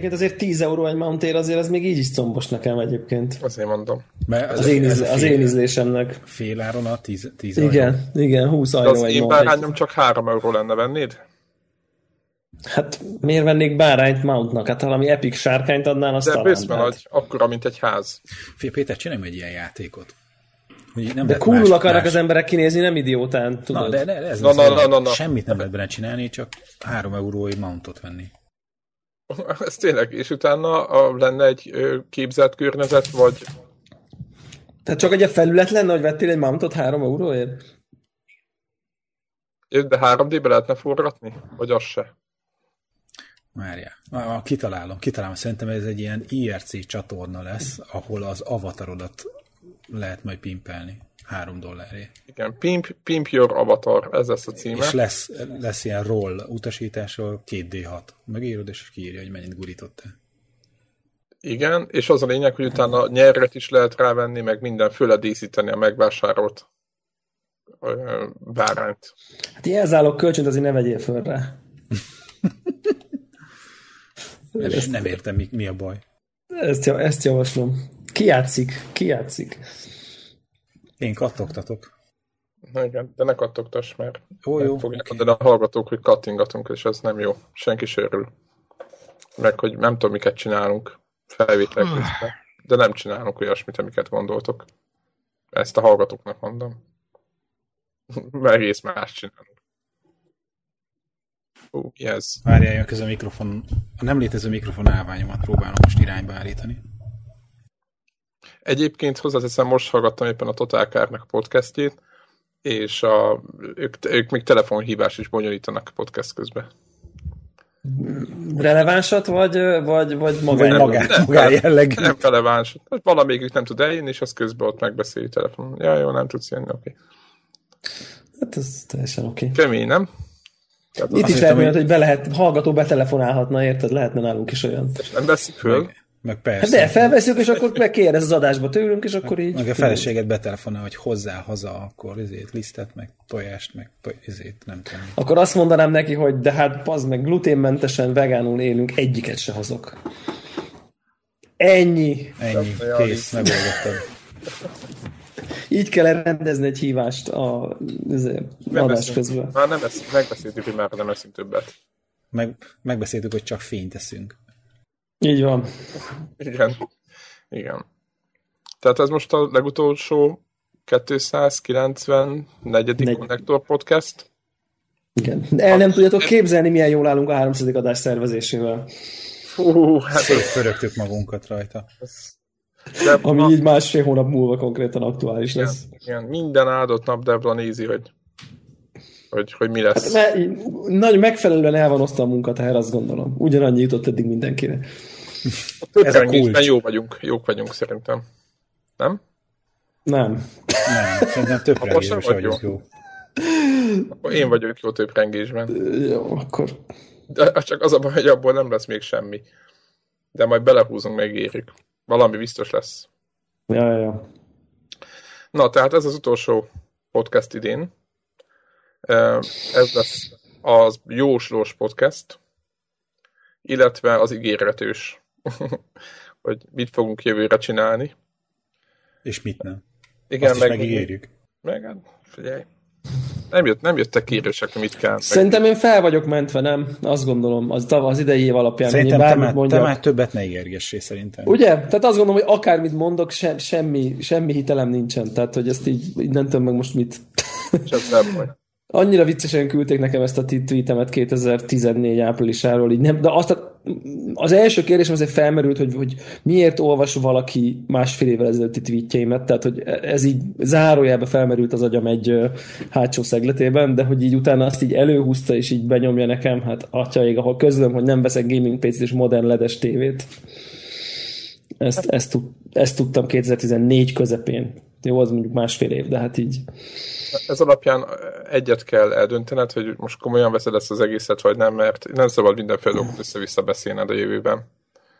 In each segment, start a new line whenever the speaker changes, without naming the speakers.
Egyébként azért 10 euró egy mountér azért az még így is combos nekem egyébként.
Azért mondom.
Mert az, az, én, íz, az én ízlésemnek.
Fél áron a 10, 10
Igen, igen, 20 ajnó
az én bárányom csak 3 euró lenne, vennéd?
Hát miért vennék bárányt Mountnak? Hát valami epic sárkányt adnál, azt
De
talán.
De nagy, akkora, mint egy ház.
Fél Péter, csináljunk egy ilyen játékot.
nem de coolul akarnak más... az emberek kinézni, nem idiótán, tudod?
Na, de, de ez
na, na, na, na, na.
Semmit nem lehet benne csinálni, csak 3 eurói mountot venni.
Ez tényleg, és utána a, lenne egy ö, képzelt környezet, vagy...
Tehát csak egy felület lenne, hogy vettél egy mountot 3 euróért?
De 3D-be lehetne forgatni? Vagy az se?
Várjál. Ah, kitalálom, kitalálom. Szerintem ez egy ilyen IRC csatorna lesz, ahol az avatarodat lehet majd pimpelni. Három dollárért.
Igen, pimp, pimp your avatar, ez lesz a címe.
És lesz, lesz ilyen roll utasításról 2D6. Megírod, és kiírja, hogy mennyit gurítottál.
Igen, és az a lényeg, hogy utána nyerret is lehet rávenni, meg minden föle díszíteni a megvásárolt bárányt.
Hát jelzálok kölcsönt azért ne vegyél föl rá.
És nem értem, mi, mi a baj.
Ezt, ezt javaslom. Ki játszik? Ki játszik?
Én kattogtatok.
Na igen, de ne kattogtass, mert
Ó, jó,
fogják okay. a hallgatók, hogy kattingatunk, és ez nem jó. Senki sérül. Meg, hogy nem tudom, miket csinálunk felvétel közben. De nem csinálunk olyasmit, amiket gondoltok. Ezt a hallgatóknak mondom. Mert egész más csinálunk. Ó, yes.
Várjál, jön a mikrofon, a nem létező mikrofon állványomat próbálom most irányba állítani.
Egyébként hozzáteszem, most hallgattam éppen a Total Car-nek a podcastjét, és a, ők, ők még telefonhívás is bonyolítanak a podcast közben.
Relevánsat, vagy, vagy, vagy
magán, nem, magán, nem, magán jelleg?
Nem relevánsat. Valamelyikük nem tud eljönni, és az közben ott megbeszéli telefonon. Ja, jó, nem tudsz jönni, oké. Okay.
Hát ez teljesen oké.
Okay. Kemény, nem?
Tehát Itt is lehet hogy... hogy be lehet, hallgató betelefonálhatna, érted? Lehetne nálunk is olyan.
És nem veszik föl?
Meg, meg persze.
Hát de felveszünk, és akkor megkérdez az adásba tőlünk, és akkor így...
Meg a feleséget betelefonál, hogy hozzá haza, akkor ezért lisztet, meg tojást, meg toj, ezért nem tudom.
Akkor azt mondanám neki, hogy de hát pazd meg, gluténmentesen, vegánul élünk, egyiket se hozok. Ennyi.
Ennyi, kész, megoldottam.
Így kell rendezni egy hívást a adás közben.
Már nem eszünk, megbeszéltük, hogy már nem eszünk többet.
Meg, megbeszéltük, hogy csak fényt eszünk.
Így van.
Igen. Igen. Tehát ez most a legutolsó 294. Negy... Connector Podcast.
Igen. De el nem tudjátok képzelni, milyen jól állunk a 300. adás szervezésével.
Fú, hát...
Szétförögtük magunkat rajta. Ez
de Ami ma... így másfél hónap múlva konkrétan aktuális
igen,
lesz.
Igen, minden áldott nap Debla nézi, hogy, hogy, hogy mi lesz.
Hát, nagy megfelelően el van osztva a munkateher, azt gondolom. Ugyanannyi jutott eddig mindenkire.
A Ez a kulcs. jó vagyunk, jók vagyunk szerintem. Nem?
Nem.
Nem, szerintem több rengésben vagy jó. jó.
Akkor én vagyok jó több rengésben.
Jó, akkor...
De csak az a baj, hogy abból nem lesz még semmi. De majd belehúzunk, megérjük. Valami biztos lesz.
Ja, ja.
Na, tehát ez az utolsó podcast idén. Ez lesz az jóslós podcast, illetve az ígéretős, hogy mit fogunk jövőre csinálni.
És mit nem.
Igen,
Azt meg, megígérjük.
Meg, hát, figyelj, nem, jött, nem jöttek kérések, mit kell.
Szerintem én fel vagyok mentve, nem? Azt gondolom, az, az idei év alapján.
Szerintem te már, mondjak. te már többet ne ígérgessé, szerintem.
Ugye? Tehát azt gondolom, hogy akármit mondok, se, semmi, semmi hitelem nincsen. Tehát, hogy ezt így, így nem tudom meg most mit.
Csak nem vagy.
Annyira viccesen küldték nekem ezt a tweetemet 2014 áprilisáról, így nem, de azt az első kérdésem azért felmerült, hogy, hogy miért olvas valaki másfél évvel ezelőtti tweetjeimet, tehát hogy ez így zárójelbe felmerült az agyam egy hátsó szegletében, de hogy így utána azt így előhúzta és így benyomja nekem, hát atyaig, ahol közlöm, hogy nem veszek gaming pc és modern ledes tévét. Ezt, ezt, ezt tudtam 2014 közepén. Jó, az mondjuk másfél év, de hát így
ez alapján egyet kell eldöntened, hogy most komolyan veszed ezt az egészet, vagy nem, mert nem szabad mindenféle dolgot össze-vissza beszélned a jövőben.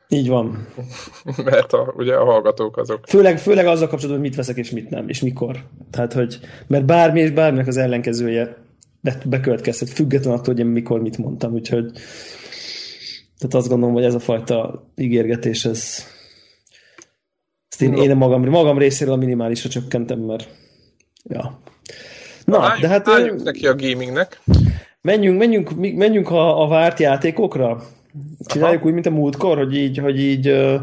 Így van.
mert a, ugye a hallgatók azok.
Főleg, főleg azzal kapcsolatban, hogy mit veszek és mit nem, és mikor. Tehát, hogy, mert bármi és bárminek az ellenkezője be, bekövetkezhet, független attól, hogy én mikor mit mondtam, úgyhogy Tehát azt gondolom, hogy ez a fajta ígérgetés, ez ezt én, én magam, magam részéről a minimálisra csökkentem, mert ja.
Na, Na de hát... Álljunk neki a gamingnek.
Menjünk, menjünk, menjünk a, a várt játékokra. Csináljuk Aha. úgy, mint a múltkor, hogy így, hogy így uh,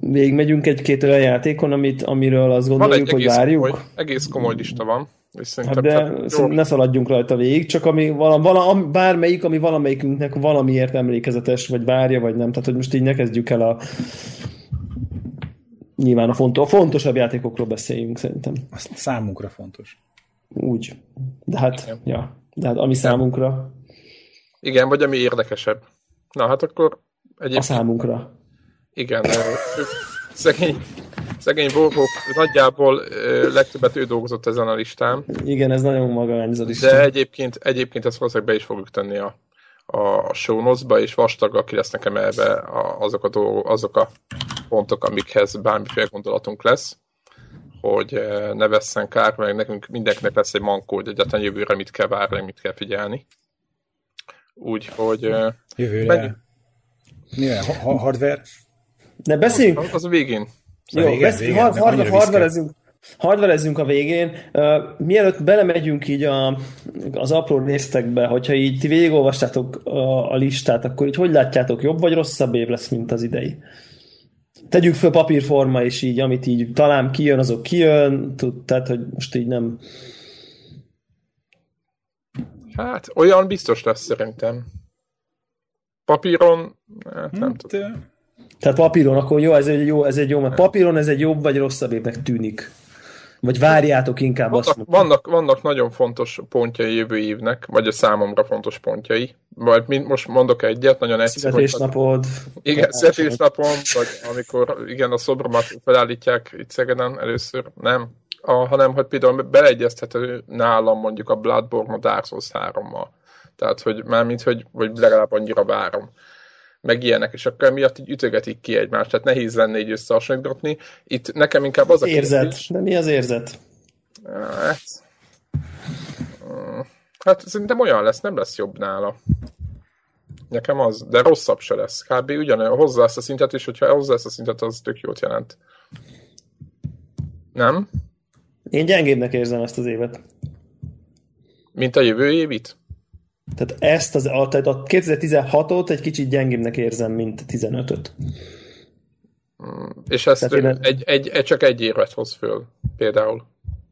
végigmegyünk egy-két olyan játékon, amit, amiről azt gondoljuk, hogy várjuk.
Komoly, egész komoly lista van.
Hát de ne szaladjunk rajta végig, csak ami vala, vala, bármelyik, ami valamelyikünknek valamiért emlékezetes, vagy várja, vagy nem. Tehát, hogy most így ne kezdjük el a nyilván a, fontos, a fontosabb játékokról beszéljünk szerintem.
Azt számunkra fontos.
Úgy. De hát, Igen. ja. De hát ami számunkra.
Igen, vagy ami érdekesebb. Na hát akkor
egyébként... A számunkra.
Igen, szegény, szegény Volvo nagyjából legtöbbet ő dolgozott ezen a listán.
Igen, ez nagyon maga ez a
lista. De egyébként, egyébként ezt valószínűleg be is fogjuk tenni a, a show notes-ba, és vastaggal ki lesznek emelve azok a, dolgok, azok a pontok, amikhez bármiféle gondolatunk lesz, hogy ne vesszen kár, meg nekünk mindenkinek lesz egy mankó, hogy egyáltalán jövőre mit kell várni, mit kell figyelni. Úgyhogy...
Jövőre. Milyen hardware?
De beszéljünk.
Az a végén.
Jó, végén, besz... végén, hard, hard, hardverezünk, hardverezünk a végén. Uh, mielőtt belemegyünk így a, az apró résztekbe, hogyha így ti végigolvastátok a, a listát, akkor így hogy látjátok, jobb vagy rosszabb év lesz, mint az idei? Tegyük föl papírforma, és így, amit így talán kijön, azok kijön, tud, tehát, hogy most így nem...
Hát, olyan biztos lesz szerintem. Papíron, hát, nem hmm, tudom.
Tehát papíron, akkor jó, ez egy jó, ez egy jó, mert papíron ez egy jobb vagy rosszabb évnek tűnik. Vagy várjátok inkább
vannak,
azt
vannak, vannak nagyon fontos pontjai jövő évnek, vagy a számomra fontos pontjai. Vagy mint most mondok egyet, nagyon egyszerű.
Születésnapod.
Igen, születésnapom, vagy amikor igen, a szobromat felállítják itt Szegeden először, nem. A, hanem, hogy például beleegyezthető nálam mondjuk a Bloodborne a Dark Souls 3-mal. Tehát, hogy már mint, hogy vagy legalább annyira várom meg ilyenek, és akkor miatt így ütögetik ki egymást, tehát nehéz lenne így összehasonlítani. Itt nekem inkább az a
Érzet, kérdés, de mi az érzet?
Hát, hát szerintem olyan lesz, nem lesz jobb nála. Nekem az, de rosszabb se lesz. Kb. ugyanolyan, hozzá ezt a szintet, és hogyha hozzá ezt a szintet, az tök jót jelent. Nem?
Én gyengébbnek érzem ezt az évet.
Mint a jövő évit?
Tehát ezt az, a, tehát a 2016-ot egy kicsit gyengébbnek érzem, mint a 15-öt.
Mm, és ezt én... egy, egy, egy, csak egy évet hoz föl, például.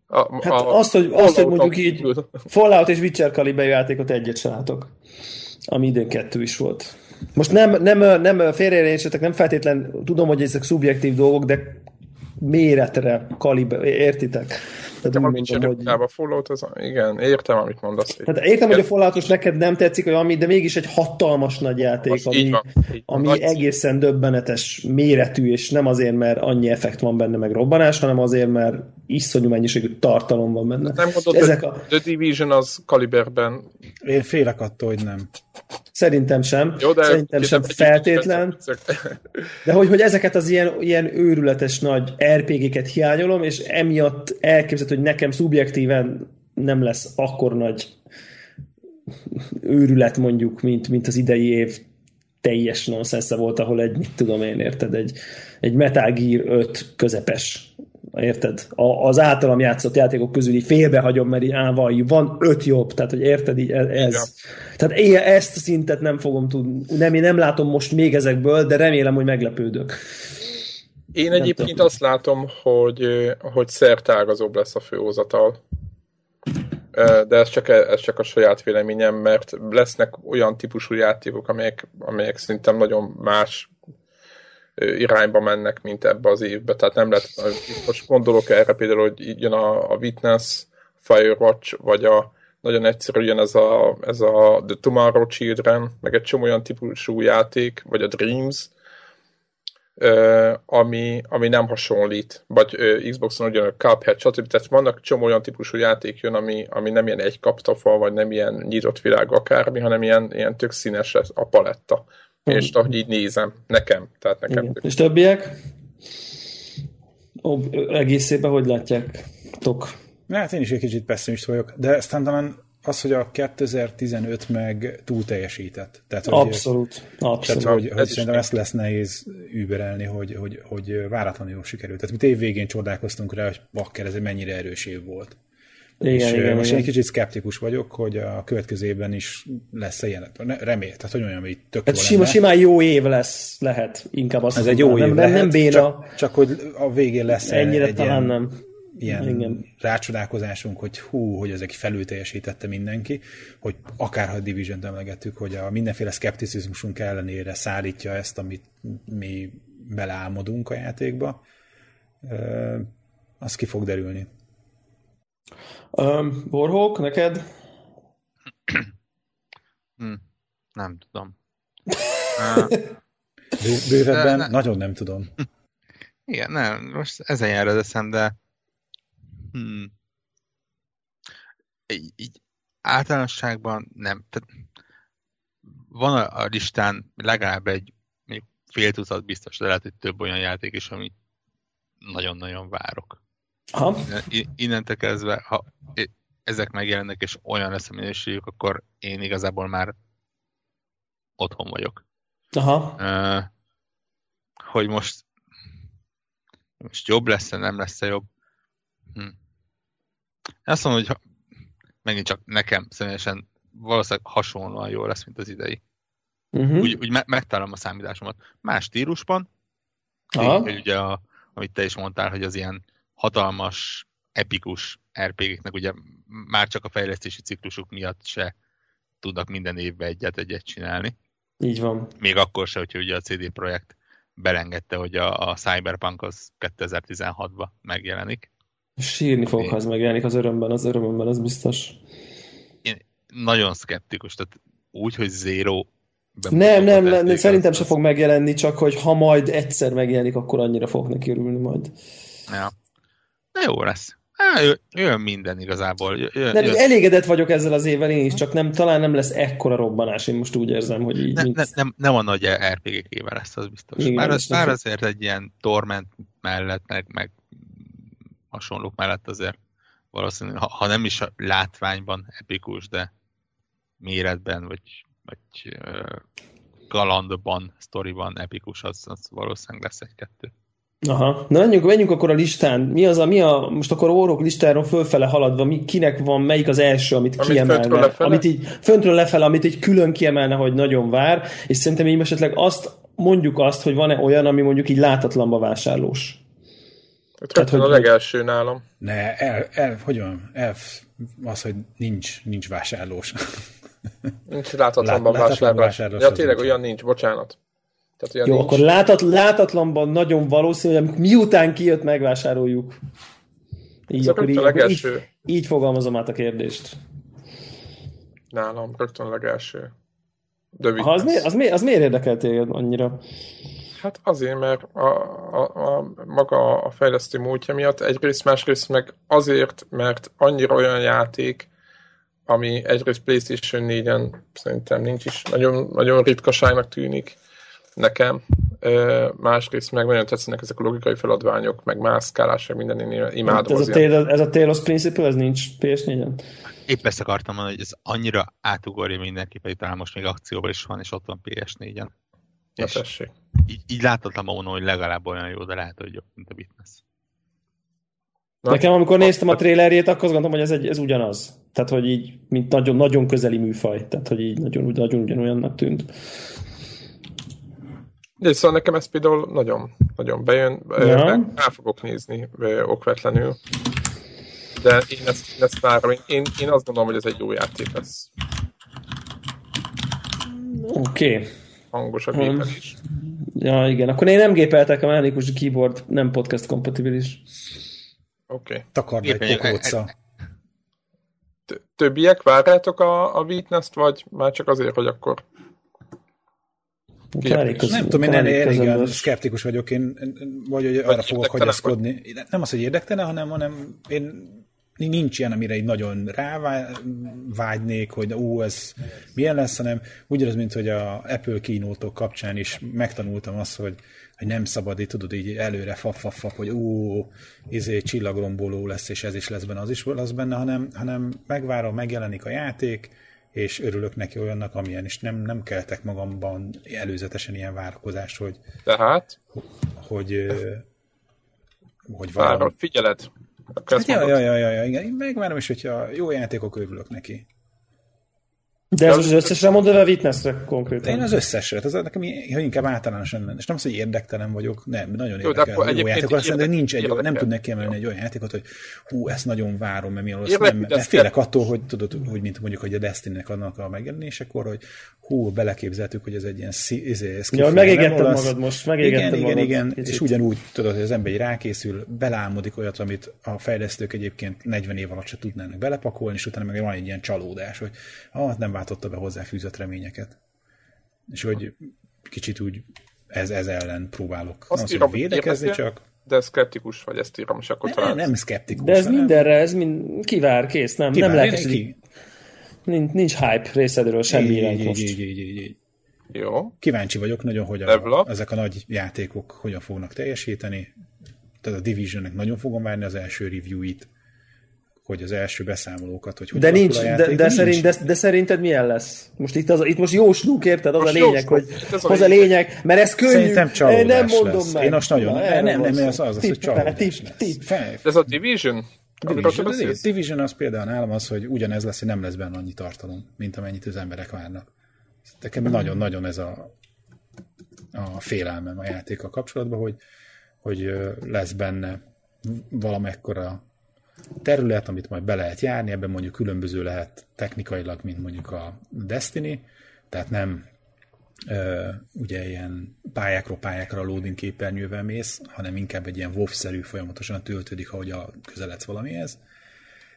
A, hát a, azt, hogy, azt, hogy mondjuk így Fallout és Witcher kaliber játékot egyet sem látok. Ami időn kettő is volt. Most nem, nem, nem félreértsetek, nem feltétlen tudom, hogy ezek szubjektív dolgok, de méretre, kaliber, értitek?
Tehát nem úgy mondom, hogy... A Fallout az, igen, értem, amit mondasz.
Tehát értem, hogy a Falloutos neked nem tetszik, hogy ami, de mégis egy hatalmas nagy játék, Most ami, van, ami nagy egészen döbbenetes méretű, és nem azért, mert annyi effekt van benne, meg robbanás, hanem azért, mert iszonyú mennyiségű tartalom van benne.
Nem gondolod, Ezek a... The Division az kaliberben...
Én félek attól, hogy nem.
Szerintem sem. Jó, de Szerintem sem feltétlen. De hogy, hogy ezeket az ilyen, ilyen őrületes nagy RPG-ket hiányolom, és emiatt elképzelhető, hogy nekem szubjektíven nem lesz akkor nagy őrület mondjuk, mint, mint az idei év teljes nonsense volt, ahol egy, mit tudom én, érted, egy, egy Metal Gear 5 közepes érted? A, az általam játszott játékok közül így félbehagyom, mert így ávaljú, van öt jobb, tehát hogy érted így ez. Ja. Tehát én ezt a szintet nem fogom tudni, nem, én nem látom most még ezekből, de remélem, hogy meglepődök.
Én nem egyébként tudom. azt látom, hogy, hogy szertágazóbb lesz a főhozatal. De ez csak, ez csak a saját véleményem, mert lesznek olyan típusú játékok, amelyek, amelyek szerintem nagyon más irányba mennek, mint ebbe az évbe. Tehát nem lehet, most gondolok erre például, hogy jön a, a Witness, Firewatch, vagy a nagyon egyszerű jön ez a, ez a The Tomorrow Children, meg egy csomó olyan típusú játék, vagy a Dreams, ami, ami nem hasonlít, vagy Xboxon ugyan a Cuphead, stb. Tehát vannak csomó olyan típusú játék jön, ami, ami nem ilyen egy kaptafal, vagy nem ilyen nyitott világ akármi, hanem ilyen, ilyen tök színes a paletta és ahogy így nézem, nekem, tehát nekem. Igen.
És többiek? Ó, egészében hogy látják? Tok?
Hát én is egy kicsit pessimist vagyok, de aztán talán az, hogy a 2015 meg túl teljesített. Tehát,
hogy, abszolút. abszolút.
Tehát, hogy, hogy szerintem ezt lesz nehéz überelni, hogy, hogy, hogy váratlanul jól sikerült. Tehát mit évvégén csodálkoztunk rá, hogy bakker, ez egy mennyire erős év volt. Igen, és igen, most igen. egy kicsit szkeptikus vagyok, hogy a következő évben is lesz ilyen, remél, tehát hogy olyan, hogy tök
hát sima, simán jó év lesz, lehet, inkább azt
Ez egy jó év
nem,
lehet,
nem béna.
Csak, csak, hogy a végén lesz
Ennyire egy talán ilyen, nem.
Ilyen igen. rácsodálkozásunk, hogy hú, hogy ezek felül teljesítette mindenki, hogy akárha a Division-t emlegettük, hogy a mindenféle szkepticizmusunk ellenére szállítja ezt, amit mi beleálmodunk a játékba, az ki fog derülni.
Um, Warhawk, neked?
Hmm, nem tudom.
Bővebben ne, nagyon nem tudom.
Igen, nem, most ezen jár az eszem, de hmm. így, így általánosságban nem. Tehát van a, a listán legalább egy fél tucat biztos, de lehet, hogy több olyan játék is, amit nagyon-nagyon várok.
Aha.
innentől kezdve, ha ezek megjelennek, és olyan lesz a minőségük, akkor én igazából már otthon vagyok.
Aha.
Uh, hogy most most jobb lesz-e, nem lesz-e jobb? Hm. Azt mondom, hogy megint csak nekem személyesen valószínűleg hasonlóan jó lesz, mint az idei. Uh-huh. Úgy, úgy me- megtalálom a számításomat. Más stílusban, hogy ugye a, amit te is mondtál, hogy az ilyen hatalmas, epikus RPG-knek ugye már csak a fejlesztési ciklusuk miatt se tudnak minden évben egyet-egyet csinálni.
Így van.
Még akkor se, hogyha ugye a CD Projekt belengedte, hogy a, a Cyberpunk az 2016-ban megjelenik.
Sírni fog, ha ez megjelenik az örömben, az örömben, az biztos.
Én nagyon szkeptikus, tehát úgy, hogy Zero
nem, nem, nem, szerintem se fog megjelenni, csak hogy ha majd egyszer megjelenik, akkor annyira fog neki örülni majd.
Ja. De jó lesz. Há, jön minden igazából. Jön,
nem, jön. Elégedett vagyok ezzel az évvel én is, csak nem, talán nem lesz ekkora robbanás, én most úgy érzem, hogy így...
Ne, mint... ne, nem, nem a nagy RPG éve lesz, az biztos. Igen, bár, az, bár azért egy ilyen Torment mellett, meg, meg hasonlók mellett azért valószínűleg, ha, ha nem is a látványban epikus, de méretben, vagy, vagy uh, galandban, sztoriban epikus, az, az valószínűleg lesz egy-kettő.
Aha. Na menjünk, menjünk akkor a listán. Mi az a, mi a, most akkor órok listáról fölfele haladva, mi, kinek van, melyik az első, amit, amit kiemelne, amit így föntről lefele, amit így külön kiemelne, hogy nagyon vár, és szerintem így esetleg azt, mondjuk azt, hogy van-e olyan, ami mondjuk így látatlanba vásárlós.
Tehát, hogy a legelső nálam.
Ne, el, el, hogy van, el, az, hogy nincs, nincs vásárlós.
Nincs látatlanban Lát, vásárlós. vásárlós. Ja, tényleg olyan nincs, bocsánat.
Tehát olyan Jó, nincs. akkor látat, látatlanban nagyon valószínű, hogy miután kijött, megvásároljuk. Így, akkor így, akkor így, így fogalmazom át a kérdést.
Nálam rögtön a legelső.
Ha, az, miért, az, miért, az miért érdekel téged annyira?
Hát azért, mert a, a, a, maga a fejlesztő múltja miatt egyrészt, másrészt meg azért, mert annyira olyan játék, ami egyrészt PlayStation 4-en szerintem nincs is, nagyon, nagyon ritkaságnak tűnik, nekem. Másrészt meg nagyon tetszenek ezek a logikai feladványok, meg mászkálás, meg minden, én imádom.
Ez a, Taylor, ez a Taylor Principle, ez nincs PS4-en?
Épp ezt akartam mondani, hogy ez annyira átugorja mindenki, pedig talán most még akcióban is van, és ott van PS4-en.
Na tessék.
Így, így láthatom volna, hogy legalább olyan jó, de lehet, hogy jobb, mint a Witness.
Na, Nekem, amikor néztem a trailerjét, akkor azt gondolom, hogy ez, egy, ez ugyanaz. Tehát, hogy így, mint nagyon, nagyon közeli műfaj. Tehát, hogy így nagyon, nagyon ugyanolyannak tűnt.
De szóval nekem ez például nagyon, nagyon bejön, ja. meg el fogok nézni okvetlenül. De én ezt, én ezt várom. Én, én azt gondolom, hogy ez egy jó játék lesz.
Oké. Okay.
Hangos a gépen is.
Ja, igen. Akkor én nem gépeltek a mechanikus keyboard, nem podcast kompatibilis.
Oké. Okay.
Takard egy pokróca.
Többiek várjátok a, a Witness-t, vagy már csak azért, hogy akkor
köz, nem tudom, én elég, elég szkeptikus vagyok, én, vagy hogy arra fogok hagyaszkodni. Nem az, hogy érdektelen, hanem, hanem én nincs ilyen, amire egy nagyon rávágynék, hogy ó, ez milyen lesz, hanem ugyanaz, mint hogy a Apple kínótok kapcsán is megtanultam azt, hogy, hogy nem szabad így, tudod, így előre fap, fap, fap hogy ó, izé csillagromboló lesz, és ez is lesz benne, az is lesz benne, hanem, hanem megvárom, megjelenik a játék, és örülök neki olyannak, amilyen, és nem, nem keltek magamban előzetesen ilyen várakozást, hogy...
Tehát?
Hogy,
hogy valami... figyeled,
Hát ja, ja, ja, ja, igen, én megvárom, és hogyha jó játékok, örülök neki.
De ez az összesre mondod, a Witnessre konkrétan?
Én az összesre, az nekem hogy inkább általánosan lenne. És nem az, hogy érdektelen vagyok, nem, nagyon jó, érdekel jó játékot, azt de nincs egy, nem tudnék kiemelni egy olyan játékot, hogy hú, ezt nagyon várom, mert mi az nem, mert félek attól, hogy tudod, hogy mint mondjuk, hogy a Destiny-nek annak a megjelenésekor, hogy hú, beleképzeltük, hogy ez egy ilyen izé,
ja, megégetted magad most, megégetted
igen, magad. Igen, igen, és ugyanúgy tudod, hogy az ember rákészül, belámodik olyat, amit a fejlesztők egyébként 40 év alatt se tudnának belepakolni, és utána meg van egy ilyen csalódás, hogy ah, nem váltotta be hozzáfűzött reményeket. És hogy kicsit úgy ez, ez ellen próbálok. Azt nem az, hogy védekezni, csak...
De szkeptikus vagy, ezt írom, és akkor
ne, talán... Nem szkeptikus.
De ez hanem... mindenre, ez mind kivár, kész, nem, kivár, nem lehet, ki... nincs, nincs hype részedről semmi így, így, most. Így, így, így, így.
Jó.
Kíváncsi vagyok nagyon, hogy a, ezek a nagy játékok hogyan fognak teljesíteni. Tehát a Divisionnek nagyon fogom várni az első review-it hogy az első beszámolókat, hogy hogy
de nincs, a játék, de, de, szerint, de, de, szerinted milyen lesz? Most itt, az, itt most jóslunk, érted? Az most a lényeg, hogy ez az a lényeg, mert ez könnyű.
Szerintem csalódás nem mondom lesz. meg. Én most nagyon, Na, nem, nem, nem, az az, az, hogy csalódás tip, lesz. Tip.
Ez a Division?
Division, a Division az például nálam az, hogy ugyanez lesz, hogy nem lesz benne annyi tartalom, mint amennyit az emberek várnak. Nekem nagyon-nagyon ez a, a félelmem a játékkal kapcsolatban, hogy, hogy lesz benne valamekkora terület, amit majd be lehet járni, ebben mondjuk különböző lehet technikailag, mint mondjuk a Destiny, tehát nem ö, ugye ilyen pályákról pályákra loading képernyővel mész, hanem inkább egy ilyen WoW-szerű folyamatosan töltődik, ahogy a közeledsz valamihez.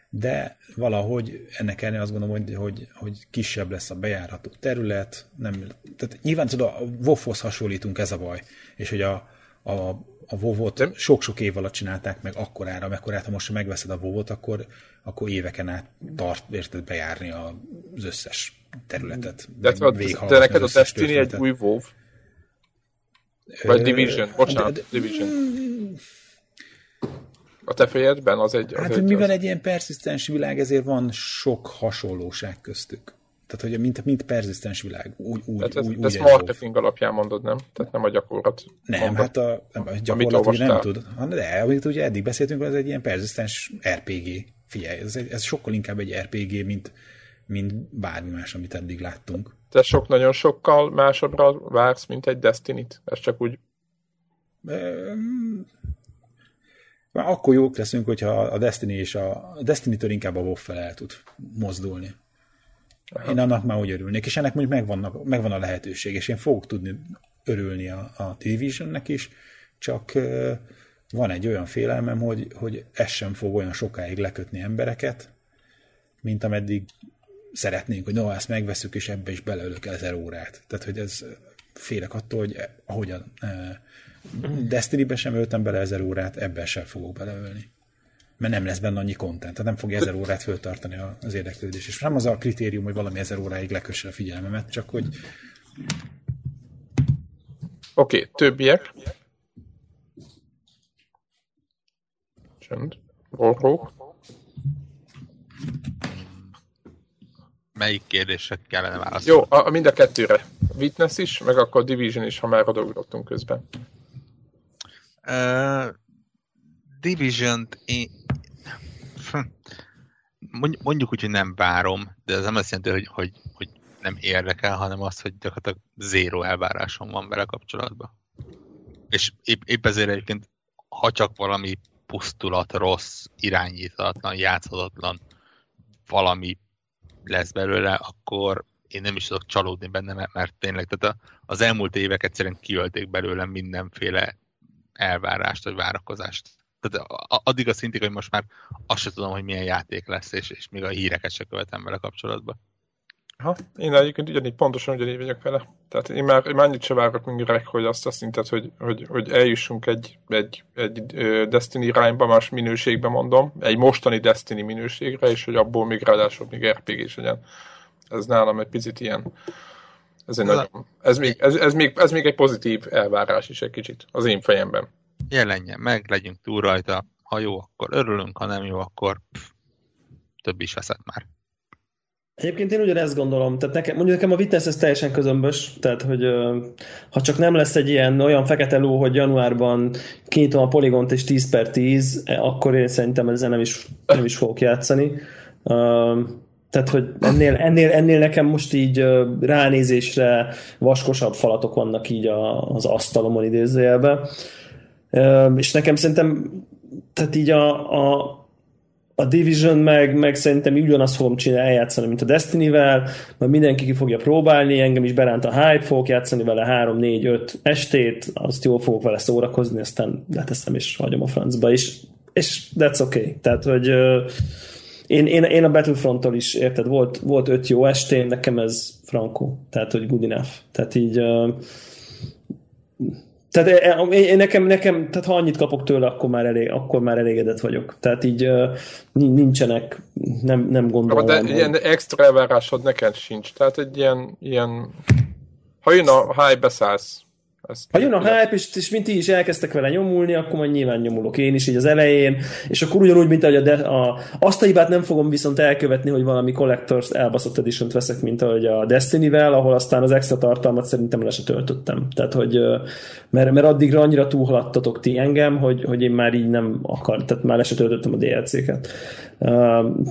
De valahogy ennek ellenére azt gondolom, hogy, hogy, hogy kisebb lesz a bejárható terület. Nem, tehát nyilván tudod, a WoW-hoz hasonlítunk, ez a baj. És hogy a, a a WoW-ot sok-sok év alatt csinálták meg akkorára, mekkorát, ha most megveszed a WoW-ot, akkor, akkor éveken át tart, érted bejárni az összes területet.
De, de, de neked a Destiny egy új WoW? Vagy Division, bocsánat, de, de, Division. A te fejedben az egy... Az
hát,
egy,
mivel az... egy ilyen perszisztens világ, ezért van sok hasonlóság köztük. Tehát, hogy mint, mint perzisztens világ. Úgy, úgy,
Tehát ez,
úgy,
ez marketing alapján mondod, nem? Tehát nem a gyakorlat.
Nem, mondod. hát a, nem, a gyakorlat ugye nem tud. De, amit ugye eddig beszéltünk, az egy ilyen perzisztens RPG. Figyelj, ez, ez sokkal inkább egy RPG, mint, mint bármi más, amit eddig láttunk.
Te sok, nagyon sokkal másabbra vársz, mint egy Destiny-t? Ez csak úgy...
Már akkor jók leszünk, hogyha a Destiny és a, a Destiny-től inkább a WoW fel el tud mozdulni. Aha. Én annak már úgy örülnék, és ennek mondjuk megvan, megvan a lehetőség, és én fogok tudni örülni a, a Divisionnek is, csak van egy olyan félelmem, hogy, hogy ez sem fog olyan sokáig lekötni embereket, mint ameddig szeretnénk, hogy no, ezt megveszük, és ebbe is beleölök ezer órát. Tehát, hogy ez félek attól, hogy ahogyan Destiny-be sem öltem bele ezer órát, ebben sem fogok beleölni mert nem lesz benne annyi content, tehát nem fogja ezer órát föltartani az érdeklődés. És nem az a kritérium, hogy valami ezer óráig lekösse a figyelmemet, csak hogy...
Oké, okay, többiek. Csend. Borhó.
Melyik kérdések kellene válaszolni?
Jó, a, a mind a kettőre. Witness is, meg akkor Division is, ha már odaugrottunk közben.
Uh, Division-t én, mondjuk úgy, hogy nem várom, de ez nem azt jelenti, hogy, hogy, hogy nem érdekel, hanem az, hogy gyakorlatilag zéró elvárásom van vele kapcsolatban. És épp, épp ezért egyébként, ha csak valami pusztulat, rossz, irányítatlan, játszhatatlan valami lesz belőle, akkor én nem is tudok csalódni benne, mert, tényleg tehát az elmúlt évek egyszerűen kiölték belőlem mindenféle elvárást vagy várakozást tehát addig a szintig, hogy most már azt sem tudom, hogy milyen játék lesz, és, és még a híreket se követem vele kapcsolatban.
Ha, én egyébként ugyanígy, pontosan ugyanígy vagyok vele. Tehát én már, én már annyit se várok mindig hogy azt a szintet, hogy, hogy, hogy eljussunk egy, egy, egy Destiny irányba, más minőségben mondom, egy mostani Destiny minőségre, és hogy abból még ráadásul még RPG is legyen. Ez nálam egy picit ilyen, ez, egy nagyon, ez, még, ez, ez, még, ez még egy pozitív elvárás is egy kicsit az én fejemben.
Jelenjen meg, legyünk túl rajta, ha jó, akkor örülünk, ha nem jó, akkor pff, több is veszett már.
Egyébként én ugyanezt gondolom, tehát nekem, mondjuk nekem a Witness ez teljesen közömbös, tehát hogy ha csak nem lesz egy ilyen olyan fekete ló, hogy januárban kinyitom a poligont és 10 per 10, akkor én szerintem ezzel nem is, nem is fogok játszani. Tehát, hogy ennél, ennél, ennél nekem most így ránézésre vaskosabb falatok vannak így az asztalomon idézőjelben. És nekem szerintem tehát így a, a a Division meg, meg szerintem ugyanazt fogom csinálni, eljátszani, mint a Destiny-vel, mert mindenki ki fogja próbálni, engem is beránt a hype, fogok játszani vele 3-4-5 estét, azt jól fogok vele szórakozni, aztán leteszem és hagyom a francba is, és that's okay. Tehát, hogy én, én, én a Battlefront-tól is, érted, volt, volt öt jó estén, nekem ez franco, tehát, hogy good enough. Tehát így uh, tehát én, én nekem, nekem, tehát ha annyit kapok tőle, akkor már, elég, akkor már elégedett vagyok. Tehát így nincsenek, nem, nem gondolom.
De ilyen extra elvárásod neked sincs. Tehát egy ilyen, ilyen ha jön a high beszállsz,
ha jön a hype, és, és mint ti is elkezdtek vele nyomulni, akkor majd nyilván nyomulok én is így az elején, és akkor ugyanúgy, mint ahogy a, de, a azt a hibát nem fogom viszont elkövetni, hogy valami Collectors elbaszott edition veszek, mint ahogy a Destiny-vel, ahol aztán az extra tartalmat szerintem le se töltöttem. Tehát, hogy mert, mert addigra annyira túlhaladtatok ti engem, hogy, hogy én már így nem akar, tehát már le se töltöttem a DLC-ket.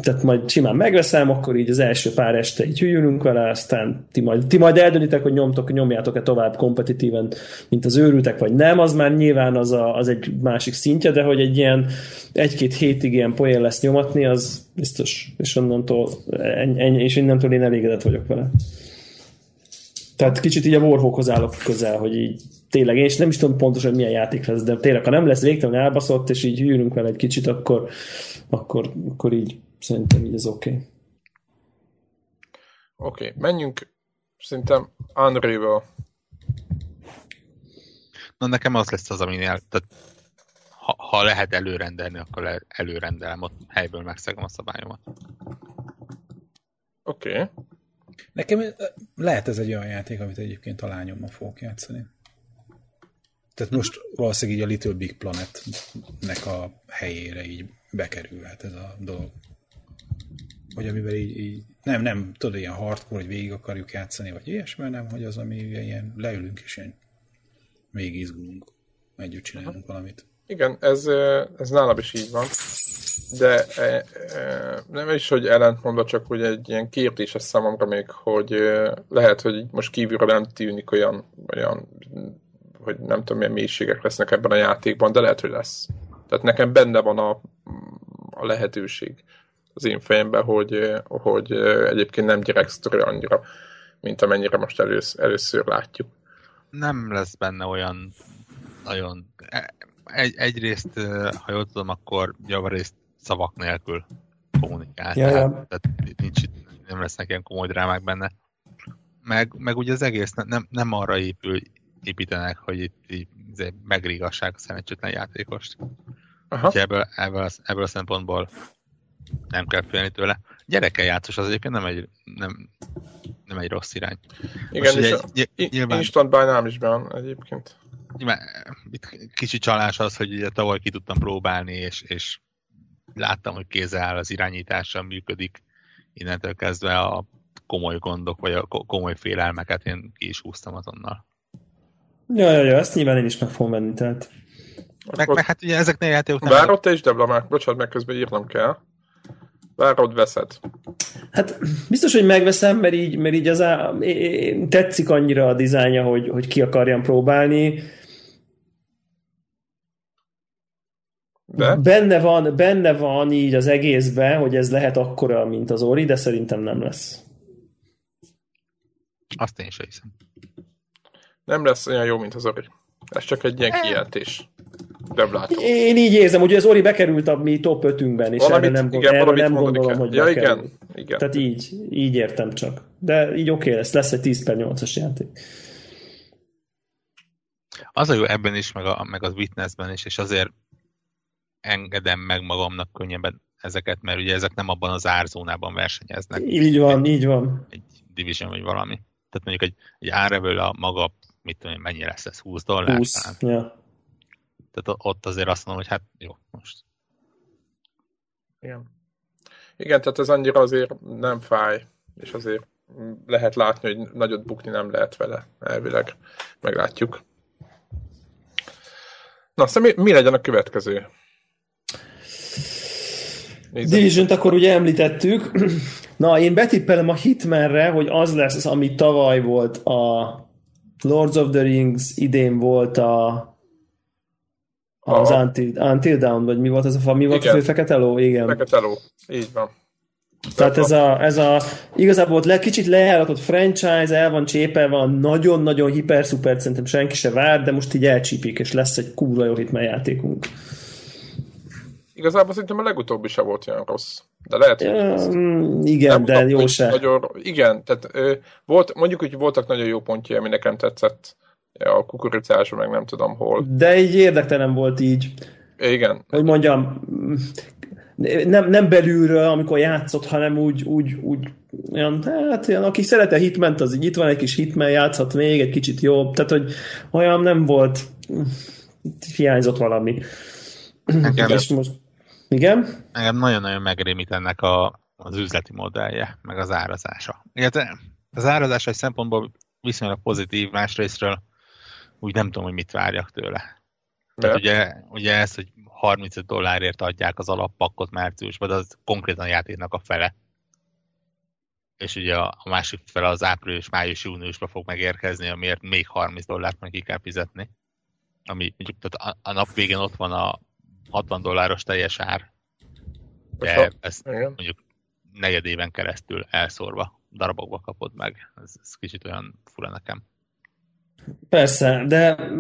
Tehát majd simán megveszem, akkor így az első pár este így hűlünk vele, aztán ti majd, ti majd eldöntitek, hogy nyomtok, nyomjátok-e tovább kompetitíven, mint az őrültek, vagy nem, az már nyilván az, a, az egy másik szintje, de hogy egy ilyen egy-két hétig ilyen poén lesz nyomatni, az biztos, és onnantól, ennyi, és innentől én elégedett vagyok vele. Tehát kicsit így a Warhawkhoz állok közel, hogy így tényleg, én is nem is tudom pontosan, hogy milyen játék lesz, de tényleg, ha nem lesz végtelen elbaszott, és így hűlünk vele egy kicsit, akkor, akkor, akkor így szerintem így ez oké. Okay.
Oké, okay, menjünk szerintem Unreal.
Na nekem az lesz az, aminél, tehát ha, ha lehet előrendelni, akkor előrendelem, ott helyből megszegem a szabályomat.
Oké. Okay.
Nekem lehet ez egy olyan játék, amit egyébként a lányommal fogok játszani. Tehát most valószínűleg így a Little Big Planet-nek a helyére így bekerülhet ez a dolog. Vagy amivel így, így nem, nem, tudod, ilyen hardcore, hogy végig akarjuk játszani, vagy ilyesmi, nem, hogy az, ami ilyen leülünk és ilyen végig izgulunk, együtt csinálunk valamit.
Igen, ez, ez nálam is így van. De nem is, hogy ellentmondva, csak hogy egy ilyen kérdés számomra még, hogy lehet, hogy most kívülről nem tűnik olyan, olyan hogy nem tudom, milyen mélységek lesznek ebben a játékban, de lehet, hogy lesz. Tehát nekem benne van a, a lehetőség az én fejemben, hogy, hogy egyébként nem gyerek sztori annyira, mint amennyire most elősz, először látjuk.
Nem lesz benne olyan nagyon... E, egy, egyrészt, ha jól tudom, akkor javarészt szavak nélkül kommunikál. Ja, tehát, ja. tehát nincs, nem lesznek ilyen komoly drámák benne. Meg, meg ugye az egész nem, nem arra épül építenek, hogy itt így izé megrígassák a szerencsétlen játékost. Aha. ebből, ebből, ebből a szempontból nem kell félni tőle. Gyerekkel játszos az egyébként nem egy, nem, nem egy rossz irány.
Igen, Most, és egy, a, nyilván, instant buy nem is van egyébként.
Nyilván, itt kicsi csalás az, hogy ugye tavaly ki tudtam próbálni, és, és láttam, hogy kézzel áll az irányítással működik, innentől kezdve a komoly gondok, vagy a komoly félelmeket én ki is húztam azonnal.
Ja, ja, ja, ezt nyilván én is meg fogom venni, tehát.
Meg, meg hát ugye ezeknél játékok
nem... Várod te is, Debla, már bocsánat, meg közben írnom kell. Várod, veszed.
Hát biztos, hogy megveszem, mert így, mert így az á, tetszik annyira a dizájnja, hogy, hogy ki akarjam próbálni. De? Benne van, benne van így az egészben, hogy ez lehet akkora, mint az Ori, de szerintem nem lesz.
Azt én sem hiszem
nem lesz olyan jó, mint az Ori. Ez csak egy ilyen kijelentés. Deblátó.
Én így érzem, hogy az Ori bekerült a mi top 5-ünkben, és
valamit,
erre nem,
igen,
erre nem gondolom, kell.
hogy ja, igen, igen, igen.
Tehát így, így értem csak. De így oké okay lesz, lesz egy 10 per 8-as játék.
Az a jó ebben is, meg, a, meg az Witnessben is, és azért engedem meg magamnak könnyebben ezeket, mert ugye ezek nem abban az árzónában versenyeznek.
Így van, így van.
Egy Division vagy valami. Tehát mondjuk egy, egy árevől a maga, mit tudom én, mennyi lesz ez, 20 dollár?
20, talán. ja.
Tehát ott azért azt mondom, hogy hát jó, most.
Igen. Igen, tehát ez annyira azért nem fáj, és azért lehet látni, hogy nagyot bukni nem lehet vele, elvileg. Meglátjuk. Na, aztán mi, mi legyen a következő?
Division akkor ugye említettük. Na, én betippelem a Hitmanre, hogy az lesz, ami tavaly volt a Lords of the Rings, idén volt a az Until, Until Down, vagy mi volt az a mi volt Igen. a fő Fekete Ló? Igen.
Fekete Ló, így van.
Tehát ez a, ez a igazából le, kicsit lejáratott franchise, el van csépe, van nagyon-nagyon hiper-szuper, szerintem senki se vár, de most így elcsípik, és lesz egy kurva jó hitmen játékunk.
Igazából szerintem a legutóbbi se volt olyan rossz. De lehet, hogy
mm, Igen, nem de jó se.
Nagyon, igen, tehát ö, volt, mondjuk, hogy voltak nagyon jó pontjai, ami nekem tetszett a kukoricáson, meg nem tudom hol.
De így érdektelen volt így.
Igen.
Hogy mondjam, nem, nem belülről, amikor játszott, hanem úgy, úgy, úgy olyan, hát olyan, aki szeret a hitment, az így itt van egy kis hitmen, játszhat még egy kicsit jobb, tehát hogy olyan nem volt, hiányzott valami.
Nekem,
És most, igen?
Engem nagyon-nagyon megrémít ennek a, az üzleti modellje, meg az árazása. Illetve az árazása egy szempontból viszonylag pozitív, másrésztről úgy nem tudom, hogy mit várjak tőle. Tehát ugye, ugye ez, hogy 35 dollárért adják az alappakot márciusban, de az konkrétan a játéknak a fele. És ugye a, a másik fele az április, május, júniusban fog megérkezni, amiért még 30 dollárt meg ki kell fizetni. Ami mondjuk tehát a, a nap végén ott van a 60 dolláros teljes ár, de ezt mondjuk negyed éven keresztül elszórva darabokba kapod meg. Ez, ez kicsit olyan fura nekem.
Persze, de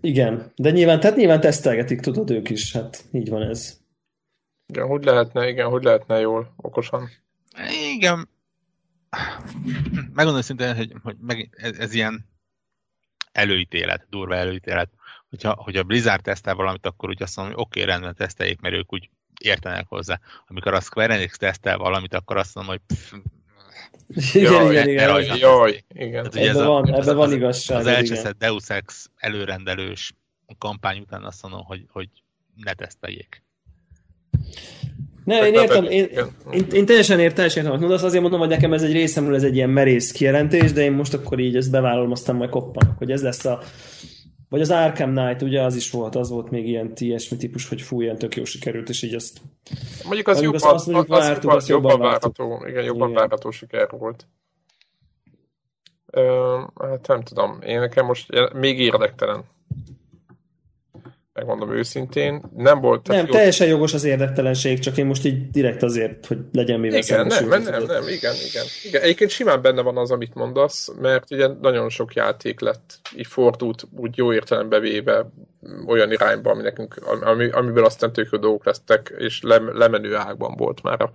igen, de nyilván, tehát nyilván tesztelgetik, tudod ők is, hát így van ez.
Igen, hogy lehetne, igen, hogy lehetne jól, okosan.
Igen. Megmondom szintén, hogy, hogy meg, ez, ez, ilyen előítélet, durva előítélet. Hogyha, hogy a Blizzard tesztel valamit, akkor úgy azt mondom, hogy oké, okay, rendben teszteljék, mert ők úgy értenek hozzá. Amikor a Square Enix tesztel valamit, akkor azt mondom, hogy pff,
igen, jaj, igen, igen.
Jaj, jaj, igen.
Tehát, ebben van, ebbe van igazság.
Az, az elcseszett Deus Ex előrendelős kampány után azt mondom, hogy, hogy ne teszteljék.
Ne, én értem, én, én, én teljesen értem, teljesen értem, mondasz, azért mondom, hogy nekem ez egy részemről ez egy ilyen merész kijelentés, de én most akkor így ezt bevállalom, aztán majd koppanak, hogy ez lesz a vagy az Arkham Knight, ugye az is volt, az volt még ilyen ilyesmi típus, hogy fú, ilyen tök jó sikerült, és így azt...
Mondjuk az, jobban, azt, azt mondjuk az, vártuk, az jobban, jobban várható, igen, jobban igen. várható siker volt. Ö, hát nem tudom, én nekem most még érdektelen megmondom őszintén. Nem volt...
Nem, jó... teljesen jogos az érdektelenség, csak én most így direkt azért, hogy legyen mivel
Igen, nem, nem, nem, nem, igen, igen, igen. Egyébként simán benne van az, amit mondasz, mert ugye nagyon sok játék lett, így fordult úgy jó értelembe véve olyan irányba, ami nekünk, ami, amiből aztán tök dolgok lesztek, és le, lemenő ágban volt már a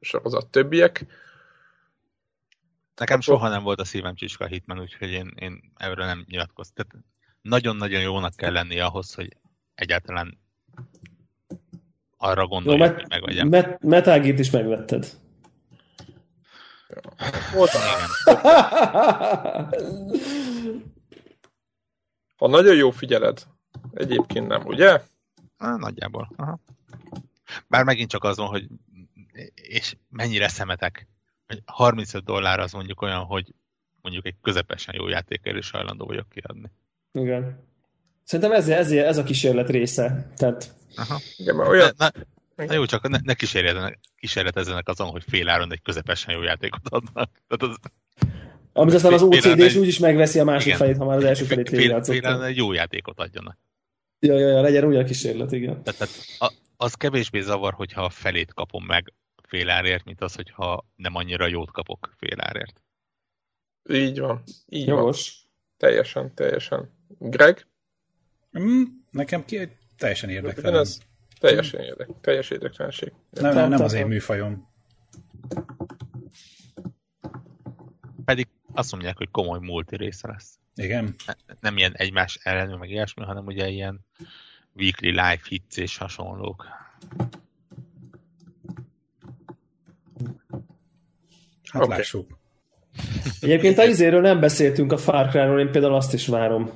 sorozat többiek.
Nekem Akkor... soha nem volt a szívem csicska Hitman, úgyhogy én, én erről nem nyilatkoztam nagyon-nagyon jónak kell lenni ahhoz, hogy egyáltalán arra gondolj, hogy megvegyem.
Met- Metal Gear-t is megvetted.
Voltam. Ha nagyon jó figyeled, egyébként nem, ugye?
Na, nagyjából. Aha. Bár megint csak az van, hogy és mennyire szemetek. 35 dollár az mondjuk olyan, hogy mondjuk egy közepesen jó játékért is hajlandó vagyok kiadni.
Igen. Szerintem ez, ez, ez a kísérlet része. Tehát...
Aha. Igen, mert olyan... Na, na, na jó, csak ne, ne kísérletezzenek azon, hogy féláron egy közepesen jó játékot adnak. Tehát az...
Amit aztán az OCD is úgyis megveszi a másik igen. felét, ha már az első felét végigjátszott.
Egy jó játékot adjanak.
Ja, ja, ja, legyen úgy a kísérlet, igen.
Tehát, tehát a, az kevésbé zavar, hogyha a felét kapom meg félárért, mint az, hogyha nem annyira jót kapok félárért.
Így van. Így
Jogos.
Van. Teljesen, teljesen. Greg?
Mm, nekem ki, teljesen érdektelen.
Ez teljesen érdek, teljes érdektelenség.
Nem, nem, nem az én műfajom.
Pedig azt mondják, hogy komoly multi része lesz.
Igen.
Nem ilyen egymás ellenő, meg ilyesmi, hanem ugye ilyen weekly live hits és hasonlók.
Hát okay. lássuk.
Egyébként a izéről nem beszéltünk a Far Cry-ról, én például azt is várom.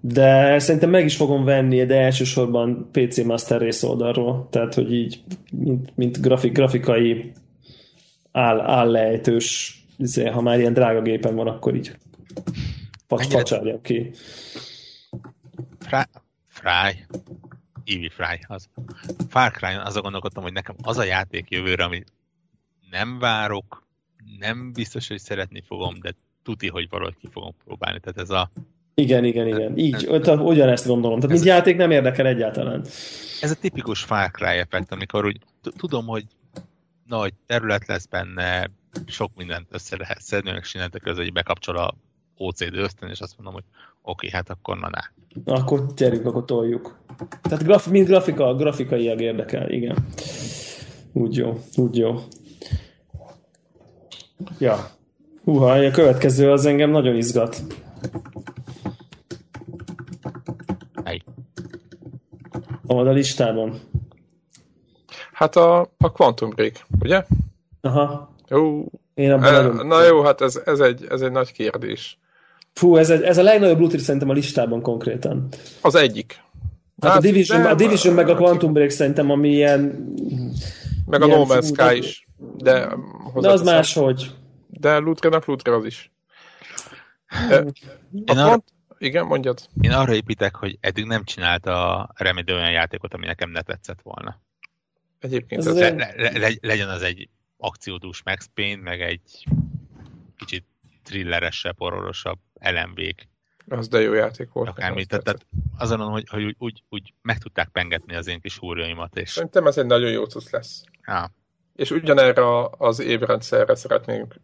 De szerintem meg is fogom venni, de elsősorban PC Master Race oldalról. Tehát, hogy így, mint, mint grafik, grafikai áll, állejtős, izé, ha már ilyen drága gépen van, akkor így facsárjam ki.
Fry, Fry, Eevee Fry, az. Far Cry, azon gondolkodtam, hogy nekem az a játék jövőre, ami nem várok, nem biztos, hogy szeretni fogom, de tuti, hogy valahogy ki fogom próbálni. Tehát ez a...
Igen, igen, igen. Így, ez, ugyanezt gondolom. Tehát mint játék nem érdekel egyáltalán.
Ez a tipikus Far Cry effekt, amikor úgy tudom, hogy nagy terület lesz benne, sok mindent össze lehet szedni, meg sinetek között, hogy bekapcsol a OCD ösztön, és azt mondom, hogy oké, hát akkor na, na.
Akkor gyerünk, akkor toljuk. Tehát graf, mint grafika, grafikaiak érdekel, igen. Úgy jó, úgy jó. Ja. Húha, a következő az engem nagyon izgat.
Mely?
A listában.
Hát a, a Quantum Break, ugye?
Aha.
Jó.
Én abban
e, nagyon... Na jó, hát ez, ez, egy, ez egy nagy kérdés.
Fú, ez, ez a legnagyobb looter szerintem a listában konkrétan.
Az egyik.
Hát, hát a Division, a Division meg a Quantum Break szerintem, ami ilyen...
Meg ilyen a No Man's Sky is. De,
de az máshogy.
De looternek looter az is. De, a arra, pont, igen, mondjad.
Én arra építek, hogy eddig nem csinálta a Remedy olyan játékot, ami nekem ne tetszett volna.
Egyébként
ez,
ez
le, le, le, legyen az egy akciódús Max Payne, meg egy kicsit thrilleresebb, horrorosabb LMV-k.
Az de jó játék volt.
Akármi, tehát, tehát azon, hogy, hogy úgy, úgy, úgy meg tudták pengetni az én kis húrjaimat. És...
Szerintem ez egy nagyon jó cucc lesz.
Ja.
És ugyanerre az évrendszerre szeretnénk,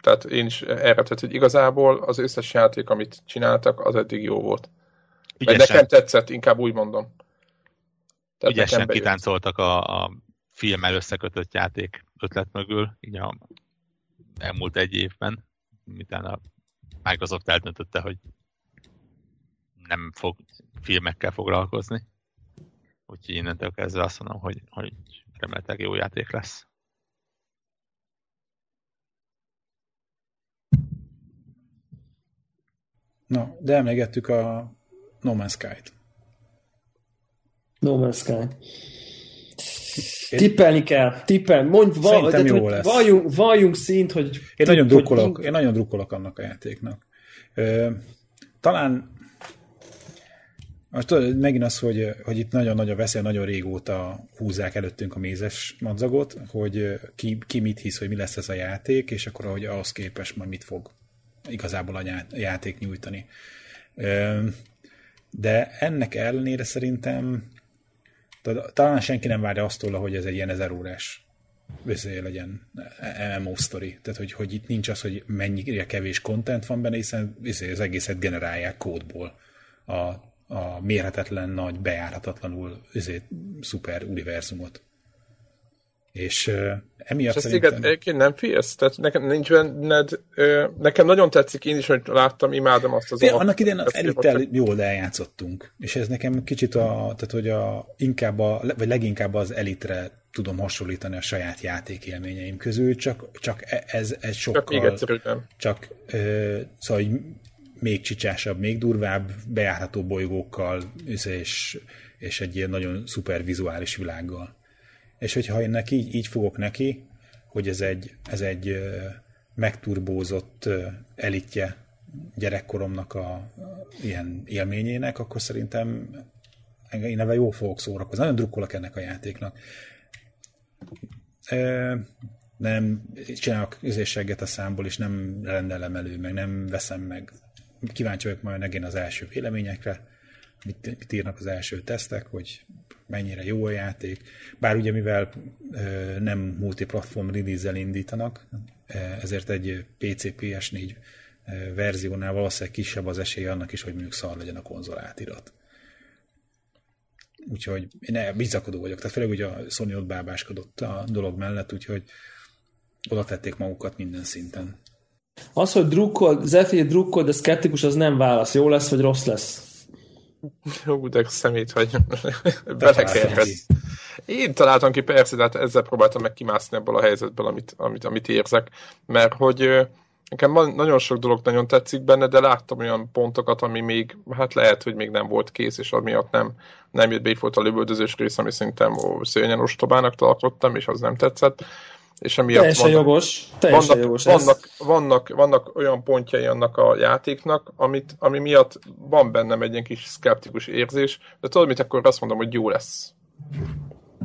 tehát én is erre, tehát hogy igazából az összes játék, amit csináltak, az eddig jó volt. Ügyesen. Nekem tetszett, inkább úgy mondom.
Tehát Ügyesen kitáncoltak a, a filmmel összekötött játék ötlet mögül, így a elmúlt egy évben, miután a Microsoft eldöntötte, hogy nem fog filmekkel foglalkozni. Úgyhogy innentől kezdve azt mondom, hogy, hogy remélhetőleg jó játék lesz.
Na, de emlegettük a No Man's Sky-t.
No Man's Sky. Én... Tippelni kell, tippel. Mondj,
val, de, jó lesz.
Valljunk, valljunk szint, hogy...
Én nagyon, drukkolok, én nagyon drukkolok annak a játéknak. Ö, talán most tudod, megint az, hogy, hogy itt nagyon nagy a veszély, nagyon régóta húzzák előttünk a mézes madzagot, hogy ki, ki mit hisz, hogy mi lesz ez a játék, és akkor ahogy ahhoz képest majd mit fog igazából a játék nyújtani. De ennek ellenére szerintem talán senki nem várja azt tőle, hogy ez egy ilyen ezer órás össze legyen MMO story. Tehát, hogy, hogy itt nincs az, hogy mennyire kevés content van benne, hiszen az egészet generálják kódból a, a mérhetetlen nagy, bejáratatlanul ezért szuper univerzumot. És uh, emiatt és
szerintem... ezt egyébként nem félsz? Tehát nekem nincs benned... Uh, nekem nagyon tetszik, én is, hogy láttam, imádom azt az...
Fél, annak idején az elittel jól eljátszottunk. És ez nekem kicsit a... Tehát, hogy a, inkább a, vagy leginkább az elitre tudom hasonlítani a saját játékélményeim közül, csak, csak e- ez, ez sokkal...
Csak még
Csak, uh, szóval hogy még csicsásabb, még durvább, bejárható bolygókkal, és, és egy ilyen nagyon szuper vizuális világgal és hogyha én neki így, így fogok neki, hogy ez egy, ez egy megturbózott elitje gyerekkoromnak a, a ilyen élményének, akkor szerintem én neve jól fogok szórakozni. Nagyon drukkolok ennek a játéknak. E, nem csinálok üzésseget a számból, és nem rendelem elő, meg nem veszem meg. Kíváncsi vagyok majd megint az első véleményekre, mit, mit írnak az első tesztek, hogy mennyire jó a játék. Bár ugye mivel nem multiplatform release indítanak, ezért egy PC PS4 verziónál valószínűleg kisebb az esély annak is, hogy mondjuk szar legyen a konzol átirat. úgyhogy én bizakodó vagyok, tehát főleg, hogy a Sony ott bábáskodott a dolog mellett, úgyhogy oda tették magukat minden szinten.
Az, hogy drukkol, Zephyr drukkol, de szkeptikus, az nem válasz. Jó lesz, vagy rossz lesz?
Jó, de szemét vagy. Belekerkedsz. Én találtam ki persze, de hát ezzel próbáltam meg kimászni ebből a helyzetből, amit, amit, amit érzek. Mert hogy nekem nagyon sok dolog nagyon tetszik benne, de láttam olyan pontokat, ami még, hát lehet, hogy még nem volt kész, és amiatt nem, nem jött be, itt volt a lövöldözős rész, ami szerintem szőnyen ostobának tartottam, és az nem tetszett és emiatt
teljesen vannak, jogos, teljesen
vannak,
jogos
vannak, vannak, vannak, olyan pontjai annak a játéknak, amit, ami miatt van bennem egy ilyen kis szkeptikus érzés, de tudod mit, akkor azt mondom, hogy jó lesz.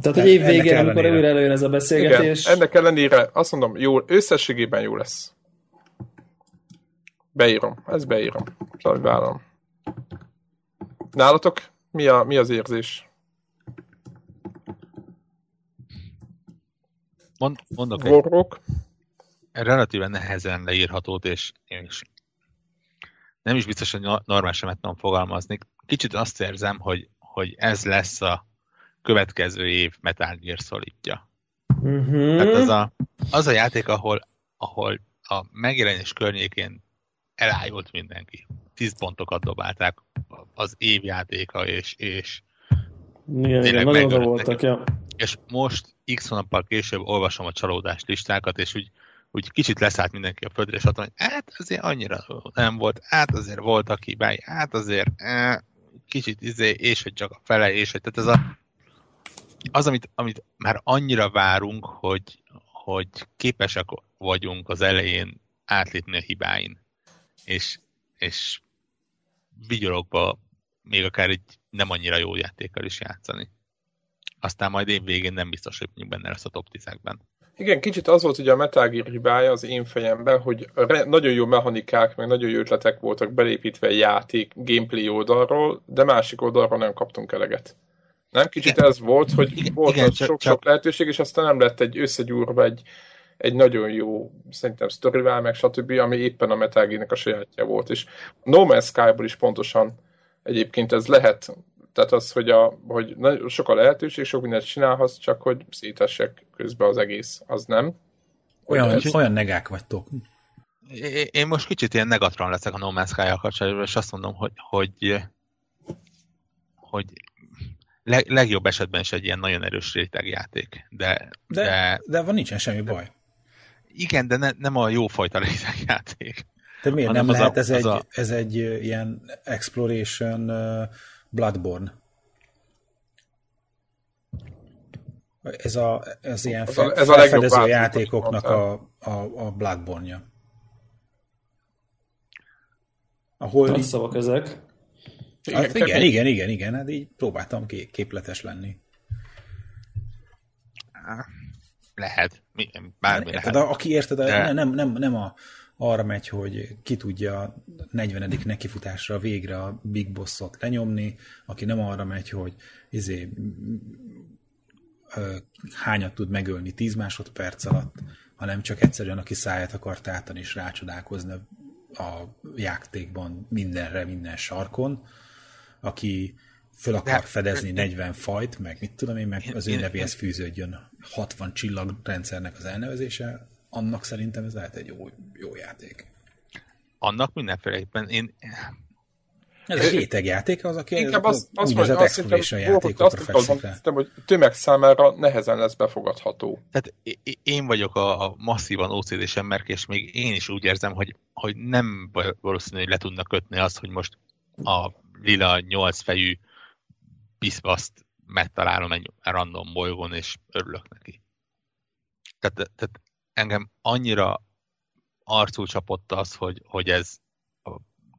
Tehát, hogy év végén, amikor újra előjön ez a beszélgetés...
Igen, ennek ellenére azt mondom, jó, összességében jó lesz. Beírom, ez beírom. Szóval vállalom. Nálatok mi, a, mi az érzés?
Mond, mondok egy relatíven nehezen leírhatót, és, és nem is biztos, hogy normálisan meg tudom fogalmazni. Kicsit azt érzem, hogy, hogy ez lesz a következő év Metal Gear Solidja. Uh-huh. Tehát az a, az a játék, ahol, ahol a megjelenés környékén elájult mindenki. Tíz pontokat dobálták az évjátéka, és, és
igen, igen, nagyon oda voltak, ja.
És most x hónappal később olvasom a csalódás listákat, és úgy, úgy kicsit leszállt mindenki a földre, és azt mondja, hát azért annyira nem volt, hát azért volt a hibái, hát azért eh, kicsit izé, és hogy csak a fele, és hogy tehát ez a az, amit, amit már annyira várunk, hogy, hogy képesek vagyunk az elején átlépni a hibáin, és, és vigyorokba még akár egy nem annyira jó játékkal is játszani. Aztán majd év végén nem biztos, hogy benne lesz a top 10-ekben.
Igen, kicsit az volt ugye a Metal Gear hibája az én fejemben, hogy nagyon jó mechanikák, meg nagyon jó ötletek voltak belépítve a játék gameplay oldalról, de másik oldalról nem kaptunk eleget. Nem? Kicsit igen. ez volt, hogy igen, volt igen, sok-sok csak... lehetőség, és aztán nem lett egy összegyúrva egy, egy nagyon jó, szerintem sztorival, meg stb., ami éppen a Metal Gear-nek a sajátja volt. És No Man's Sky-ból is pontosan egyébként ez lehet, tehát az, hogy, a, hogy sok a lehetőség, sok mindent csinálhatsz, csak hogy szétessek közben az egész, az nem.
Olyan, ez... olyan negák vagytok.
Én most kicsit ilyen negatron leszek a No Man's Sky-jal kapcsolatban, és azt mondom, hogy, hogy, hogy leg, legjobb esetben is egy ilyen nagyon erős rétegjáték. De,
de, de, de van nincsen semmi baj.
Igen, de ne, nem a jófajta rétegjáték.
De miért nem lehet a, ez, egy, a... ez egy ilyen exploration uh, Bloodborne? Ez, a, ez ilyen fe, ez a felfedező játékoknak a, a, a Bloodborne-ja.
Ahol Nagy szavak ezek.
Igen, hát igen, igen, igen, igen, hát így próbáltam képletes lenni.
Lehet, bármi
lehet. De aki érted, de... nem, nem, nem a, arra megy, hogy ki tudja a 40. nekifutásra végre a Big Bossot lenyomni, aki nem arra megy, hogy izé, ö, hányat tud megölni 10 másodperc alatt, hanem csak egyszerűen aki száját akar tátani és rácsodálkozni a játékban mindenre, minden sarkon, aki föl akar De, fedezni 40 fajt, meg mit tudom én, meg az ő nevéhez fűződjön 60 csillagrendszernek az elnevezése, annak szerintem ez lehet egy jó, jó játék.
Annak mindenféleképpen én...
Ez egy rétegjáték, az, aki Inkább az, az, az, az exploration játékokra fekszik rá.
hogy tömeg számára nehezen lesz befogadható.
Tehát én vagyok a, a masszívan OCD-s emberk, és még én is úgy érzem, hogy, hogy nem valószínű, hogy le tudnak kötni azt, hogy most a lila nyolc fejű piszbaszt megtalálom egy random bolygón, és örülök neki. Tehát, tehát engem annyira arcul csapott az, hogy, hogy ez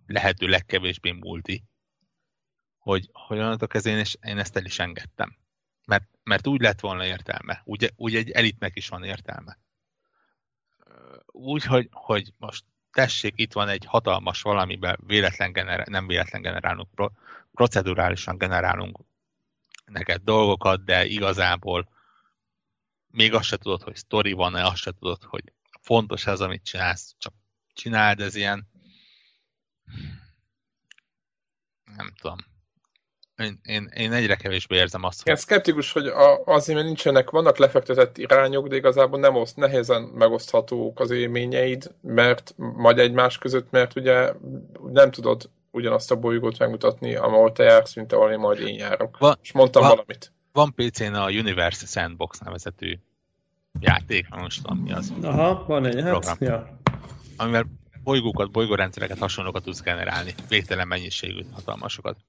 lehető legkevésbé multi, hogy, hogy onnantól kezdén és én ezt el is engedtem. Mert, mert úgy lett volna értelme. Úgy, úgy egy elitnek is van értelme. Úgy, hogy, hogy most tessék, itt van egy hatalmas valamiben véletlen generál, nem véletlen generálunk, pro, procedurálisan generálunk neked dolgokat, de igazából még azt se tudod, hogy sztori van-e, azt se tudod, hogy fontos ez, amit csinálsz, csak csináld, ez ilyen nem tudom. én, én, én egyre kevésbé érzem azt,
hogy... Én szkeptikus, hogy a, azért, mert nincsenek, vannak lefektetett irányok, de igazából nem oszt, nehézen megoszthatók az élményeid, mert majd egymás között, mert ugye nem tudod ugyanazt a bolygót megmutatni, ahol te jársz, mint ahol én majd én járok. Va, És mondtam va, valamit.
Van PC-n a Universe Sandbox nevezetű játék, most tudom mi az.
Aha, van egy, hát, ja.
Amivel bolygókat, bolygórendszereket, hasonlókat tudsz generálni. Végtelen mennyiségű hatalmasokat.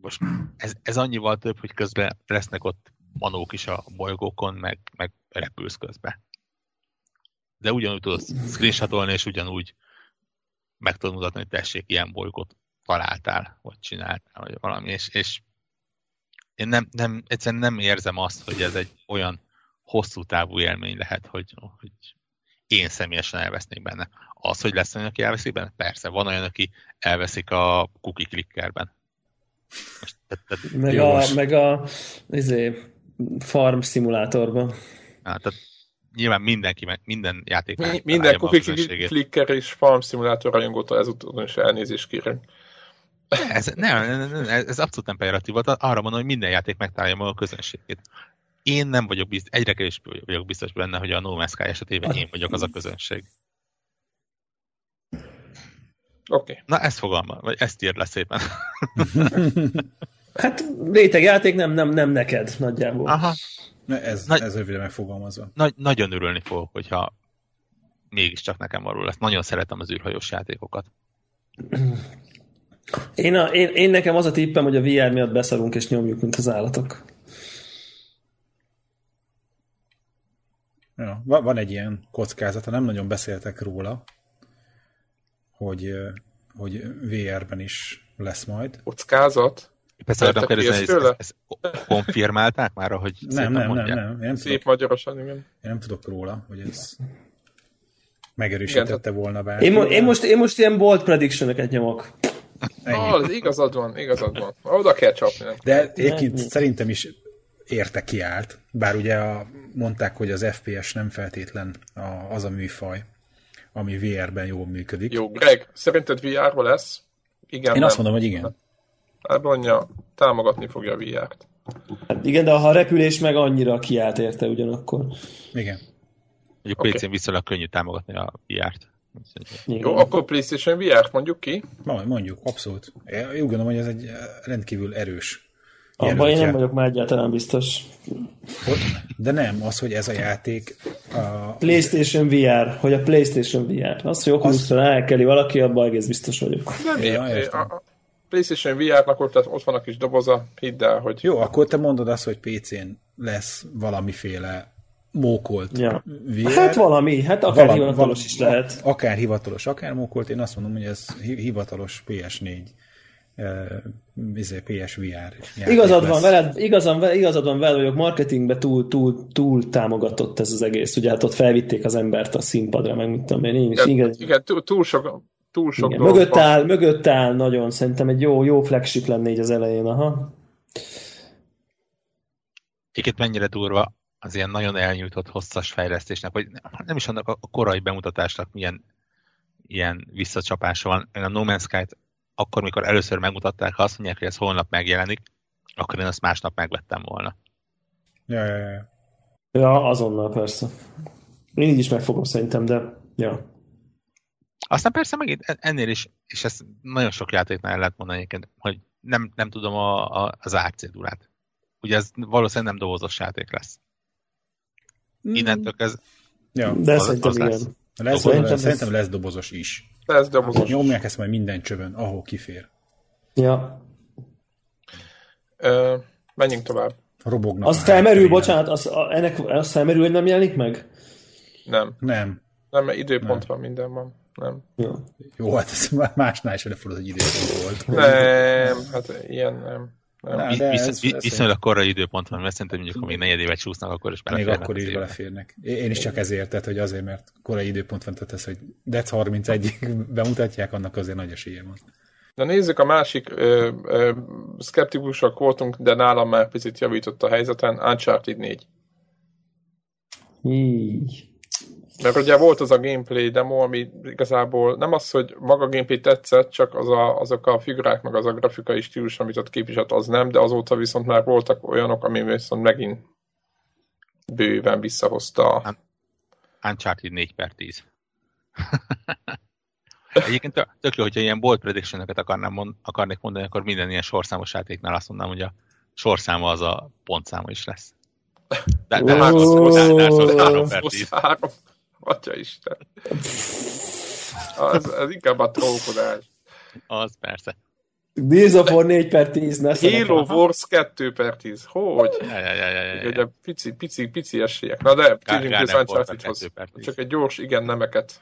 Most ez, ez annyival több, hogy közben lesznek ott manók is a bolygókon, meg, meg repülsz közben. De ugyanúgy tudod screenshotolni, és ugyanúgy meg tudod mutatni, hogy tessék, ilyen bolygót találtál, vagy csináltál, vagy valami, és, és én nem, nem, egyszerűen nem érzem azt, hogy ez egy olyan hosszú távú élmény lehet, hogy, hogy én személyesen elvesznék benne. Az, hogy lesz olyan, aki elveszik benne? Persze, van olyan, aki elveszik a cookie clickerben.
Most, te, te, meg, a, most... meg a izé, farm szimulátorban.
Hát, tehát nyilván mindenki, meg minden játék
Mi, Minden cookie clicker és farm szimulátor rajongótól ezúttal is elnézést kérünk.
Ez, nem, nem, ez abszolút nem pejoratív volt. Arra mondom, hogy minden játék megtalálja maga a közönségét én nem vagyok biztos, egyre kevésbé vagyok biztos benne, hogy a No Man's Sky esetében én vagyok az a közönség.
Oké. Okay.
Na, ezt fogalma, vagy ezt ír le szépen.
hát játék nem, nem, nem neked nagyjából.
Aha. Ez, Nagy, ez röviden megfogalmazva.
Nagy, nagyon örülni fogok, hogyha mégiscsak nekem való lesz. Nagyon szeretem az űrhajós játékokat.
Én, a, én, én nekem az a tippem, hogy a VR miatt beszarunk és nyomjuk, mint az állatok.
Ja, van egy ilyen kockázata, nem nagyon beszéltek róla, hogy, hogy VR-ben is lesz majd.
Kockázat?
Persze, nem kérdezni, ezt, ezt konfirmálták már, hogy
nem, nem, nem, nem, nem.
nem Szép tudok, magyarosan, igen. Én
nem tudok róla, hogy ez megerősítette igen, volna bár.
Én, mo- én, most, én most ilyen bold prediction nyomok.
Ah, igazad van, igazad van. Oda kell csapni.
De egyébként szerintem is érte kiállt, bár ugye a, mondták, hogy az FPS nem feltétlen a, az a műfaj, ami VR-ben jól működik.
Jó, Greg, szerinted VR-ba lesz?
Igen, Én nem. azt mondom, hogy igen.
Hát mondja, támogatni fogja a VR-t.
Hát igen, de ha a repülés meg annyira kiállt érte ugyanakkor.
Igen.
Mondjuk okay. PC-n viszonylag könnyű támogatni a VR-t.
Jó, akkor PlayStation VR-t mondjuk ki?
Mondjuk, abszolút. Én úgy gondolom, hogy ez egy rendkívül erős
abban én nem vagyok már egyáltalán biztos.
De nem, az, hogy ez a játék... A...
PlayStation VR, hogy a PlayStation VR. Az, hogy Oculusra az... elkeli valaki, abban egész biztos vagyok.
Nem, ja, a, a PlayStation VR-nak ott, ott van a kis doboza, hidd el, hogy...
Jó, akkor te mondod azt, hogy PC-n lesz valamiféle mókolt
ja. VR. Hát valami, hát akár valami, hivatalos valami, is lehet.
Akár hivatalos, akár mókolt. Én azt mondom, hogy ez hivatalos PS4 uh, PSVR.
Igazad van, veled, igazad, igazad van veled, hogy a marketingbe túl, túl, túl támogatott ez az egész. Ugye hát ott felvitték az embert a színpadra, meg mit tudom én. én is,
igen, igen, túl, túl sok, túl sok
igen, mögött áll, mögött áll nagyon, szerintem egy jó, jó flagship lenne így az elején, aha.
Egyébként mennyire durva az ilyen nagyon elnyújtott hosszas fejlesztésnek, vagy nem is annak a korai bemutatásnak milyen ilyen visszacsapása van. Én a No Man's Sky-t akkor, mikor először megmutatták, ha azt mondják, hogy ez holnap megjelenik, akkor én azt másnap megvettem volna.
Ja, ja, ja.
Ja, azonnal persze. Én így is megfogom szerintem, de ja.
Aztán persze megint ennél is, és ezt nagyon sok játéknál el lehet mondani egyébként, hogy nem, nem tudom a, a, az árcédulát. Ugye ez valószínűleg nem dobozos játék lesz. Mm. Innentől ez...
Ja. De az, szerintem az igen. Lesz.
Lesz, szerintem, szerintem lesz dobozos is.
Ez dobozos.
Nyomják ezt majd minden csövön, ahol kifér.
Ja.
Ö, menjünk tovább.
Robognak.
Az felmerül, bocsánat, az, ennek az felmerül, hogy nem jelenik meg?
Nem.
Nem.
Nem, mert időpont van minden van. Nem.
Jó. Jó, hát ez másnál is előfordul, hogy időpont volt.
Nem, hát ilyen nem.
Nem, de visz, ez, visz, viszonylag korai időpont van, mert szerintem mondjuk, ha még negyedévet csúsznak, akkor is
beleférnek. Még akkor is beleférnek. Én is csak ezért, tehát, hogy azért, mert korai időpont van, tehát ez, hogy Dec 31-ig bemutatják, annak azért nagy esélye van.
Na nézzük, a másik ö, ö, szkeptikusak voltunk, de nálam már picit javított a helyzeten, Uncharted 4.
Így.
Mert ugye volt az a gameplay demo, ami igazából nem az, hogy maga a gameplay tetszett, csak az a, azok a figurák, meg az a grafikai stílus, amit ott képviselt, az nem, de azóta viszont már voltak olyanok, ami viszont megint bőven visszahozta a...
Uncharted 4 per 10. Egyébként tök jó, hogyha ilyen bold prediction akarnám mond, akarnék mondani, akkor minden ilyen sorszámos játéknál azt mondanám, hogy a sorszáma az a pontszáma is lesz.
De, de 3 per 10. Atya Isten. Az, az inkább a trókodás.
Az persze.
Gears of War 4 per 10, ne
Halo Wars 2 per 10. Hogy?
Ja, ja, ja, ja, ja.
Ugye pici, pici, pici esélyek. Na de, térjünk az uncharted Csak egy gyors igen nemeket.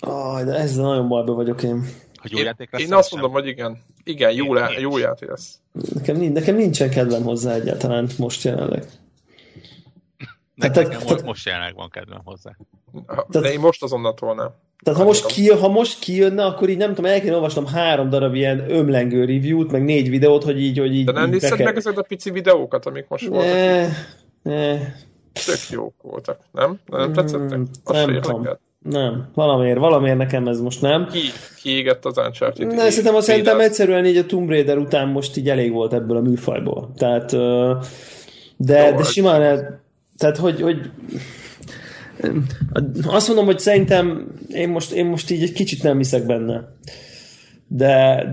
Ah, de ezzel nagyon bajba vagyok én.
Hogy jó játék lesz?
Én azt mondom, hogy igen. Igen, jó, le, jó játék lesz.
Nekem, nekem nincsen kedvem hozzá egyáltalán most jelenleg.
Nekem, tehát, most, most jelenleg van kedvem hozzá.
De tehát, én most azonnal nem.
Tehát ha most, ki, ha most kijönne, akkor így nem tudom, el kéne olvasnom három darab ilyen ömlengő review-t, meg négy videót, hogy így, hogy így...
De nem nézted meg ezeket a pici videókat, amik most voltak? Ne,
ne.
Tök jók voltak, nem? Nem tetszettek? Mm,
nem tudom. Nem, valamiért, valamiért nekem ez most nem.
Ki, ki égett az Uncharted?
Ne, szerintem, azt szerintem egyszerűen így a Tomb Raider után most így elég volt ebből a műfajból. Tehát, de, Jó, de simán, el, tehát hogy, hogy azt mondom, hogy szerintem én most, én most így egy kicsit nem hiszek benne. De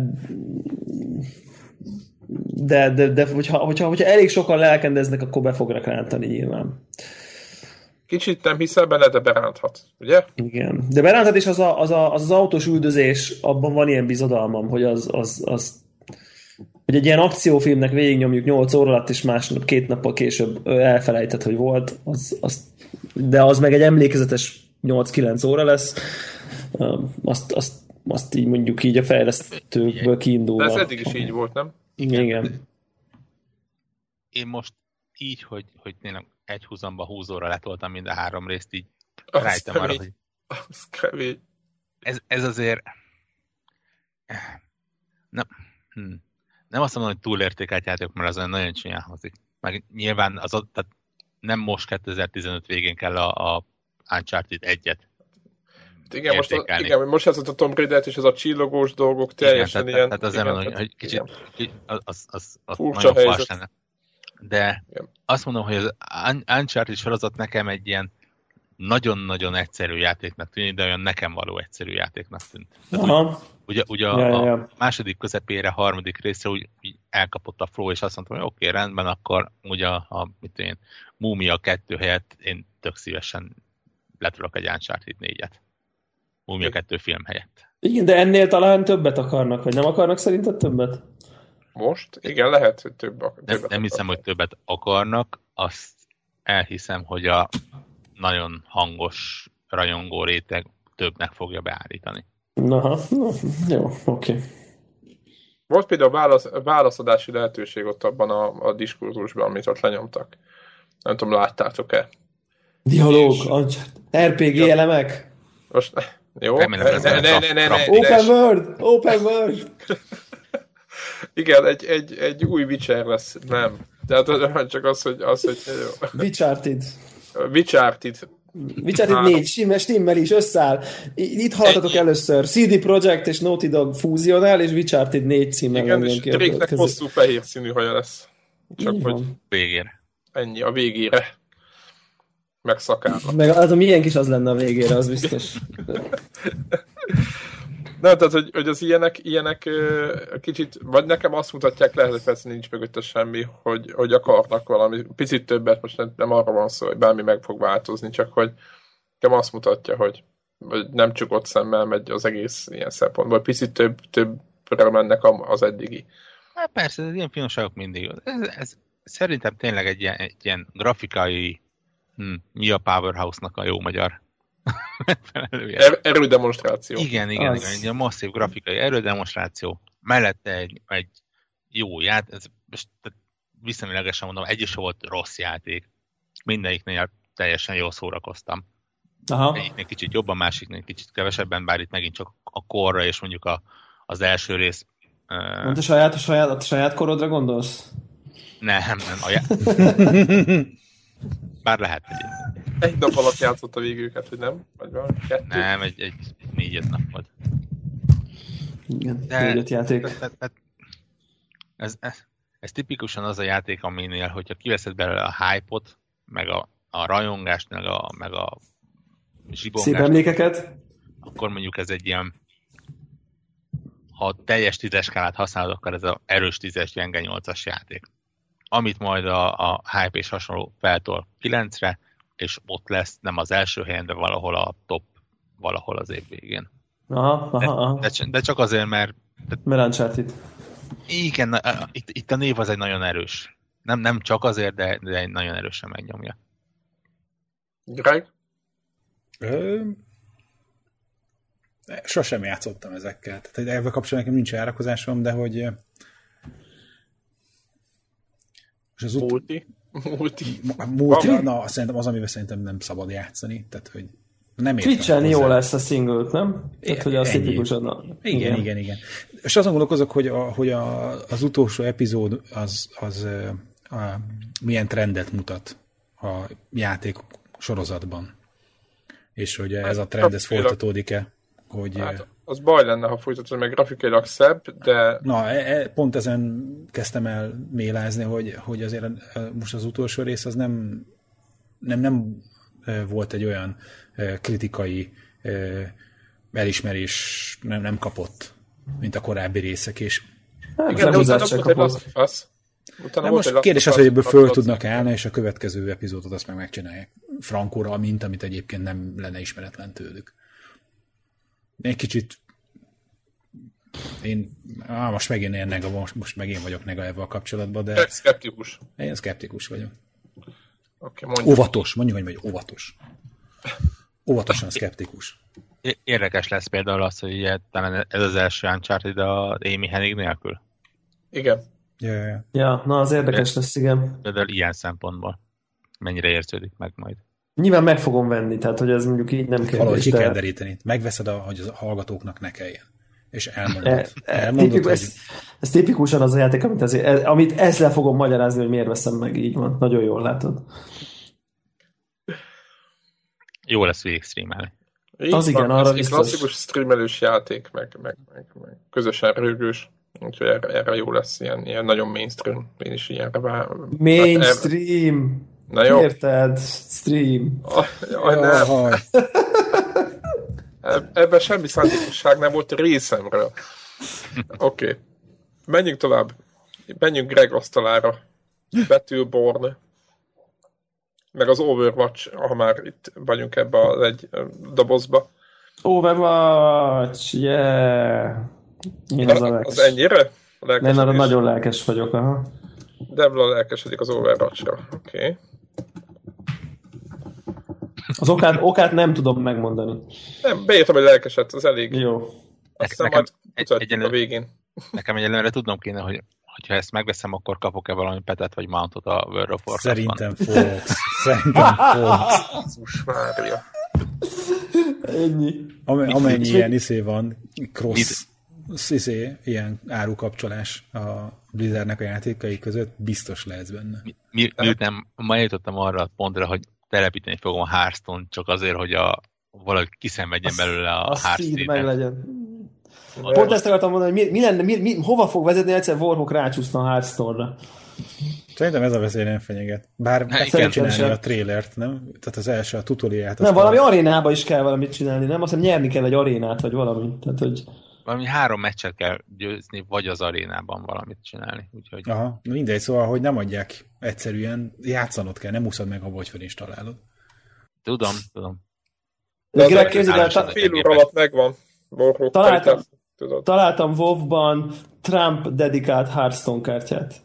de, de, de hogyha, hogyha, hogyha elég sokan lelkendeznek, akkor be fognak rántani nyilván.
Kicsit nem hiszel benne, de beránthat, ugye?
Igen. De beránthat, és az, a, az, a, az, az autós üldözés, abban van ilyen bizodalmam, hogy az, az, az hogy egy ilyen akciófilmnek végignyomjuk 8 óra alatt, és másnap, két nappal később elfelejtett, hogy volt, az, az, de az meg egy emlékezetes 8-9 óra lesz, azt, azt, azt így mondjuk így a fejlesztőkből kiindulva.
De ez eddig is így volt, nem?
Igen.
Én most így, hogy, hogy tényleg egy húzamba húzóra letoltam mind a három részt, így rájtem arra, hogy
az kemény.
Ez, ez azért nem, hm. Nem azt mondom, hogy túlértékelt játék, mert az olyan nagyon csúnyán hozik. Meg nyilván az, tehát nem most 2015 végén kell a, a Uncharted egyet
igen, most, a, igen, most ez a Tomb Raider és ez a csillogós dolgok teljesen
igen,
ilyen...
Tehát, tehát az igen, hogy kicsit, az, az, az, az nagyon fals lenne de Igen. azt mondom, hogy az Uncharted sorozat nekem egy ilyen nagyon-nagyon egyszerű játéknak tűnik, de olyan nekem való egyszerű játéknak tűnt. Aha. Ugye, ugye ja, a, ja. második közepére, harmadik részre úgy, úgy elkapott a flow, és azt mondtam, hogy oké, okay, rendben, akkor ugye a, a mit én, Múmia 2 helyett én tök szívesen letudok egy Uncharted 4-et. Múmia 2 film helyett.
Igen, de ennél talán többet akarnak, vagy nem akarnak szerinted többet?
Most? Igen, lehet, hogy több,
többet nem, nem hiszem, hogy többet akarnak, azt elhiszem, hogy a nagyon hangos rajongó réteg többnek fogja beállítani.
Aha, na, jó, oké. Okay.
Volt például válasz, válaszadási lehetőség ott abban a, a diskurzusban, amit ott lenyomtak. Nem tudom, láttátok-e?
Dialóg, És... RPG ja. elemek?
Most, jó. Remélem, ne, ne, ne, ne, ne,
open world! Open world!
Igen, egy, egy, egy új Witcher lesz. Nem. Tehát csak az, hogy... Az, hogy
Witcherted.
Witcherted.
Witcherted 4, stimmel, stimmel is, összeáll. Itt hallottatok először. CD Projekt és Naughty Dog fúzionál, és Witcherted 4 címmel
Igen, és Drakenek hosszú fehér színű haja lesz. Csak
Így hogy... Végére.
Ennyi, a végére. Meg szakálla.
Meg az a milyen kis az lenne a végére, az biztos.
Nem, tehát, hogy, hogy az ilyenek, ilyenek kicsit, vagy nekem azt mutatják, lehet, hogy persze nincs mögötte semmi, hogy, hogy akarnak valami picit többet, most nem, nem arra van szó, hogy bármi meg fog változni, csak hogy nekem azt mutatja, hogy, hogy nem csak ott szemmel megy az egész ilyen szempontból, picit több, többre mennek az eddigi.
Hát persze, ez ilyen finomságok mindig. Ez, ez szerintem tényleg egy ilyen, egy ilyen grafikai hm, mi a Powerhouse-nak a jó magyar
er, erődemonstráció.
Igen, igen, az... igen, egy ilyen masszív grafikai erődemonstráció, mellette egy, egy jó játék, ez most viszonylagosan mondom, egy is volt rossz játék. Mindegyiknél teljesen jól szórakoztam. Aha. Egyiknél kicsit jobban, másiknél kicsit kevesebben, bár itt megint csak a korra és mondjuk a, az első rész.
Mondd a saját, a saját, a saját korodra gondolsz?
Nem, nem. A já... Bár lehet
egyébként. Egy nap alatt játszott a végüket, hogy nem? Vagy valami
kettő? Nem, egy, egy négy-öt nap volt.
Igen, De, négy-öt játék. Ez,
ez, ez, ez tipikusan az a játék, aminél, hogyha kiveszed belőle a hype-ot, meg a, a rajongást, meg a, meg a
zsibongást. Szép emlékeket.
Akkor mondjuk ez egy ilyen ha teljes tízes skálát használod, akkor ez az erős tízes gyenge nyolcas játék. Amit majd a, a hype és hasonló feltol 9-re, és ott lesz nem az első helyen, de valahol a top, valahol az év végén.
Aha, aha, aha.
De, de, de csak azért, mert... De,
mert Uncharted.
Igen, itt, itt a név az egy nagyon erős. Nem, nem csak azért, de, de egy nagyon erősen megnyomja.
Greg?
Sosem játszottam ezekkel. Tehát ebben kapcsolatban nekem nincs árakozásom, de hogy
és az ut- Multi?
Multi? Multi, na, szerintem az, amivel szerintem nem szabad játszani. Tehát, hogy nem
Twitch-en jó lesz a single nem? Tehát, hogy az
tipikusan... Igen, igen, igen, igen. És azon gondolkozok, hogy, a, hogy a, az utolsó epizód az, az a, a, milyen trendet mutat a játék sorozatban. És hogy ez a trend, ez folytatódik-e hogy... Hát,
az baj lenne, ha folytatod, meg grafikailag szebb, de...
Na, e, e, pont ezen kezdtem el mélázni, hogy, hogy azért most az utolsó rész az nem, nem, nem volt egy olyan kritikai elismerés, nem, nem kapott, mint a korábbi részek, és
hát, igen, de utána az.
Utána volt most kérdés az, hogy ebből föl tudnak állni, és a következő epizódot azt meg megcsinálják frankóra, mint amit egyébként nem lenne ismeretlen tőlük egy kicsit én, á, most megint én nega, most, most megint vagyok nega ebben a kapcsolatban, de...
Skeptikus.
Én skeptikus vagyok.
Okay, mondjuk.
Óvatos, mondjuk, hogy vagy óvatos. Óvatosan skeptikus.
Érdekes lesz például az, hogy ugye, talán ez az első Uncharted a Amy Hennig nélkül.
Igen.
Ja, ja, ja.
ja, na az érdekes lesz, igen.
Például ilyen szempontból. Mennyire érződik meg majd.
Nyilván meg fogom venni, tehát hogy ez mondjuk így nem kérdés.
Valahogy ki kell deríteni. Megveszed, a, hogy a hallgatóknak ne kelljen. És elmondod. E, e, elmondod
tipikus, hogy... ez, ez, tipikusan az a játék, amit, ez, amit ezzel fogom magyarázni, hogy miért veszem meg, így van. Nagyon jól látod.
Jó lesz végig streamelni.
Az igen, arra ez biztos.
klasszikus streamelős játék, meg, meg, meg, meg közösen rögős. Úgyhogy erre, erre jó lesz ilyen, ilyen nagyon mainstream. Én is ilyenre vár.
Mainstream! Na jó. Érted? Stream.
Ah, jaj, nem. Ebben semmi szándékosság nem volt részemről. Oké. Okay. Menjünk tovább. Menjünk Greg asztalára. Battleborn. Meg az Overwatch, ha már itt vagyunk ebbe az egy dobozba.
Overwatch, yeah!
Én az, a az ennyire?
Én arra nagyon lelkes vagyok, aha.
Devla lelkesedik az Overwatch-ra. Oké. Okay.
Az okát, okát nem tudom megmondani.
Nem, beírtam, hogy lelkeset, az elég.
Jó.
Aztán nekem, majd egy, a végén.
Nekem egyelőre tudnom kéne, hogy hogyha ezt megveszem, akkor kapok-e valami petet vagy mountot a World of Warcraft-ban.
Szerintem fogsz. Szerintem fogsz.
Jézus Mária.
Ennyi.
Am- amennyi ilyen iszé van, cross iszé, ilyen árukapcsolás a Blizzardnek a játékai között, biztos lehetsz benne. Mi,
mi, miután ma jutottam arra a pontra, hogy telepíteni fogom a Hearthstone csak azért, hogy a valaki kiszenvedjen belőle a,
meg legyen. Pont ezt akartam mondani, hogy mi, mi lenne, mi, mi, hova fog vezetni egyszer Warhawk rácsúszna a Hearthstone-ra.
Szerintem ez a veszély nem fenyeget. Bár hát kell csinálni sem. a trailert, nem? Tehát az első, a tutoriát.
Nem, valami arénába is kell valamit csinálni, nem? Azt hiszem nyerni kell egy arénát, vagy valami. Tehát, hogy
valami három meccset kell győzni, vagy az arénában valamit csinálni. Úgyhogy...
Aha, mindegy, szóval, hogy nem adják egyszerűen, játszanod kell, nem úszod meg, vagy fel találod.
Tudom, tudom.
De De képzeld el, fél óra alatt megvan.
Találtam, találtam WoW-ban Trump dedikált Hearthstone kártyát.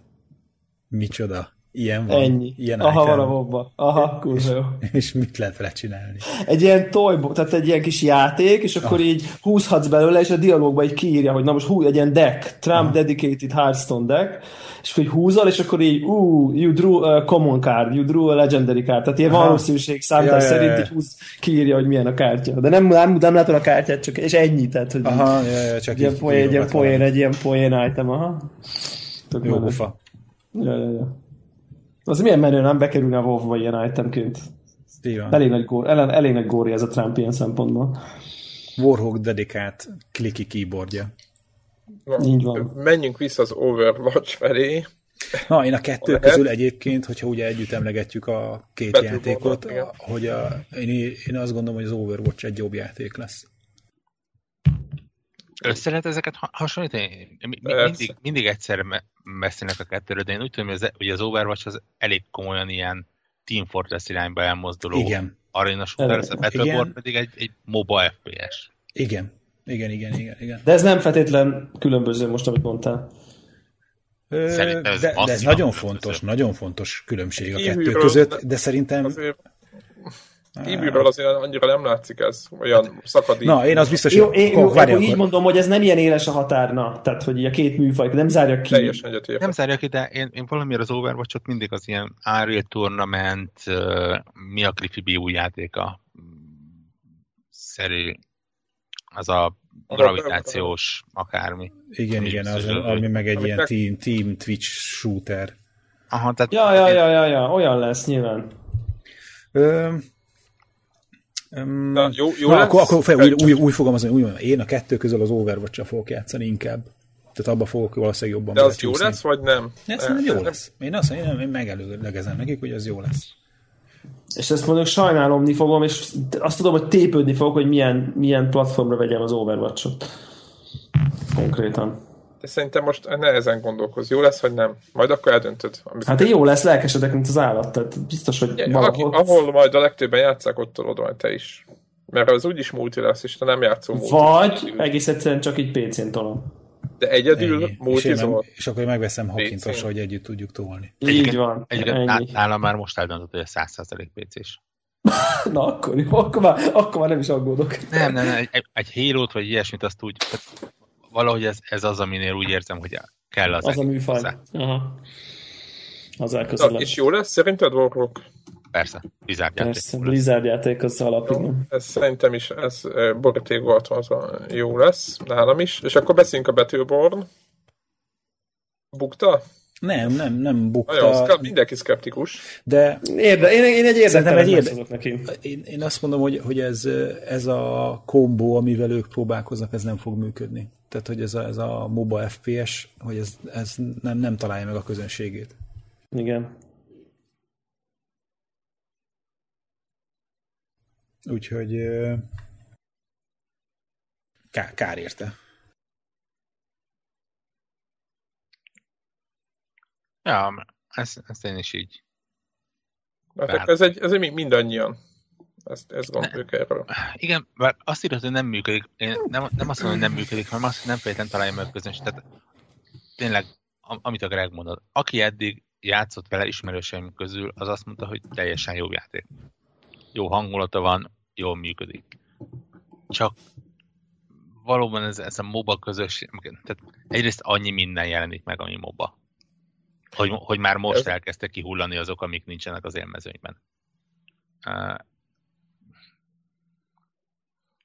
Micsoda? Ilyen van.
Ennyi.
Ilyen
Aha, van a mobba. Aha, kurva jó.
És mit lehet vele csinálni?
Egy ilyen toy, tehát egy ilyen kis játék, és akkor ah. így húzhatsz belőle, és a dialógban így kiírja, hogy na most hú, egy ilyen deck, Trump ah. Dedicated Hearthstone deck, és így húzol, és akkor így, ú, you drew a common card, you drew a legendary card, tehát ilyen valószínűség számítás ja, szerint ja, ja. így húz, kiírja, hogy milyen a kártya. De nem, nem, nem látod a kártyát, csak, és ennyi, tehát, hogy
aha, ja, ja, csak
ilyen poén, egy ilyen poén, egy ilyen poén item, aha.
Tök Jó, ufa.
Ja, ja, ja. Az milyen menő nem bekerülne a WoW-ba ilyen itemként. Elég nagy, gór, elég, elég nagy góri ez a Trump ilyen szempontból.
Warhawk dedikált kliki keyboardja.
Na, Így van.
Menjünk vissza az Overwatch felé.
Na, én a kettő Lehet. közül egyébként, hogyha ugye együtt emlegetjük a két Battle játékot, a, hogy a, én, én azt gondolom, hogy az Overwatch egy jobb játék lesz.
Össze lehet ezeket hasonlítani? Mindig, mindig egyszer beszélnek a kettőről, de én úgy tudom, hogy az Overwatch az elég komolyan ilyen Team Fortress irányba elmozduló
igen.
arena shooter, a Battleborn pedig egy, egy MOBA FPS.
Igen. Igen, igen, igen, igen.
De ez nem feltétlen különböző most, amit mondtál.
de, de ez nagyon fontos, nagyon fontos különbség a kettő között, de szerintem... Azért
Kívülről azért annyira nem látszik ez, olyan szakadék.
Na, én az biztos,
hogy... Én, jó, akkor így mondom, hogy ez nem ilyen éles a határna, tehát hogy a két műfaj nem zárja ki.
Teljesen egyetértek.
Nem zárja ki, de én, én valamiért az Overwatch-ot mindig az ilyen Unreal Tournament, uh, mi a Cliffy B új játéka szerű, az a gravitációs akármi.
Igen, igen, az, ami meg egy ilyen team, team Twitch shooter.
Aha, tehát... Ja, ja, ja, ja, ja, olyan lesz nyilván. Ö,
Um, Na, jó, jó na, akkor, akkor fel, új, új, új fogalmazni, új, én a kettő közül az overwatch fogok játszani inkább. Tehát abba fogok valószínűleg jobban
De az jó lesz, vagy nem?
Ez nem jó lesz. Én azt mondom, én megelőlegezem nekik, hogy az jó lesz.
És ezt mondjuk sajnálomni fogom, és azt tudom, hogy tépődni fogok, hogy milyen, milyen platformra vegyem az Overwatch-ot. Konkrétan
de szerintem most nehezen gondolkoz. Jó lesz, vagy nem? Majd akkor eldöntöd.
Hát jó lesz, lelkesedek, mint az állat. Tehát biztos, hogy
ja, valahol... Aki, ahol majd a legtöbben játszák, ott tudod majd te is. Mert az úgyis multi lesz, és te nem játszol multi.
Vagy egész egyszerűen csak így PC-n tolom.
De egyedül multizol.
És, és akkor megveszem Hakintos, hogy együtt tudjuk tolni.
Így van.
Egyébként nálam már most eldöntött, hogy a 100% PC-s.
Na akkor jó, akkor már, akkor már nem is aggódok.
Nem, nem, nem egy, egy halo vagy ilyesmit azt úgy, tehát valahogy ez, ez az, aminél úgy érzem, hogy kell az.
Az a műfaj. Aha. Az elközelebb.
És jó lesz szerinted Warhawk?
Persze, Blizzard játék.
Persze, Blizzard játék az alapig.
Ez szerintem is, ez boríték volt, az a jó lesz, nálam is. És akkor beszéljünk a Battleborn. Bukta?
Nem, nem, nem bukta.
Nagyon, mindenki szkeptikus.
De
Érde, én, én egy érdektelen egy érde...
neki. Én, én azt mondom, hogy, hogy ez, ez a kombó, amivel ők próbálkoznak, ez nem fog működni. Tehát, hogy ez a, ez a MOBA FPS, hogy ez, ez nem, nem találja meg a közönségét.
Igen.
Úgyhogy kár, kár érte.
Ja, ezt, ezt én is így.
Hát ez egy, ez egy mindannyian. Ezt, ezt gondoljuk ne, erről.
Igen, bár azt írod, hogy nem működik. Én nem, nem azt mondom, hogy nem működik, hanem azt, hogy nem feltétlenül találja meg közönség. Tehát tényleg, amit a Greg mondott, aki eddig játszott vele ismerőseim közül, az azt mondta, hogy teljesen jó játék. Jó hangulata van, jól működik. Csak valóban ez, ez a MOBA közösség, tehát egyrészt annyi minden jelenik meg, ami MOBA. Hogy, hogy már most elkezdtek kihullani azok, amik nincsenek az élmezőnyben. Uh,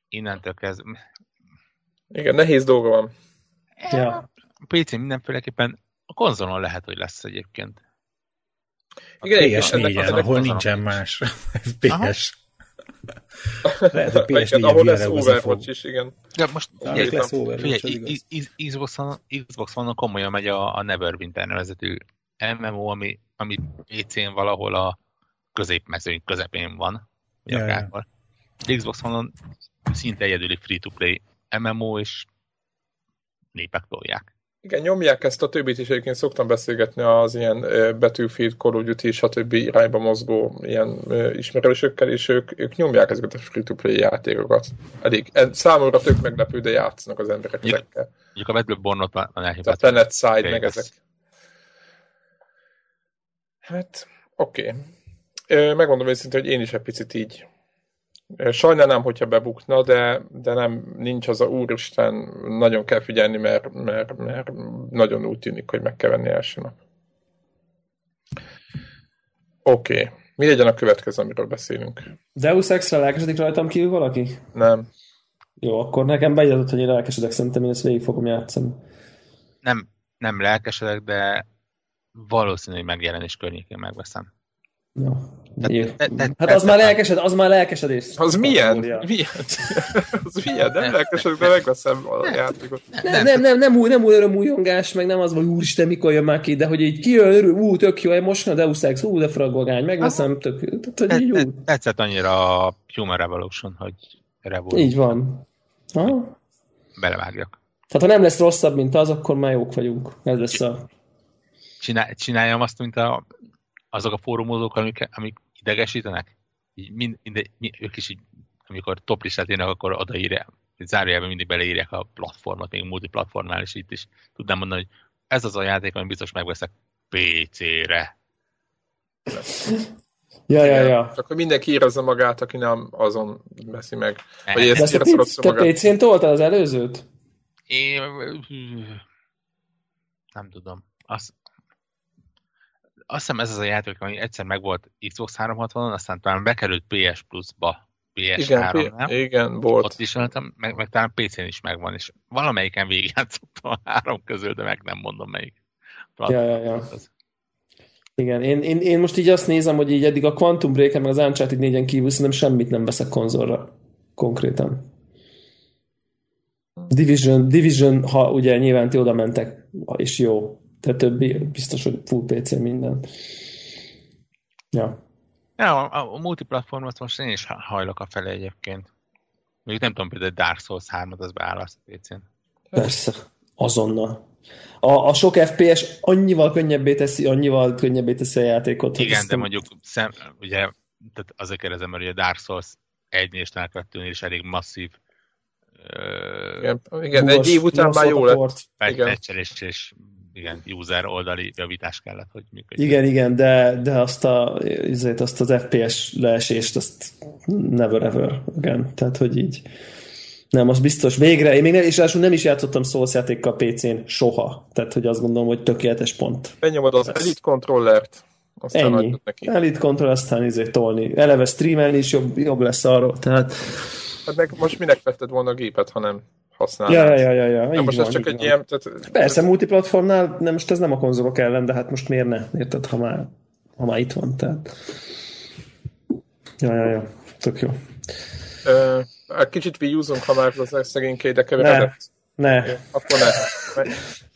innentől kezdve...
Igen, nehéz dolga van.
Ja.
PC mindenféleképpen a konzolon lehet, hogy lesz egyébként.
A Igen, PS4-en, ahol nincsen más FPS. Lehet, hogy PS4
ahol lesz Overwatch is, igen.
Ja, most Xbox One komolyan megy a, a Neverwinter nevezetű MMO, ami, ami PC-n valahol a középmezőny közepén van, vagy ja, akárhol. Xbox One szinte egyedüli free-to-play MMO, és népek tolják.
Igen, nyomják ezt a többit is, egyébként szoktam beszélgetni az ilyen Battlefield, Call of Duty, stb. irányba mozgó ilyen ismerősökkel, és ők, ők nyomják ezeket a free-to-play játékokat. Elég, számomra tök meglepő, de játszanak az emberek ezekkel.
Mondjuk a Battlebornot már
elhibált. A Planet Side, meg ezek. Hát, oké. Okay. Megmondom őszintén, hogy én is egy picit így Sajnálnám, hogyha bebukna, de, de nem, nincs az a úristen, nagyon kell figyelni, mert, mert, mert nagyon úgy tűnik, hogy meg kell venni első nap. Oké. Okay. Mi legyen a következő, amiről beszélünk?
Deus Ex-re lelkesedik rajtam kívül valaki?
Nem.
Jó, akkor nekem beiratott, hogy én lelkesedek, szerintem én ezt végig fogom játszani.
Nem, nem lelkesedek, de valószínűleg megjelenés környékén megveszem.
Te, te, te, hát az már, lelkesed, az már lelkesedés.
Az milyen? milyen? az milyen? Nem lelkesedek, de megveszem a játékot.
Nem, nem, nem, nem, új, nem új örömújongás, meg nem az, hogy úristen, mikor jön már ki, de hogy így kijön, örül, ú, tök jó, most a Deus Ex, ú, de fragolgány, megveszem, tök jó. Hogy
Tetszett annyira a Human Revolution, hogy Revolution.
Így van. Ha?
Belevágjak.
Tehát ha nem lesz rosszabb, mint az, akkor már jók vagyunk. Ez lesz a...
Csinál, csináljam azt, mint a azok a fórumozók, amik, amik idegesítenek, így mind, mind, mind, ők is így, amikor top listát írnak, akkor odaírják, zárójelben mindig beleírják a platformot, még multiplatformnál, és itt is tudnám mondani, hogy ez az a játék, amit biztos megveszek PC-re.
Ja, ja, ja.
Akkor mindenki írozza magát, aki nem azon veszi meg.
Vagy ezt te, te PC-n toltál az előzőt?
Én... Nem tudom. Azt, azt hiszem ez az a játék, ami egyszer megvolt Xbox 360-on, aztán talán bekerült PS Plus-ba, PS3,
igen, igen, volt.
Ott is voltam, meg, meg talán PC-n is megvan, és valamelyiken végigjátszottam a három közül, de meg nem mondom melyik.
Ja, ja, ja. Igen, én, én, én, most így azt nézem, hogy így eddig a Quantum break meg az Uncharted 4-en kívül szerintem semmit nem veszek konzolra konkrétan. Division, Division, ha ugye nyilván ti oda mentek, és jó, de többi biztos, hogy full PC minden. Ja.
Ja, a, a multiplatformot most én is hajlok a fele egyébként. Még nem tudom, például Dark Souls 3-at az beállast PC-n.
Persze, azonnal. A, a sok FPS annyival könnyebbé teszi, annyival könnyebbé teszi a játékot.
Igen, de mondjuk szem, ugye, tehát azért kérdezem, mert ugye Dark Souls 1 és 2 is elég masszív
igen, igen de egy év után már jó lett.
Igen. És, és igen, user oldali javítás kellett, hogy
működjön. Igen, igen, de, de azt, a, azért azt az FPS leesést, azt never ever, igen, tehát hogy így nem, az biztos. Végre, én még nem, és ráadásul nem is játszottam Souls játékkal PC-n soha. Tehát, hogy azt gondolom, hogy tökéletes pont.
Benyomod az Elite Controllert,
aztán Ennyi. Neki. Elite Control, aztán izé tolni. Eleve streamelni is jobb, jobb lesz arról. Tehát...
Hát meg most minek vetted volna a gépet, ha nem
használnád. Ja, ja, ja, ja.
ja. most van, ez csak egy van. ilyen...
Tehát, Persze, ez... multiplatformnál, nem, most ez nem a konzolok ellen, de hát most miért ne? Érted, ha már, ha már itt van, tehát... Ja, ja, ja. Tök jó.
Ö, kicsit viúzunk, ha már az szegényké ide keveredett.
Ne. ne.
Ja, akkor ne.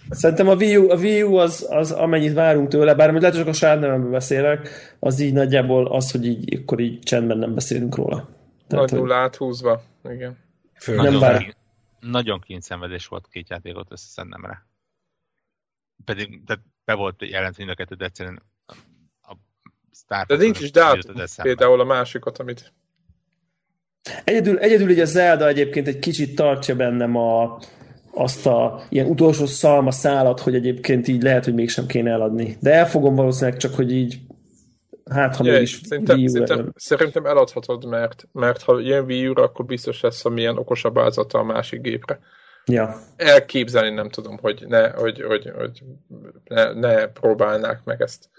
Szerintem a Wii U, a Wii U az, az, amennyit várunk tőle, bár lehet, hogy csak a saját nevemben beszélek, az így nagyjából az, hogy így, akkor így csendben nem beszélünk róla.
Tehát, Nagy nullát húzva, igen.
Fő, nem vár nagyon kényszenvedés volt két játékot összeszednem rá. Pedig de be volt jelent mind a kettő, de egyszerűen a
Star De nincs is dátum, például a másikat, amit...
Egyedül, egyedül ugye Zelda egyébként egy kicsit tartja bennem a, azt a ilyen utolsó szalma szálat, hogy egyébként így lehet, hogy mégsem kéne eladni. De elfogom valószínűleg csak, hogy így Hát, ha mégis
szerintem, szerintem, szerintem eladhatod, mert, mert ha jön Wii U-ra, akkor biztos lesz milyen okosabb állzata a másik gépre.
Ja.
Elképzelni nem tudom, hogy ne, hogy, hogy, hogy ne, ne próbálnák meg ezt.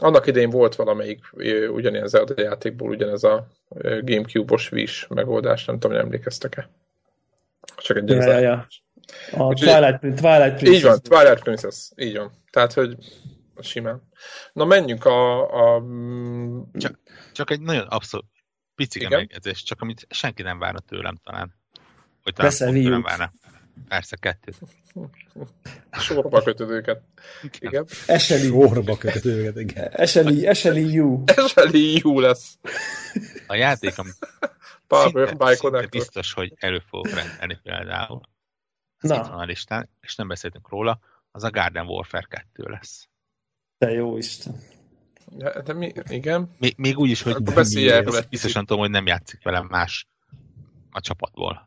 Annak idején volt valamelyik ugyanilyen Zelda játékból ugyanez a Gamecube-os Wish megoldás, nem tudom, hogy emlékeztek-e.
Csak egy ja, ja, ja. A Twilight, Twilight
Princess. Így van, Twilight Princess. Így van. Tehát, hogy simán. Na menjünk a... a...
Csak, csak egy nagyon abszolút picike megjegyzés, csak amit senki nem várna tőlem talán. Hogy talán Persze, nem várna. Persze, kettőt.
Sorba kötöd őket. Igen.
Eseli.
Sorba kötöd őket, igen.
Eseli, Eseli You.
Eseli You lesz.
A játék, amit
Power by
szinte biztos, hogy elő fogok rendelni például. Ez Na. itt van a listán, és nem beszéltünk róla, az a Garden Warfare 2 lesz.
De jó Isten.
Ja, de mi, igen.
Még, még úgy is, hogy nem, biztosan tudom, hogy nem játszik velem más a csapatból.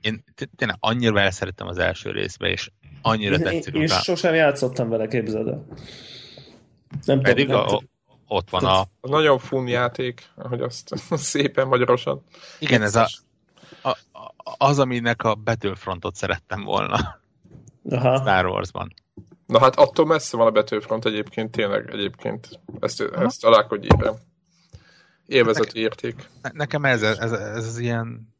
Én tényleg annyira vele szerettem az első részbe, és annyira tetszik.
Én, én sosem játszottam vele, képzeld el.
Nem Pedig tudom, a, ott van a...
a... Nagyon fun játék, ahogy azt szépen magyarosan.
Igen, ez a, a, az, aminek a Battlefrontot szerettem volna. Aha. Star Wars-ban.
Na hát attól messze van a betőfront egyébként, tényleg egyébként. Ezt, ezt alá, hogy. Élvezeti érték.
Nekem ez, ez, ez, ez az ilyen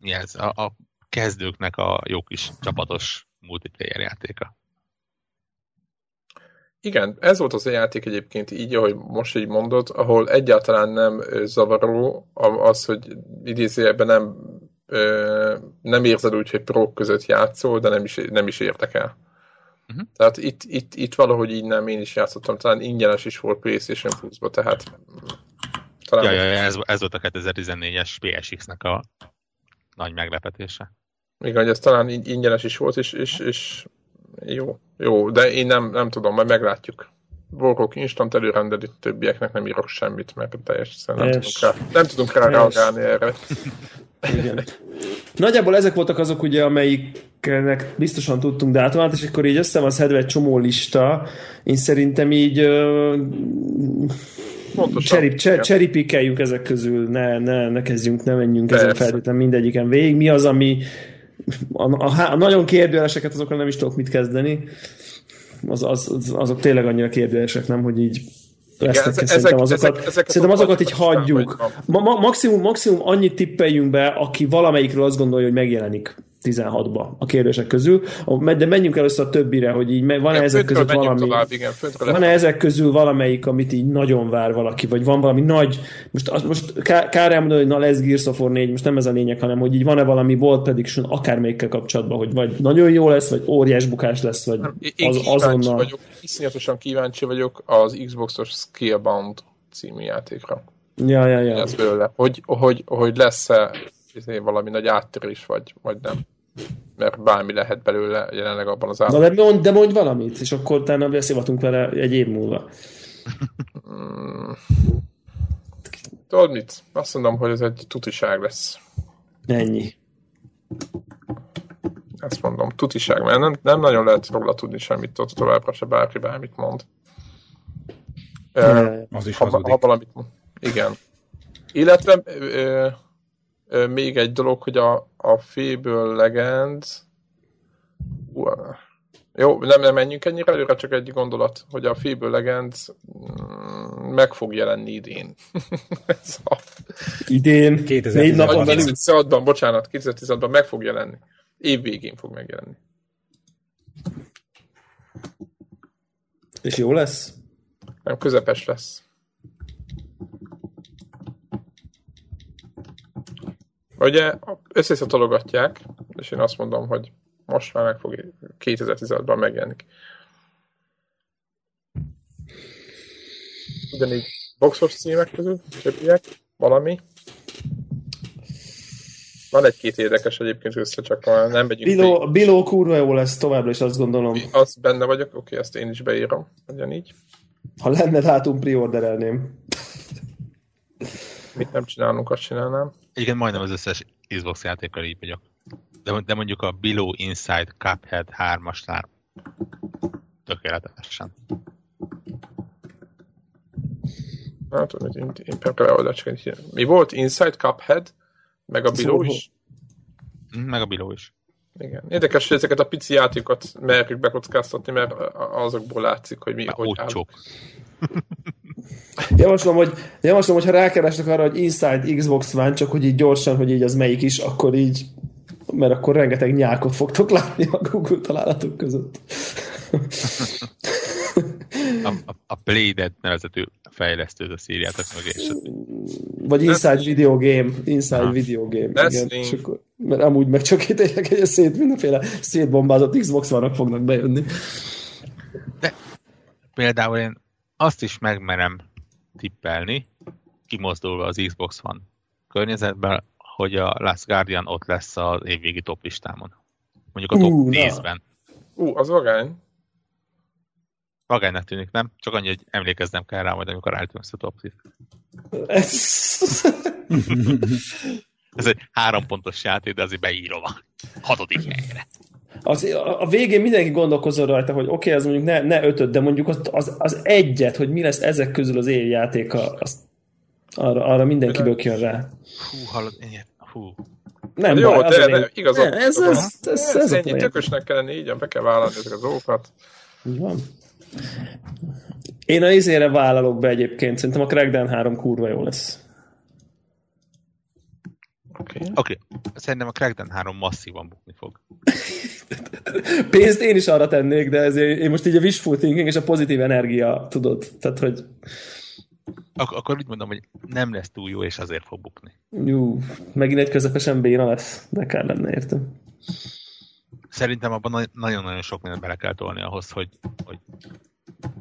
mi ez, a, a kezdőknek a jó kis csapatos multiplayer játéka.
Igen, ez volt az a játék egyébként így, ahogy most így mondod, ahol egyáltalán nem zavaró az, hogy idézőjelben nem, nem érzed úgy, hogy prók között játszol, de nem is, nem is érdekel. Uh-huh. Tehát itt, itt, itt valahogy így nem, én is játszottam, talán ingyenes is volt PlayStation Plus-ba, tehát
talán... Ja, ja, ja ez, ez volt a 2014-es PSX-nek a nagy meglepetése.
Igen, hogy ez talán ingyenes is volt, és, és, és jó, jó, de én nem, nem tudom, majd meglátjuk. Volkok instant előrendeli, többieknek nem írok semmit, mert teljesen nem, tudunk rá, nem tudunk rá reagálni erre.
Igen. Nagyjából ezek voltak azok, ugye, amelyiknek biztosan tudtunk dátumát, és akkor így össze van szedve egy csomó lista. Én szerintem így cseripikeljük ezek közül, ne, ne, ne kezdjünk, ne menjünk Persze. ezen feltétlenül mindegyiken végig. Mi az, ami a, a, a nagyon kérdőjeleseket azokra nem is tudok mit kezdeni. Az, az, az, azok tényleg annyira kérdőjelesek, nem, hogy így lesznek. Igen, szerintem azokat, ezek, ezek szerintem azokat így hagyjuk. Ma, maximum, maximum annyit tippeljünk be, aki valamelyikről azt gondolja, hogy megjelenik 16-ba a kérdések közül. De menjünk először a többire, hogy így van-e ezek között valami, tovább, igen, van-e ezek közül valamelyik, amit így nagyon vár valaki, vagy van valami nagy, most, most kár elmondani, hogy na lesz Gears of War 4, most nem ez a lényeg, hanem hogy így van-e valami Bold Prediction akármelyikkel kapcsolatban, hogy vagy nagyon jó lesz, vagy óriás bukás lesz, vagy
én az, azonnal. Vagyok, iszonyatosan kíváncsi vagyok az Xbox-os Skillbound című játékra.
Ja, ja, ja.
Ez belőle. Hogy, hogy, hogy lesz-e izé, valami nagy áttörés, vagy, vagy nem mert bármi lehet belőle jelenleg abban az
állapotban. Na de mondj, de mondj valamit, és akkor utána beszélhetünk vele egy év múlva. Hmm.
Tudod mit? Azt mondom, hogy ez egy tutiság lesz.
Ennyi.
Ezt mondom, tutiság, mert nem, nem nagyon lehet róla tudni semmit, ott továbbra se bárki bármit mond.
Uh, az is
ha, ha valamit mond. Igen. Illetve uh, még egy dolog, hogy a, a Fable Legends jó, nem, nem menjünk ennyire előre, csak egy gondolat, hogy a Fable Legends mm, meg fog jelenni idén.
Ez a... Idén?
2016-ban, bocsánat, 2016-ban meg fog jelenni. Év végén fog megjelenni.
És jó lesz?
Nem, közepes lesz. Ugye összeszatologatják, és én azt mondom, hogy most már meg fog 2016-ban megjelenik. Ugyanígy boxos címek közül, többiek, valami. Van egy-két érdekes egyébként össze, csak nem megyünk
Biló, Biló kurva jó lesz továbbra is, azt gondolom.
Az benne vagyok, oké, ezt én is beírom, ugyanígy.
Ha lenne dátum, priorderelném.
Mit nem csinálunk, azt csinálnám.
Igen, majdnem az összes Xbox játékkal így vagyok. De, de mondjuk a Below Inside Cuphead 3-asnál tökéletesen.
Hát, hogy én, én például Mi volt? Inside Cuphead? Meg a Below is?
Mhm, meg a Below is.
Igen. Érdekes, hogy ezeket a pici játékokat merjük bekockáztatni, mert azokból látszik, hogy mi...
Már hogy.
Javaslom, hogy, javaslom, hogy ha rákeresnek arra, hogy Inside Xbox One, csak hogy így gyorsan, hogy így az melyik is, akkor így, mert akkor rengeteg nyákot fogtok látni a Google találatok között.
a, a, a Playdead nevezetű fejlesztő a szíriátok meg, és...
Vagy Inside Video Game. Inside ha. Video Game. igen, és akkor, mert amúgy meg csak tényleg egy szét, mindenféle szétbombázott Xbox vannak fognak bejönni.
De például én azt is megmerem tippelni, kimozdulva az Xbox One környezetben, hogy a Last Guardian ott lesz az évvégi top listámon. Mondjuk a top uh, 10-ben.
Ú, uh, az vagány.
Vagánynak tűnik, nem? Csak annyi, hogy emlékeznem kell rá majd, amikor állítunk a top 10 Ez egy három pontos játék, de azért beírom a hatodik helyre
az, a végén mindenki gondolkozol rajta, hogy oké, okay, az mondjuk ne, ne ötöt, de mondjuk az, az, az egyet, hogy mi lesz ezek közül az év játéka, az, arra, arra mindenki bökjön rá.
Hú, hallod, ennyi, hú.
Nem Jó, baj, de, de igazad. Ne, ez, ez, ez, ez, ez ennyi tökösnek kell lenni, így be kell vállalni ezek az dolgokat.
Így van. Én a izére vállalok be egyébként, szerintem a Crackdown 3 kurva jó lesz.
Oké. Okay. okay. Szerintem a Crackdown 3 masszívan bukni fog.
pénzt én is arra tennék, de ezért én most így a wishful thinking és a pozitív energia, tudod, tehát hogy
Ak- akkor úgy mondom, hogy nem lesz túl jó, és azért fog bukni.
Jú, megint egy közepesen béna lesz, de kell lenne, értem.
Szerintem abban nagyon-nagyon sok mindent bele kell tolni ahhoz, hogy, hogy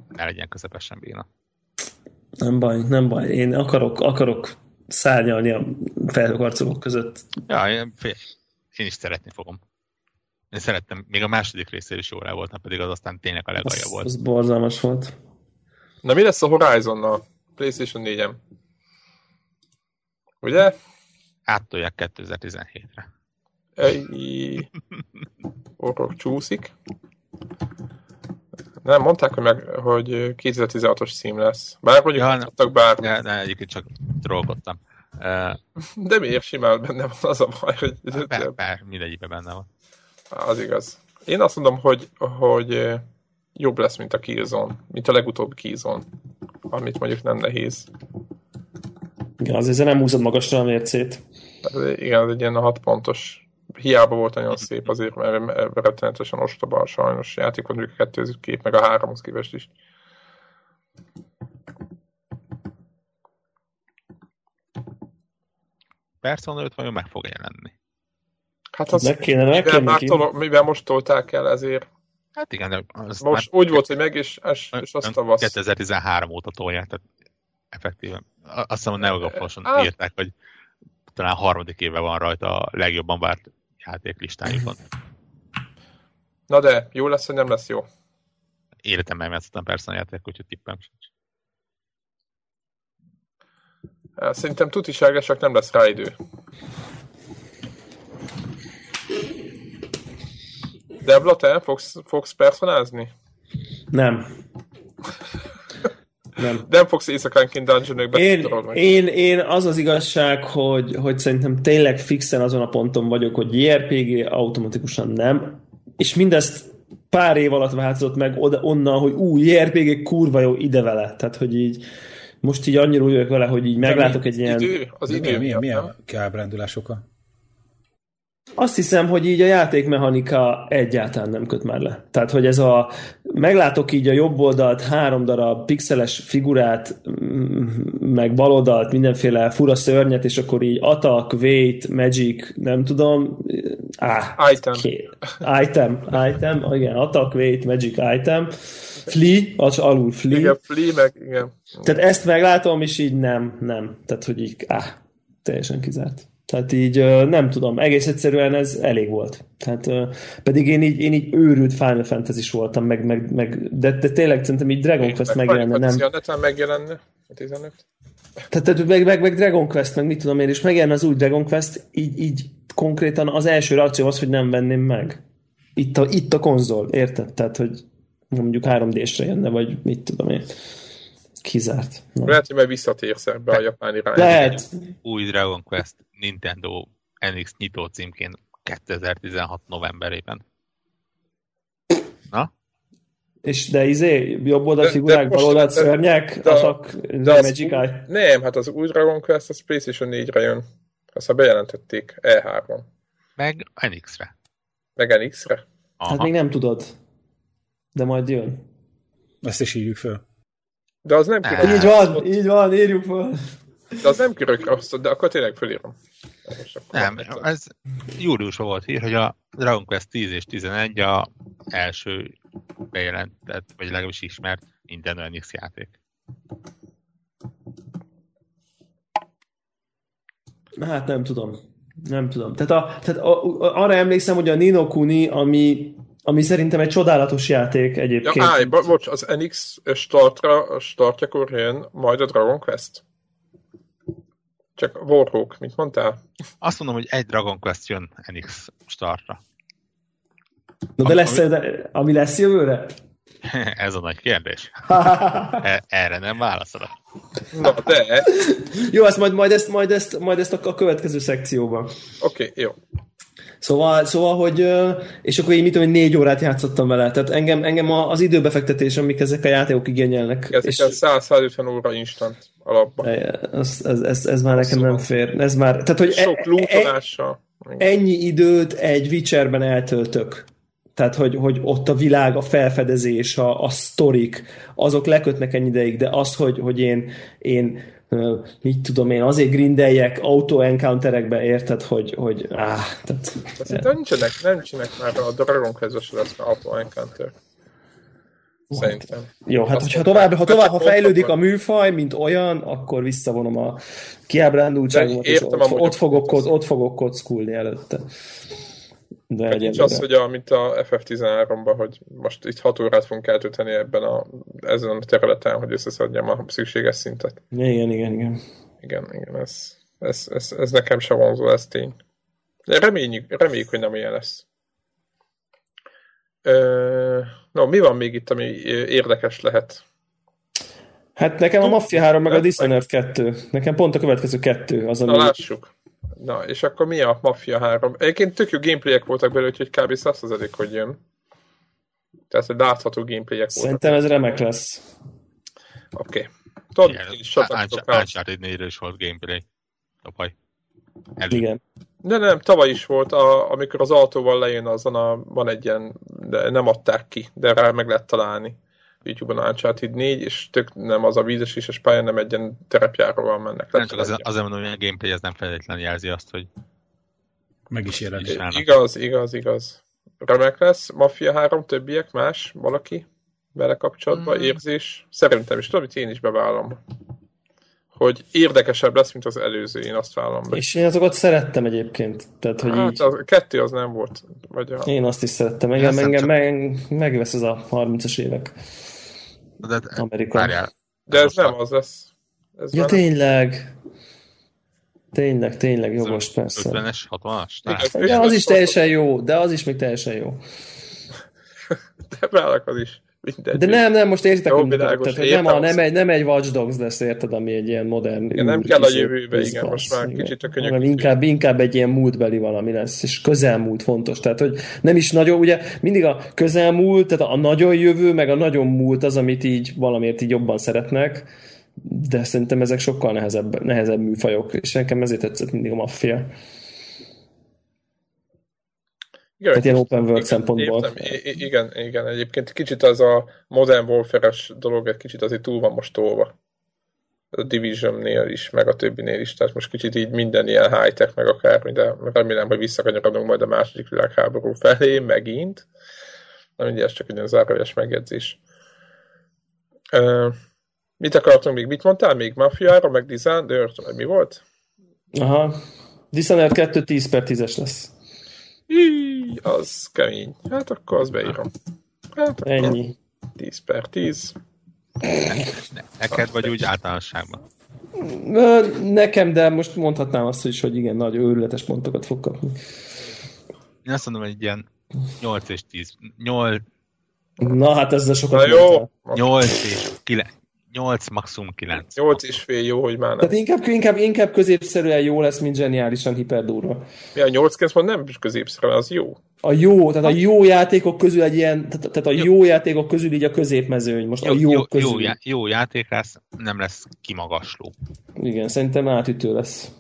ne legyen közepesen béna.
Nem baj, nem baj. Én akarok, akarok szárnyalni a felhőkarcolók között.
Ja, én, én is szeretni fogom. Én szerettem, még a második részér is jó rá volt, pedig az aztán tényleg a legalja volt.
Az borzalmas volt.
Na mi lesz a Horizon-nal? PlayStation 4-en. Ugye?
Áttolják 2017-re.
Ej, orrok csúszik. Nem, mondták, hogy, meg, hogy 2016-os szím lesz. Bár mondjuk ja,
nem, bár. Ne, ne, egyébként csak trollkodtam. Uh,
De miért simán benne van az a baj, hogy...
Bár, bár mindegyikben benne van.
Az igaz. Én azt mondom, hogy, hogy jobb lesz, mint a Killzone, mint a legutóbbi Killzone, amit mondjuk nem nehéz.
Igen, azért nem húzod magasra a mércét.
Hát, igen, ez egy ilyen 6 pontos hiába volt nagyon szép azért, mert rettenetesen ostoba a sajnos játék, mondjuk a kettőző kép, meg a háromhoz képest is.
Persona 5 vajon meg fog jelenni?
Hát az, meg kéne, meg mivel, kéne, tolo, mivel most tolták el, ezért
Hát igen, az
most már... úgy volt, hogy meg, és, és, és azt
a 2013 óta tolják, tehát effektíven. Azt hiszem a Neogaposon hát, írták, hogy talán harmadik éve van rajta a legjobban várt játék listájukon.
Na de, jó lesz, hogy nem lesz jó?
Életemben nem játszottam persze a játék, úgyhogy tippem sincs.
Szerintem tutisága, csak nem lesz rá idő. Debla, te fogsz, fogsz personázni?
Nem. Nem.
Nem fogsz éjszakánként dungeonokbe
én, én, én, az az igazság, hogy, hogy szerintem tényleg fixen azon a ponton vagyok, hogy JRPG automatikusan nem, és mindezt pár év alatt változott meg oda, onnan, hogy új JRPG kurva jó ide vele. Tehát, hogy így most így annyira úgy vagyok vele, hogy így De meglátok
mi,
egy ilyen...
Idő, az idő
mi, mi, mi a kábrándulás oka?
Azt hiszem, hogy így a játékmechanika egyáltalán nem köt már le. Tehát, hogy ez a, meglátok így a jobb oldalt három darab pixeles figurát, mm, meg bal oldalt mindenféle fura szörnyet, és akkor így attack, wait, magic, nem tudom,
ah, item.
Ké, item, item, igen, attack, wait, magic, item, flee, az alul flee.
Igen, flee, meg igen.
Tehát ezt meglátom, és így nem, nem. Tehát, hogy így, ah, teljesen kizárt. Tehát így nem tudom, egész egyszerűen ez elég volt. Tehát, pedig én így, én így őrült Final fantasy voltam, meg, meg, meg de, de tényleg szerintem így Dragon Quest megjelenne, nem?
Final megjelenne a 15?
Tehát, tehát meg, meg, meg Dragon Quest, meg mit tudom én, és megjelenne az új Dragon Quest, így, így konkrétan az első reakció az, hogy nem venném meg. Itt a, itt a konzol, érted? Tehát, hogy mondjuk 3D-sre jönne, vagy mit tudom én. Kizárt.
Nem. Lehet, hogy majd visszatérsz ebbe a japán irányba.
Lehet.
Új Dragon Quest Nintendo NX nyitó címként 2016 novemberében. Na?
És de izé, jobb oldal figurák, bal oldal szörnyek, de, az Magic Eye?
Nem, hát az új Dragon Quest az PlayStation 4-re jön. Azt ha bejelentették E3-on.
Meg NX-re.
Meg NX-re?
Hát még nem tudod. De majd jön.
Ezt is írjuk föl.
De az nem
körök. Így van, így van, írjuk föl.
De az nem körök, azt, de akkor tényleg fölírom.
Nem, ez júliusban volt hír, hogy a Dragon Quest 10 és 11 a első bejelentett, vagy legalábbis ismert Nintendo NX játék.
Hát nem tudom. Nem tudom. Tehát, a, tehát a, a, arra emlékszem, hogy a Nino Kuni, ami ami szerintem egy csodálatos játék egyébként. Ja,
állj, bo- bocs, az NX startra, startjakor jön majd a Dragon Quest? Csak Warhawk, mit mondtál?
Azt mondom, hogy egy Dragon Quest jön NX startra.
Na de lesz, ami, de, ami lesz jövőre?
Ez a nagy kérdés. E, erre nem válaszolok.
Na de...
Jó, azt majd, majd, ezt, majd, ezt, majd ezt a, a következő szekcióban.
Oké, okay, jó.
Szóval, szóval, hogy és akkor így mit tudom, négy órát játszottam vele. Tehát engem, engem az időbefektetés, amik ezek a játékok igényelnek.
Ez és 100-150 óra instant alapban.
Ez, ez, ez, ez már nekem nem fér. Ez már, tehát, hogy
Sok e, e,
ennyi időt egy Witcherben eltöltök. Tehát, hogy, hogy ott a világ, a felfedezés, a, a sztorik, azok lekötnek ennyi ideig, de az, hogy, hogy én, én mit tudom én, azért grindeljek auto encounterekbe, érted, hogy, hogy áh, tehát...
Szerintem nincsenek, nem nincsenek már a Dragon quest lesz már auto encounter. Szerintem.
Jó, hát hogyha tovább, ha tovább, ha fejlődik a műfaj, mint olyan, akkor visszavonom a kiábrándultságomat, és ott, ott, fogok, ott fogok kockulni előtte.
De egy Nincs az, hogy a, mint a FF13-ban, hogy most itt 6 órát fogunk eltölteni ebben a, ezen a területen, hogy összeszedjem a szükséges szintet.
Igen, igen, igen.
Igen, igen, ez, ez, ez, ez nekem se vonzó, ez tény. De reméljük, reméljük, hogy nem ilyen lesz. Ö, no, mi van még itt, ami érdekes lehet?
Hát nekem a Mafia 3 meg a Dishonored 2. Nekem pont a következő kettő az, ami...
Na, lássuk. Na, és akkor mi a Mafia 3? Egyébként tök jó gameplayek voltak belőle, úgyhogy kb. 100 hogy jön. Tehát, hogy látható gameplayek
voltak. Szerintem ez remek lesz.
Oké. Okay. Tudod,
Uncharted 4 is volt gameplay. Tavaly.
Igen.
De nem, tavaly is volt, a, amikor az autóval lejön, azon a, van egy ilyen, de nem adták ki, de rá meg lehet találni. YouTube-on Uncharted 4, és tök nem az a vízes is, és pályán nem egy ilyen terepjáróval mennek.
Nem csak az, azért mondom, hogy a gameplay ez nem feltétlenül jelzi azt, hogy
meg is jelenik.
Igaz, igaz, igaz. Remek lesz. Mafia 3, többiek, más, valaki vele kapcsolatban, mm. érzés. Szerintem is, tudom, hogy én is bevállalom. Hogy érdekesebb lesz, mint az előző, én azt vállalom be.
És én azokat szerettem egyébként. Tehát, hogy hát, így...
a kettő az nem volt. Vagy a...
Én azt is szerettem. Engem, engem meg, megvesz ez a 30-as évek.
De, Amerika. Várjál,
de ez nem az lesz.
Ez ja, tényleg. Tényleg, tényleg jogos, persze.
50-es, 60-as?
De az is teljesen jó, de az is még teljesen jó.
de beállak az is. Mindegy.
De nem, nem, most értitek, hogy tehát, hogy nem, a, nem, egy, nem egy Watch Dogs lesz, érted, ami egy ilyen modern...
Igen, nem kell a jövőbe, igen, most már igen. kicsit a könyök.
Inkább, inkább egy ilyen múltbeli valami lesz, és közelmúlt fontos. Tehát, hogy nem is nagyon, ugye mindig a közelmúlt, tehát a nagyon jövő, meg a nagyon múlt az, amit így valamiért így jobban szeretnek, de szerintem ezek sokkal nehezebb, nehezebb műfajok, és nekem ezért tetszett mindig a maffia. Igen, Tehát ilyen open world szempontból.
Értem, igen, igen, egyébként kicsit az a Modern Warfare-es dolog egy kicsit azért túl van most tolva. A Division-nél is, meg a többinél is, tehát most kicsit így minden ilyen high-tech, meg akármi, de remélem, hogy visszakanyarodunk majd a második világháború felé megint. Na mindig ez csak egy zárójeles megjegyzés. Uh, mit akartunk még? Mit mondtál még? Mafiára, meg Design, mi volt?
Aha. Dishonored 2 10 per 10-es lesz.
Hí, az kemény. Hát akkor az beírom. Hát
akkor Ennyi.
10 per 10.
Neked vagy úgy általánosságban?
Nekem, de most mondhatnám azt is, hogy igen, nagy őrületes pontokat fog kapni.
Én azt mondom, hogy ilyen 8 és 10. 8...
Na hát ezzel sokat
Na jó.
8 és 9. 8, maximum 9.
8 és fél jó, hogy már nem.
Tehát inkább, inkább, inkább középszerűen jó lesz, mint zseniálisan hiperdurva.
Mi a 8 9 nem középszerűen, az jó.
A jó, tehát a jó játékok közül egy ilyen, tehát, tehát a jó, jó játékok közül így a középmezőny, most jó, a jó, jó közül.
Jó, já, jó játék lesz, nem lesz kimagasló.
Igen, szerintem átütő lesz.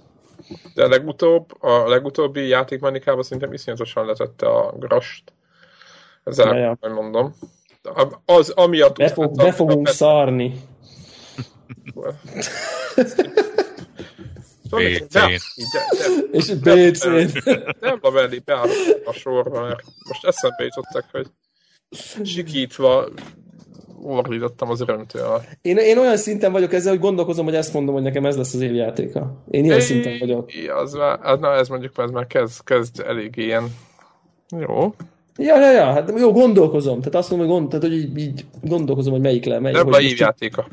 De a legutóbb, a legutóbbi játékmanikában szerintem iszonyatosan letette a grast. Ezzel ja, ja. mondom. Az, amiatt...
Be, fog, be fogunk szarni. És BC.
Nem Lavelli beállott a sorba, mert most eszembe jutottak, hogy sikítva ordítottam az örömtől.
Én, én olyan szinten vagyok ezzel, hogy gondolkozom, hogy ezt mondom, hogy nekem ez lesz az év játéka. Én ilyen é, szinten vagyok.
Az már, na ez mondjuk ez már kezd, kezd elég ilyen. Jó.
Ja, ja, ja, hát jó, gondolkozom. Tehát azt mondom, hogy, gond, tehát, hogy így, így gondolkozom, hogy melyik le. Melyik,
Nem a évjátéka.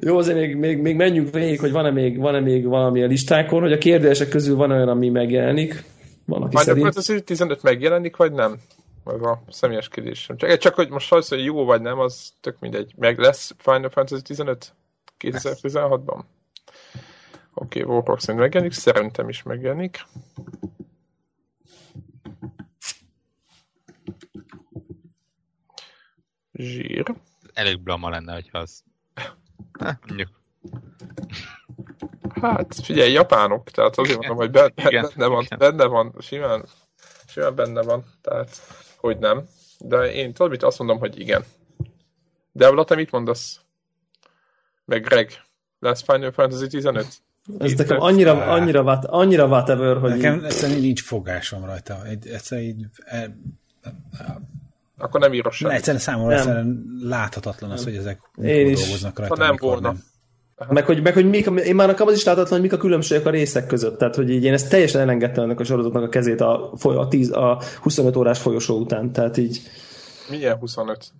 Jó, azért még, még, még menjünk végig, hogy van-e még, van-e még valami a listákon, hogy a kérdések közül van olyan, ami megjelenik. Van, aki
szerint... az 15 megjelenik, vagy nem? Ez a személyes kérdésem. Csak, csak hogy most az, hogy jó vagy nem, az tök mindegy. Meg lesz Final Fantasy 15 2016-ban? Oké, okay, Warhawk szerint megjelenik, szerintem is megjelenik. Zsír
elég blama lenne, hogyha az... Hát, mondjuk.
Hát, figyelj, japánok, tehát azért mondom, hogy benne, igen, benne, van, igen. benne van simán simán benne van, tehát hogy nem. De én tudod mit, azt mondom, hogy igen. De Vlad, te mit mondasz? Meg Greg, lesz Final Fantasy 15?
Ez Itt nekem annyira, annyira, what, annyira whatever, hogy...
Nekem egyszerűen nincs fogásom rajta. Egy, egyszerűen így, e,
akkor nem írok semmit.
Egyszerűen számomra nem. egyszerűen láthatatlan az, hogy ezek Én is. dolgoznak rajta.
Ha nem volna. Nem.
Meg hogy, meg, hogy mik, én már nekem az is láthatatlan, hogy mik a különbségek a részek között. Tehát, hogy így én ezt teljesen elengedtem ennek a sorozatnak a kezét a, a, 10, a 25 órás folyosó után. Tehát így...
Milyen 25?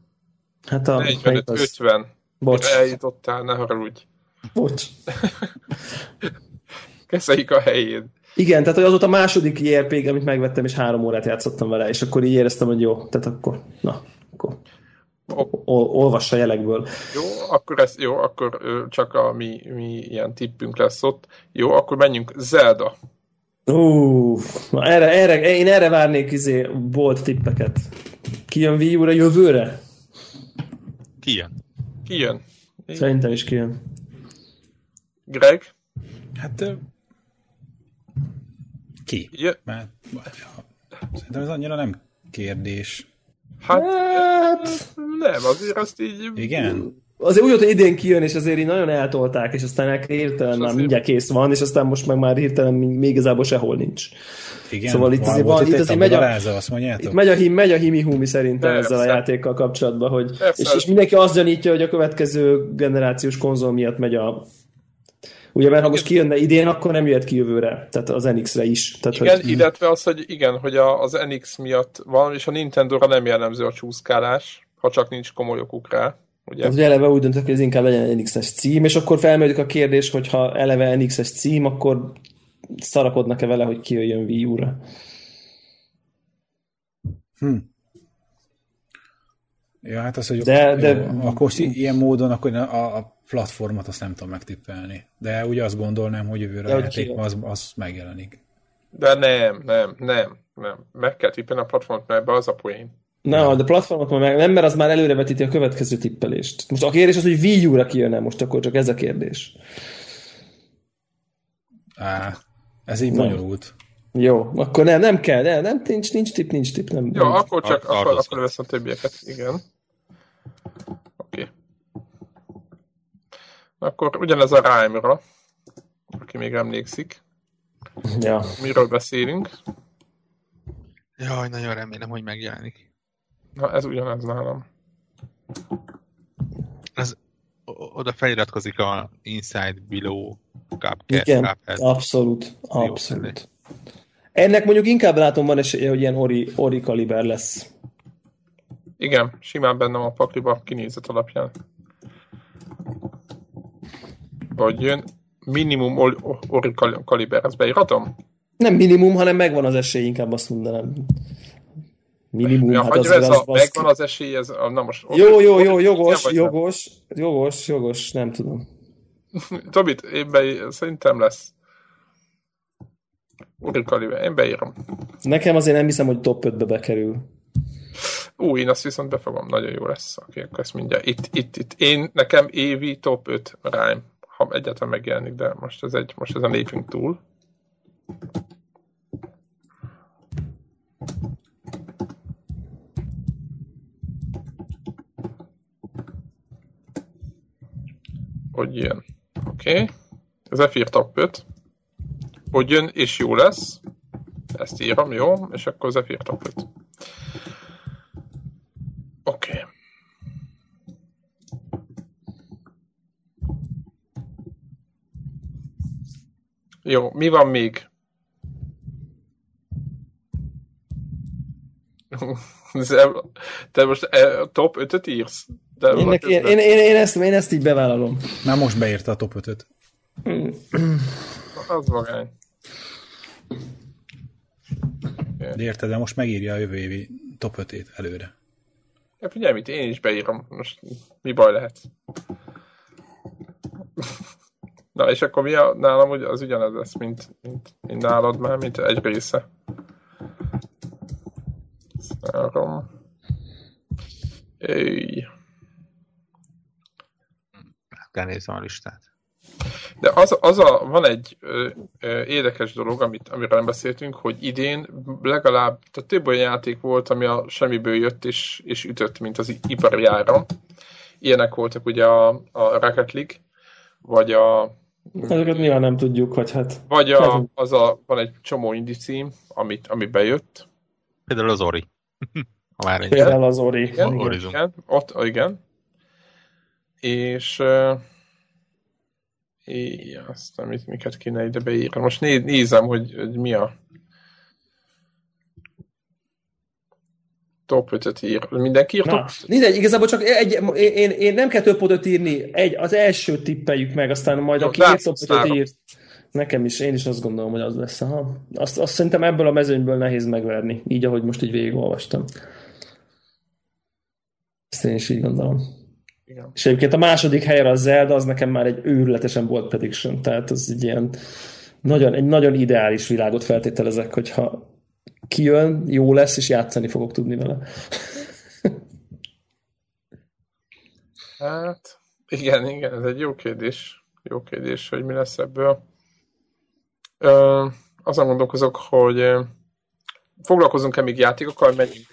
Hát a...
45, 50. Bocs. Eljutottál, ne haragudj.
Bocs.
Keszeljük a helyén.
Igen, tehát az volt a második JRPG, amit megvettem, és három órát játszottam vele, és akkor így éreztem, hogy jó, tehát akkor, na, akkor olvassa jelekből.
Jó, akkor ez, jó, akkor csak a mi, mi ilyen tippünk lesz ott. Jó, akkor menjünk Zelda.
Ú, na erre, erre, én erre várnék izé bolt tippeket. Kijön Wii U-ra jövőre?
Kijön.
Kijön.
Szerintem is kijön.
Greg?
Hát ki? Ja. Mert, szerintem ez annyira nem kérdés.
Hát, hát nem, azért azt így...
Igen?
Azért úgy, hogy idén kijön, és azért így nagyon eltolták, és aztán hirtelen már mindjárt kész van, és aztán most meg már hirtelen még igazából sehol nincs.
Igen, szóval itt azért van, itt azért megy a, ráza, azt
itt megy a, him, megy a himi-humi szerintem Persze. ezzel a játékkal kapcsolatban, hogy, és, és, mindenki azt gyanítja, hogy a következő generációs konzol miatt megy a Ugye, mert ha most kijönne idén, akkor nem jöhet ki jövőre, tehát az NX-re is. Tehát,
igen, hogy... illetve az, hogy igen, hogy a, az NX miatt van, és a Nintendo-ra nem jellemző a csúszkálás, ha csak nincs komoly okuk rá.
Ugye? Tehát, hogy eleve úgy döntök, hogy ez inkább legyen NX-es cím, és akkor felmerült a kérdés, hogy ha eleve NX-es cím, akkor szarakodnak-e vele, hogy kijöjjön Wii U-ra.
Hm. Ja, hát az, hogy de, de, jó, akkor ilyen módon akkor a, a platformot azt nem tudom megtippelni. De ugye azt gondolnám, hogy jövőre a játék az, az megjelenik.
De nem, nem, nem, nem. Meg kell tippelni a platformot, mert ebbe az a poén.
Na, de platformot meg nem, mert az már előrevetíti a következő tippelést. Most a kérdés az, hogy Wii U-ra kijön most akkor csak ez a kérdés.
Á, ez így bonyolult.
Jó, akkor nem, nem kell, nem, nem nincs, nincs tipp, nincs tipp. Nem,
Jó, nem. akkor csak, akkor, akkor veszem a többieket, igen. Oké. Okay. Akkor ugyanez a Rhyme-ra, aki még emlékszik.
Ja.
Miről beszélünk?
Jaj, nagyon remélem, hogy megjelenik.
Na, ez ugyanez nálam.
Ez oda feliratkozik a Inside Below
Cup Igen, Cuphead. abszolút, abszolút. Ennek mondjuk inkább látom van esélye, hogy ilyen ori, ori kaliber lesz.
Igen, simán bennem a pakliba kinézet alapján hogy jön minimum ori kaliber, ezt beírhatom?
Nem minimum, hanem megvan az esély, inkább azt mondanám.
Minimum, ja, hát az, ez az, a, az megvan az esély, ez, na most...
Jó, jó, jó, jogos, jogos, jogos, jogos, nem tudom.
Tobit, én be, szerintem lesz. Uri Kaliber, én beírom.
Nekem azért nem hiszem, hogy top 5-be bekerül.
Ú, én azt viszont befogom, nagyon jó lesz. Oké, akkor ezt mindjárt. Itt, itt, itt. Én, nekem évi top 5 rhyme ha egyáltalán megjelenik, de most ez egy, most ez a lépünk túl. Hogy jön. Oké. Okay. Ez F top 5. Hogy jön és jó lesz. Ezt írom, jó? És akkor az F top 5. Oké. Okay. Jó, mi van még? Te most eh, top 5-öt írsz?
De én, én, én, én, én, ezt, én ezt így bevállalom.
Már most beírta a top 5-öt.
Az magány.
De érted, de most megírja a jövő évi top 5-ét előre.
Ja, figyelj, mit én is beírom. Most mi baj lehet? Na, és akkor mi a, nálam ugye az ugyanez lesz, mint, mint, mint nálad már, mint egy része. Szárom. Éj.
Kell nézem a listát.
De az, az a, van egy ö, ö, érdekes dolog, amit, amiről nem beszéltünk, hogy idén legalább tehát több olyan játék volt, ami a semmiből jött és, és ütött, mint az ipari áram. Ilyenek voltak ugye a, a Rocket League, vagy a
Ezeket nyilván nem tudjuk, hogy hát...
Vagy a, az a, van egy csomó indie cím, amit, ami bejött.
Például az Ori.
ha már Például az Ori.
Igen, igen, igen, ott, igen. És uh, é, azt amit miket kéne ide beírni. Most né, nézem, hogy, hogy mi a top 5-öt ír. Mindenki ír top
Mindegy, igazából csak egy, én, én nem kell több pontot írni, egy, az első tippeljük meg, aztán majd Jó, aki két top 5 írt, nekem is, én is azt gondolom, hogy az lesz. Aha. Azt, azt szerintem ebből a mezőnyből nehéz megverni, így ahogy most így végigolvastam. Ezt én is így gondolom. Igen. És egyébként a második helyre a Zelda, az nekem már egy őrületesen volt prediction, tehát az egy ilyen nagyon, egy nagyon ideális világot feltételezek, hogyha kijön, jó lesz, és játszani fogok tudni vele.
hát, igen, igen, ez egy jó kérdés. Jó kérdés, hogy mi lesz ebből. Ö, azon gondolkozok, hogy foglalkozunk-e még játékokkal, menjünk.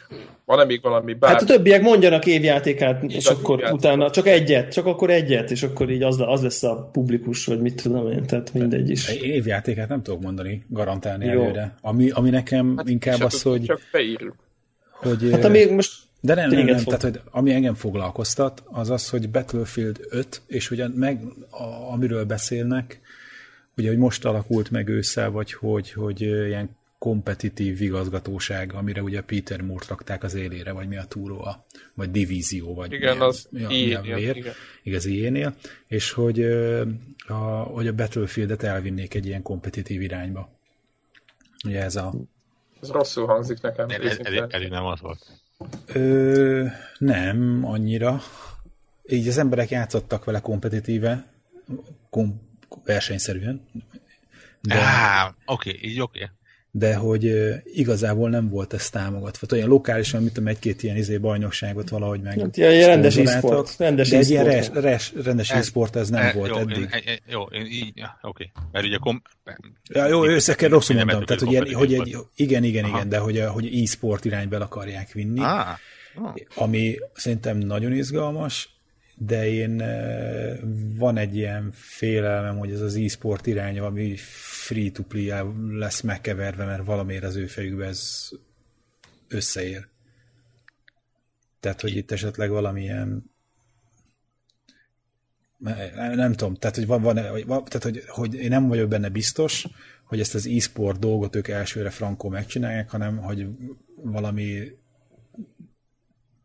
Van-e még valami
bár... Hát a többiek mondjanak évjátékát, és, és akkor játékot. utána csak egyet, csak akkor egyet, és akkor így az, az lesz a publikus, vagy mit tudom én, tehát mindegy is.
Évjátékát nem tudok mondani, garantálni Jó. előre. Ami, ami nekem hát inkább az, hogy...
Csak beírjuk.
Hogy, hát ami most de nem, nem, nem, tehát hogy ami engem foglalkoztat, az az, hogy Battlefield 5, és ugye meg, a, amiről beszélnek, ugye, hogy most alakult meg ősszel, vagy hogy, hogy ilyen kompetitív igazgatóság, amire ugye Peter Moore rakták az élére, vagy mi a túró, vagy divízió, vagy
igen,
mi,
az
mi, a, mi a vér, igen. igaz ilyenél, és hogy a, hogy a Battlefield-et elvinnék egy ilyen kompetitív irányba. Ugye ez a...
Ez rosszul hangzik nekem.
Elég nem az volt.
Ö, nem, annyira. Így az emberek játszottak vele kompetitíve, kom, versenyszerűen.
De... Ah, oké, okay, így oké. Okay
de hogy igazából nem volt ez támogatva. Olyan lokálisan, mint tudom, egy-két ilyen izé bajnokságot valahogy meg. Hát,
ilyen rendes e-sport. Rendes
de egy ilyen res, res, rendes e-sport ez nem e, volt
jó,
eddig.
Én, e, jó, én így, ja, oké. Mert ugye kom...
Ja, jó, össze rosszul mondtam. Tehát, hogy, ilyen, hogy egy, igen, igen, Aha. igen, de hogy, hogy e-sport irányba akarják vinni. Ah. Ah. Ami szerintem nagyon izgalmas, de én van egy ilyen félelmem, hogy ez az e-sport irány, ami free-to-play lesz megkeverve, mert valamiért az ő fejükbe ez összeér. Tehát, hogy itt esetleg valamilyen nem, nem tudom, tehát, hogy, van, van, tehát hogy, hogy én nem vagyok benne biztos, hogy ezt az e-sport dolgot ők elsőre frankó megcsinálják, hanem hogy valami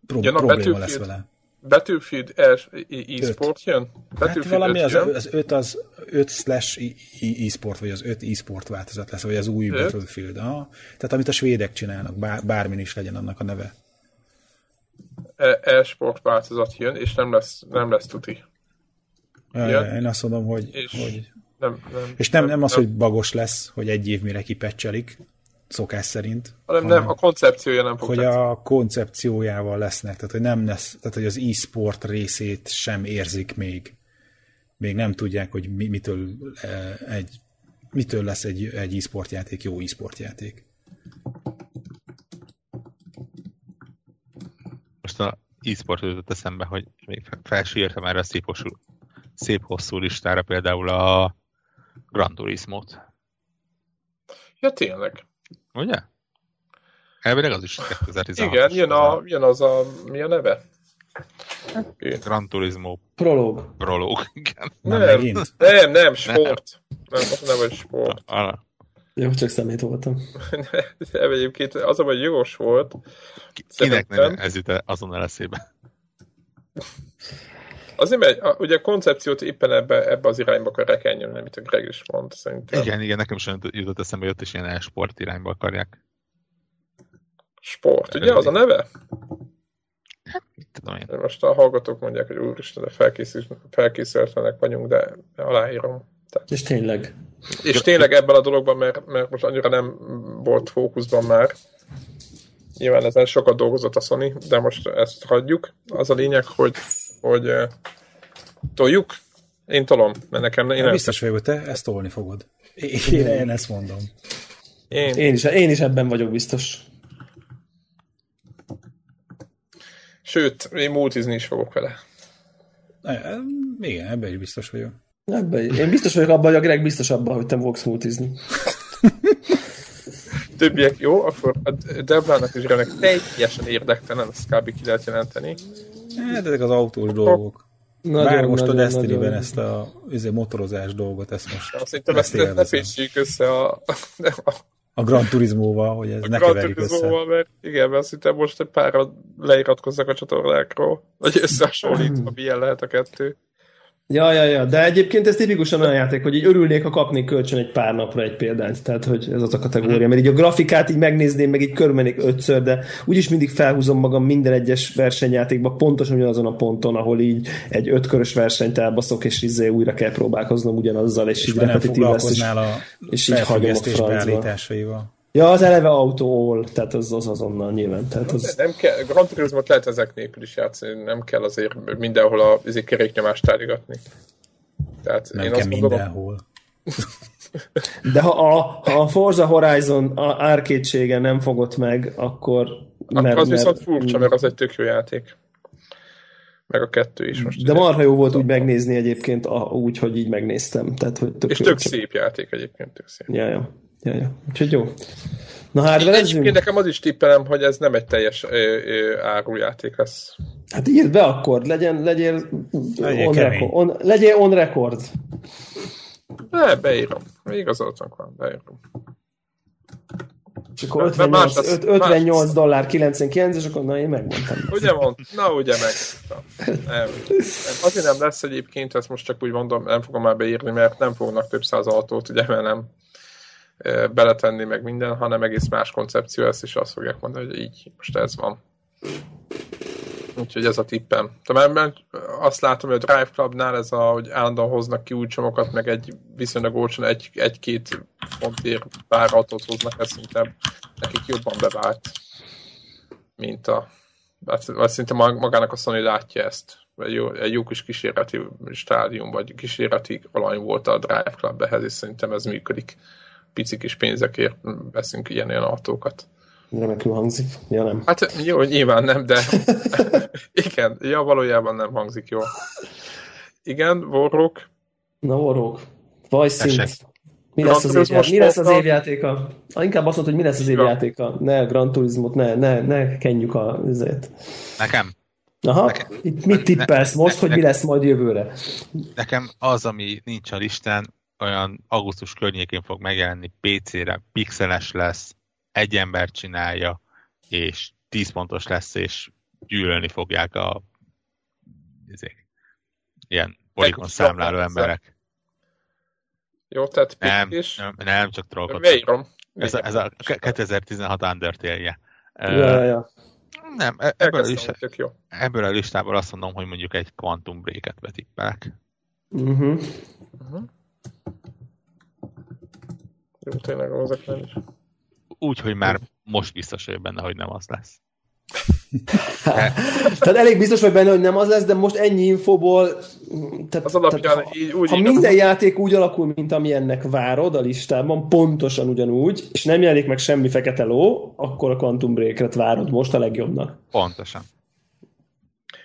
pro- ja, probléma lesz vele.
Battlefield e-sport jön?
hát valami az, az 5 az 5 slash e-sport, vagy az 5 e-sport változat lesz, vagy az új 5? Battlefield. Aha. Tehát amit a svédek csinálnak, bár, bármin is legyen annak a neve.
E, e-sport változat jön, és nem lesz, nem lesz tuti.
Ja, én azt mondom, hogy... És hogy...
Nem, nem,
és nem, nem, nem az, nem. hogy bagos lesz, hogy egy év mire kipecselik, szokás szerint.
Hanem, hanem nem, a koncepciója nem fog
Hogy tetszeni. a koncepciójával lesznek, tehát hogy nem lesz, tehát hogy az e-sport részét sem érzik még. Még nem tudják, hogy mi, mitől, eh, egy, mitől lesz egy, egy e-sport játék jó e-sport játék.
Most a e-sport jutott eszembe, hogy még felsírtam erre a szép hosszú, szép hosszú listára például a Gran Turismo-t.
Ja, tényleg.
Ugye? Elvileg az is 2016
Igen, jön, a, jön az a, mi a neve?
Gran Turismo.
Prolog.
Prolog, igen.
Nem, nem, nem, nem, sport. Nem, nem, nem vagy sport. Ah,
jó, csak szemét voltam.
nem, egyébként az, hogy jogos volt.
Kinek nem ez jut azonnal eszébe?
Azért, mert ugye a koncepciót éppen ebbe, ebbe az irányba akarják nyomni, amit a Greg is mond, szerintem.
Igen, igen, nekem sem jutott eszembe, hogy ott is ilyen sport irányba akarják.
Sport, ugye? Az a neve?
Hát, mit tudom én.
Most a hallgatók mondják, hogy úristen, de felkészültlenek vagyunk, de aláírom.
Tehát. És tényleg.
És tényleg ebben a dologban, mert, mert most annyira nem volt fókuszban már. Nyilván ezen sokat dolgozott a Sony, de most ezt hagyjuk. Az a lényeg, hogy hogy uh, toljuk. Én tolom, mert nekem... Én
nem... Biztos vagyok, te ezt tolni fogod. Én, én ezt mondom.
Én... Én, is, én is ebben vagyok biztos.
Sőt, én multizni is fogok vele.
Igen, ebben is biztos vagyok.
Ebben, én biztos vagyok abban, hogy a Greg biztos abban, hogy te fogsz multizni.
Többiek jó, akkor a Deblának is Gregnek teljesen érdektelen, azt kb. ki lehet jelenteni.
Hát ezek az autós dolgok. Nagyon, Bár most nagyon, a Destiny-ben ezt a ezért motorozás dolgot, ezt most
Azt hittem, ezt, ezt ne féssék össze a,
a, a Gran Turismo-val, hogy ez a ne keverjük össze.
Mert igen, mert azt hittem most egy párra leiratkozzak a csatornákról, vagy összehasonlítva, milyen lehet a kettő.
Ja, ja, ja, de egyébként ez tipikusan olyan játék, hogy így örülnék, ha kapnék kölcsön egy pár napra egy példányt, tehát hogy ez az a kategória, mert így a grafikát így megnézném, meg így körbenék ötször, de úgyis mindig felhúzom magam minden egyes versenyjátékban pontosan ugyanazon a ponton, ahol így egy ötkörös versenyt elbaszok, és izé újra kell próbálkoznom ugyanazzal, és, és így repetitív lesz, és,
a és így hagyom a francba.
Ja, az eleve autó tehát az, az azonnal nyilván. Tehát az...
Nem kell, Grand Turismo lehet ezek nélkül is játszani, nem kell azért mindenhol a azért keréknyomást táligatni.
Tehát nem én kell azt mindenhol.
De ha a, ha a Forza Horizon a árkétsége nem fogott meg, akkor...
Mert, az mert, viszont furcsa, mert az egy tök jó játék. Meg a kettő is most.
De marha jó volt úgy megnézni egyébként, a, úgy, hogy így megnéztem. Tehát, hogy
tök És jó, tök szép játék egyébként, tök szép.
Ja, ja. Ja, ja. Úgyhogy jó. Na hardverezzünk?
Egyébként nekem az is tippelem, hogy ez nem egy teljes árujáték lesz.
Hát írd be akkor, legyen, legyél, legyen on, record, on, legyél on record.
Ne, beírom. Igazoltunk van, beírom.
És akkor 58, más, 58 más. dollár 99, és akkor na én megmondtam.
Ugye mond? Na ugye meg. Azért nem lesz egyébként, ezt most csak úgy mondom, nem fogom már beírni, mert nem fognak több száz autót, ugye, mert nem beletenni meg minden, hanem egész más koncepció lesz, és azt fogják mondani, hogy így most ez van. Úgyhogy ez a tippem. Mert azt látom, hogy a Drive Clubnál ez a, hogy állandóan hoznak ki új csomagokat, meg egy viszonylag olcsón egy, egy-két fontért pár hoznak, ez szinte nekik jobban bevált, mint a hát, szinte magának a Sony látja ezt. Egy jó, egy jó kis kísérleti stádium, vagy kísérleti alany volt a Drive Club ehhez, és szerintem ez működik pici kis pénzekért veszünk ilyen-olyan autókat.
Remekül hangzik. Ja, nem.
Hát jó, nyilván nem, de igen, ja, valójában nem hangzik jól. Igen, Warrock.
Na, Warrock. Vajszint. Mi lesz, az mi lesz az évjátéka? Ah, inkább azt mondta, hogy mi lesz az évjátéka. Ne Gran Turismo-t, ne, ne, ne kenjük a üzét.
Nekem.
Aha, nekem, itt mit tippelsz ne, most, ne, hogy mi lesz majd jövőre?
Nekem az, ami nincs a listán, olyan augusztus környékén fog megjelenni PC-re, pixeles lesz, egy ember csinálja, és 10 pontos lesz, és gyűlölni fogják a ezért, ilyen polikon számláló emberek.
Jó, tehát
nem,
is.
Nem, nem, csak trollkodom. Ez, a, ez a 2016 Undertale-je.
Ja, ja.
Nem, e- ebből a, listá... ebből a listából azt mondom, hogy mondjuk egy Quantum Break-et betippelek.
Uh-huh. Uh-huh.
Jó, tényleg az is.
Úgy, hogy már most biztos vagyok benne, hogy nem az lesz.
tehát elég biztos vagy benne, hogy nem az lesz, de most ennyi infóból
tehát, az alapján
tehát, így, úgy ha így, minden játék úgy alakul, mint amilyennek várod a listában, pontosan ugyanúgy, és nem jelenik meg semmi fekete ló, akkor a Quantum Break-et várod most a legjobbnak.
Pontosan.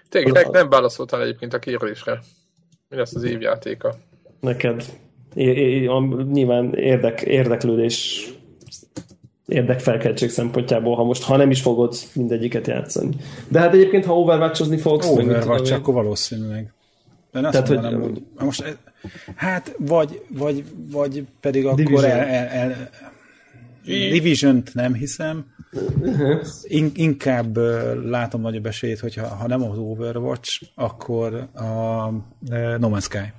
Tényleg nem válaszoltál egyébként a kérdésre. Mi lesz az évjátéka?
Neked nyilván érdek, érdeklődés érdekfelkeltség szempontjából, ha most, ha nem is fogod mindegyiket játszani. De hát egyébként, ha overwatch fogsz...
Overwatch, akkor valószínűleg. De azt Tehát, mondanám, hogy, hogy... Most, e- hát, vagy, vagy, vagy pedig akkor Division. el, el, el, Division-t nem hiszem. In, inkább látom nagyobb esélyt, hogyha ha nem az Overwatch, akkor a No Man's Sky.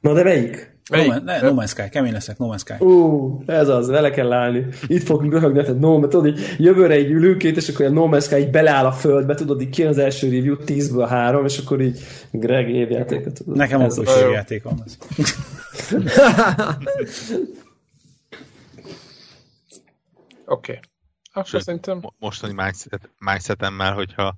Na de melyik?
No, Man, ne, no Man's Sky, kemény leszek, No Man's Sky.
Ú, ez az, vele kell állni. Itt fogunk röhögni, tehát no, mert tudod, így jövőre egy ülünk két, és akkor a No Man's Sky így beleáll a földbe, tudod, így kijön az első review, 10-ből 3, és akkor így Greg évjátékot.
Tudod. Nekem ez is évjátékom az.
Oké. Okay. Akkor szerintem...
Mostani mindset, mindsetemmel, hogyha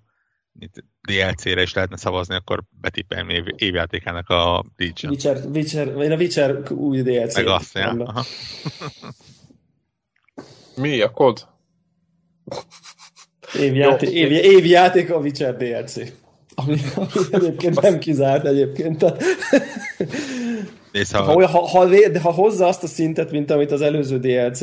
DLC-re is lehetne szavazni, akkor betippelni év, évjátékának a
Legion. Witcher, Witcher, vagy a Witcher új DLC.
Meg azt, ja.
Mi a kod?
Évjáték, év, évjáték a Witcher DLC. Ami, ami egyébként nem kizárt egyébként. ha... Ha, ha, ha hozza azt a szintet, mint amit az előző DLC,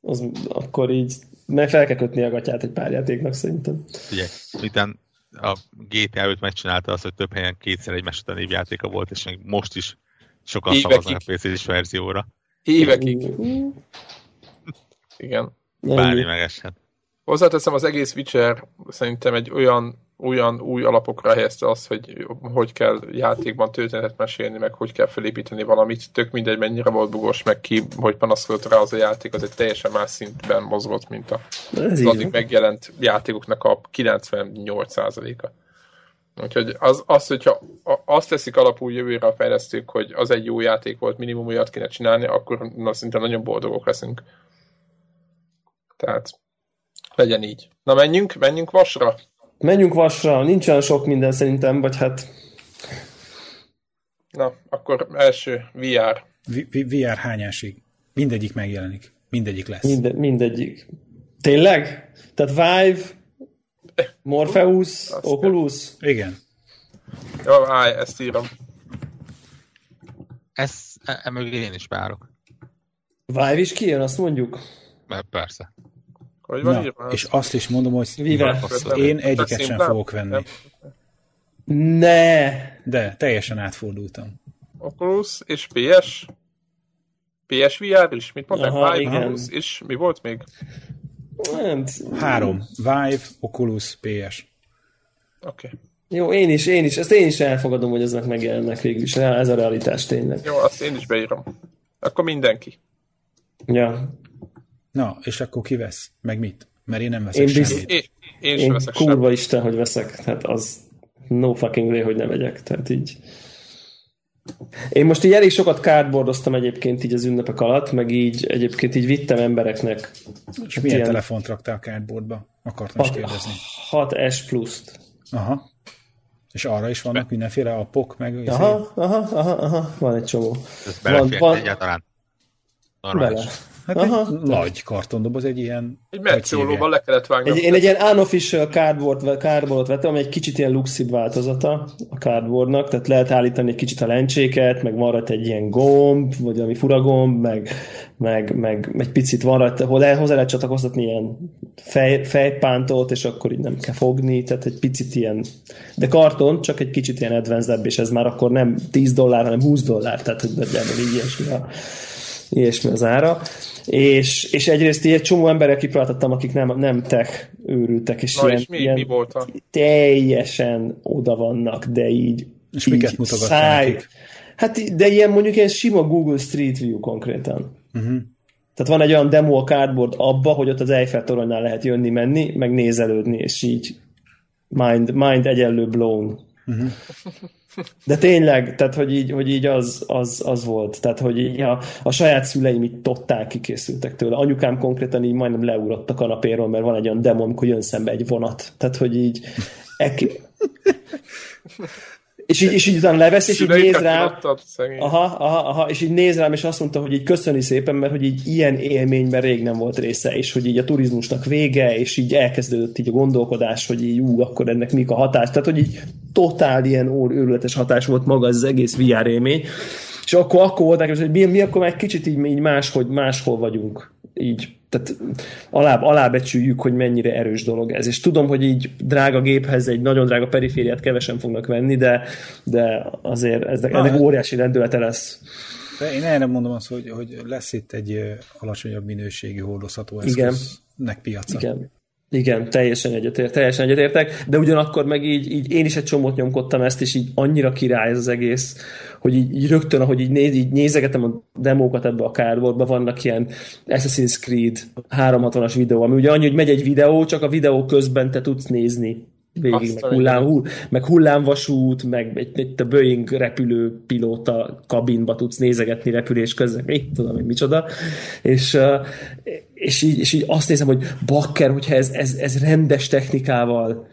az, akkor így meg fel kell kötni a gatyát egy pár játéknak szerintem.
Ugye, miután a GTA 5 megcsinálta azt, hogy több helyen kétszer egymás után évjátéka volt, és még most is sokan Évekig. szavaznak a PC-s verzióra.
Évekig. Igen.
Bármi megeshet.
Hozzáteszem, az egész Witcher szerintem egy olyan, olyan új alapokra helyezte azt, hogy hogy kell játékban történetet mesélni, meg hogy kell felépíteni valamit. Tök mindegy, mennyire volt bugos, meg ki, hogy panaszkodott rá az a játék, az egy teljesen más szintben mozgott, mint a, az addig megjelent játékoknak a 98%-a. Úgyhogy az, az, hogyha azt teszik alapul jövőre a fejlesztők, hogy az egy jó játék volt, minimum olyat kéne csinálni, akkor na, szinte nagyon boldogok leszünk. Tehát legyen így. Na menjünk, menjünk vasra?
Menjünk vasra, nincsen sok minden szerintem, vagy hát...
Na, akkor első VR.
V- VR hányásig? Mindegyik megjelenik. Mindegyik lesz.
Minde, mindegyik. Tényleg? Tehát Vive, Morpheus, Azt Oculus?
Igen.
Jó, állj, ezt írom.
Ezt e, mögé én is várok.
Vive is kijön, azt mondjuk?
Mert persze.
Hogy van Na, és azt is mondom, hogy Vive. én egyiket sem fogok venni.
Ne!
De, teljesen átfordultam.
Oculus és PS? PSVR is? Mit mondták? Aha, Vive, igen. Oculus és mi volt még?
Hát... Három. Vive, Oculus, PS.
Oké. Okay.
Jó, én is, én is, ezt én is elfogadom, hogy ezek megjelennek végül is. Ez a realitás tényleg.
Jó, azt én is beírom. Akkor mindenki.
Ja.
Na, és akkor ki vesz? Meg mit? Mert én nem veszek én semmit. Biz...
Én, én,
én
veszek
kurva semmit. isten, hogy veszek. Tehát az no fucking way, hogy ne vegyek. Tehát így... Én most így elég sokat cardboardoztam egyébként így az ünnepek alatt, meg így egyébként így vittem embereknek.
És hát milyen ilyen... telefont raktál cardboardba? Akartam is kérdezni.
6S Plus-t.
Aha. És arra is vannak mindenféle appok, meg...
Aha, aha, aha, aha, van egy csomó.
Ez van, van... egyáltalán.
Normális. Bele.
Hát Aha. egy nagy kartondoboz, egy ilyen...
Egy metszólóban le kellett vágni.
Egy, én egy ilyen unofficial cardboard, cardboardot vettem, ami egy kicsit ilyen luxibb változata a cardboardnak, tehát lehet állítani egy kicsit a lencséket, meg van rajta egy ilyen gomb, vagy ami furagomb, meg, meg, meg egy picit van rajta, ahol le, hozzá lehet csatlakoztatni ilyen fej, fejpántot, és akkor így nem kell fogni, tehát egy picit ilyen, de karton, csak egy kicsit ilyen advanced és ez már akkor nem 10 dollár, hanem 20 dollár, tehát hogy nagyjából így ilyesmi a, ilyesmi az ára. És, és egyrészt egy csomó emberek kipróbáltattam, akik nem, nem tech őrültek, és,
Na,
ilyen,
és mi, ilyen
mi
volt a...
teljesen oda vannak, de így
És így miket mutogatták
Hát, de ilyen mondjuk ilyen sima Google Street View konkrétan.
Uh-huh.
Tehát van egy olyan demo a cardboard abba, hogy ott az Eiffel toronynál lehet jönni-menni, meg nézelődni, és így mind, mind egyenlő blown.
Uh-huh.
De tényleg, tehát hogy így, hogy így az, az, az volt. Tehát, hogy így a, a saját szüleim így totál kikészültek tőle. Anyukám konkrétan így majdnem leugrott a kanapéról, mert van egy olyan demo, amikor jön szembe egy vonat. Tehát, hogy így ek... És így, és így utána levesz, és így néz rám. Aha, aha, aha, és így néz rám, és azt mondta, hogy így köszöni szépen, mert hogy így ilyen élményben rég nem volt része, és hogy így a turizmusnak vége, és így elkezdődött így a gondolkodás, hogy így ú, akkor ennek mik a hatás. Tehát, hogy így totál ilyen ór, őrületes hatás volt maga az egész VR élmény. És akkor, akkor volt nekem, hogy mi, mi akkor már kicsit így, így máshogy, máshol vagyunk. Így tehát alá, alábecsüljük, hogy mennyire erős dolog ez. És tudom, hogy így drága géphez egy nagyon drága perifériát kevesen fognak venni, de, de azért ez, Na, ennek óriási rendülete lesz.
De én erre mondom azt, hogy, hogy lesz itt egy alacsonyabb minőségű hordozható eszköznek piaca.
Igen. Igen, teljesen egyetért, teljesen egyetértek, de ugyanakkor meg így, így én is egy csomót nyomkodtam ezt, és így annyira király ez az egész, hogy így, így rögtön, ahogy így, néz, így nézegetem a demókat ebbe a cardboardba, vannak ilyen Assassin's Creed 360-as videó, ami ugye annyi, hogy megy egy videó, csak a videó közben te tudsz nézni végig, meg, hullám, hull, meg hullámvasút, meg egy, egy a Boeing repülő pilóta kabinba tudsz nézegetni repülés közben, még tudom, hogy micsoda, és, és, így, és így azt nézem, hogy bakker, hogyha ez, ez, ez rendes technikával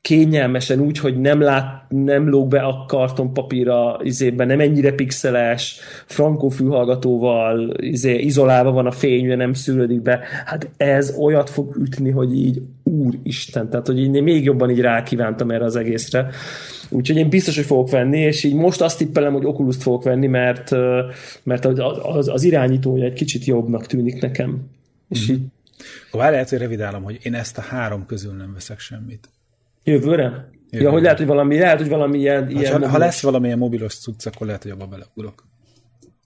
kényelmesen úgy, hogy nem lát, nem lóg be a kartonpapírra izében, nem ennyire pixeles, frankó fülhallgatóval izé, izolálva van a fény, nem szűrődik be. Hát ez olyat fog ütni, hogy így úristen, tehát hogy én még jobban így rákívántam erre az egészre. Úgyhogy én biztos, hogy fogok venni, és így most azt tippelem, hogy oculus fogok venni, mert, mert az, az, irányítója egy kicsit jobbnak tűnik nekem. És mm-hmm. így...
Várj, lehet, hogy revidálom, hogy én ezt a három közül nem veszek semmit.
Jövőre? Jövőre. Ja, hogy lehet, hogy valami, lehet, hogy valami ilyen... Hát, ilyen
ha, ha lesz valamilyen mobilos cucc, akkor lehet, hogy abba beleugrok.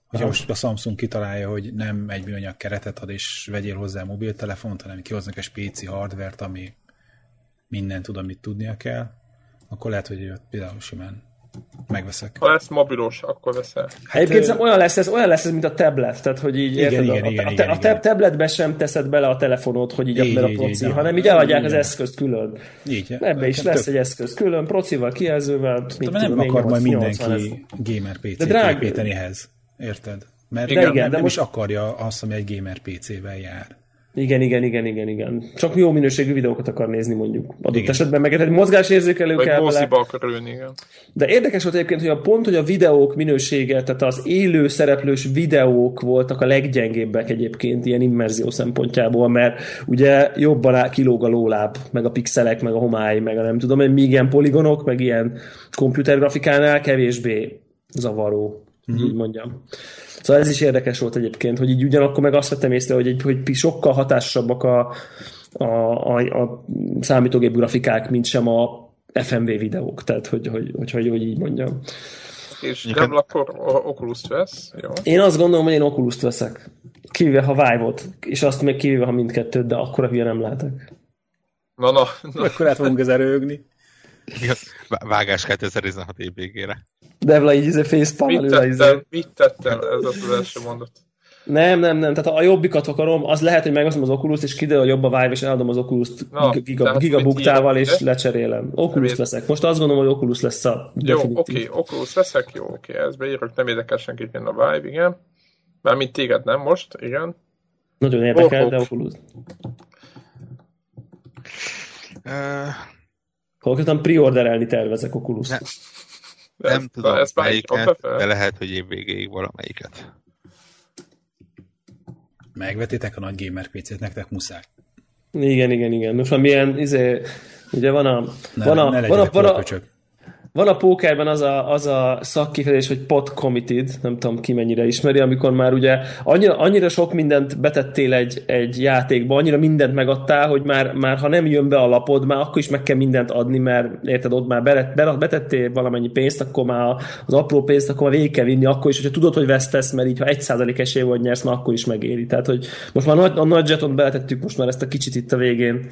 Hogyha most a Samsung kitalálja, hogy nem egy műanyag keretet ad, és vegyél hozzá mobiltelefont, hanem kihoznak egy spéci hardvert, ami minden tud, amit tudnia kell, akkor lehet, hogy például simán megveszek.
Ha lesz mobilos, akkor veszel.
Hát, Egyébként ő... olyan lesz ez, olyan lesz ez, mint a tablet, tehát hogy így igen, érted, igen, a, igen, a, igen, a, igen. a tabletbe sem teszed bele a telefonot, hogy így, így a proci, így, hanem így eladják így, az eszközt külön. Így, Ebbe is lesz tök... egy eszköz külön, procival, kijelzővel.
De nem akar majd mindenki gamer PC-t építeni ehhez. Érted? Mert igen, nem, nem, de most... is akarja azt, ami egy gamer PC-vel jár.
Igen, igen, igen, igen, igen. Csak jó minőségű videókat akar nézni mondjuk. Adott igen. esetben meg egy mozgásérzékelő
Vagy
kell
vele. akar ülni, igen.
De érdekes volt egyébként, hogy a pont, hogy a videók minősége, tehát az élő szereplős videók voltak a leggyengébbek egyébként ilyen immerzió szempontjából, mert ugye jobban kilóg a lóláb, meg a pixelek, meg a homály, meg a nem tudom, míg ilyen poligonok, meg ilyen komputergrafikánál kevésbé zavaró, mm-hmm. így mondjam. Szóval ez is érdekes volt egyébként, hogy így ugyanakkor meg azt vettem észre, hogy, egy, hogy sokkal hatásosabbak a, a, a, a számítógép grafikák, mint sem a FMV videók, tehát hogy, hogy, hogy, hogy, hogy így mondjam.
És nem akkor oculus vesz? Jó.
Én azt gondolom, hogy én oculus veszek. Kivéve, ha Vive-ot, és azt még kivéve, ha mindkettőt, de akkor a hülye nem lehetek.
Na, na, na.
Akkor át fogunk ezer rögni.
Vágás 2016 év végére.
Devla így izé facepalm
mit tettem, izé. mit tettem, ez az első mondat.
Nem, nem, nem. Tehát a jobbikat akarom, az lehet, hogy megveszem az oculus és kiderül, hogy jobb a Vive, és eladom az oculus giga, gigabuktával, és lecserélem. Oculus veszek. Most azt gondolom, hogy Oculus lesz a
Jó, oké, okay, Oculus veszek, jó, oké, okay, ezt beírok, nem érdekel senkit, a Vive, igen. Mármint téged nem most, igen.
Nagyon érdekel, oh, de Oculus.
Uh,
Konkrétan preorderelni tervezek Oculus.
Ne, nem ezt, tudom ezt melyiket, de lehet, hogy év végéig valamelyiket.
Megvetitek a nagy gamer PC-t, nektek muszáj.
Igen, igen, igen. Most már milyen, izé, ugye van a... Ne, van a, ne van a, van a, van a pókerben az a, az a szakkifejezés, hogy pot committed, nem tudom ki mennyire ismeri, amikor már ugye annyira, annyira sok mindent betettél egy, egy játékba, annyira mindent megadtál, hogy már, már ha nem jön be a lapod, már akkor is meg kell mindent adni, mert érted, ott már betettél valamennyi pénzt, akkor már az apró pénzt, akkor már végig kell vinni, akkor is, hogyha tudod, hogy vesztesz, mert így ha egy százalék esély vagy nyersz, már akkor is megéri. Tehát, hogy most már a nagy jeton beletettük most már ezt a kicsit itt a végén.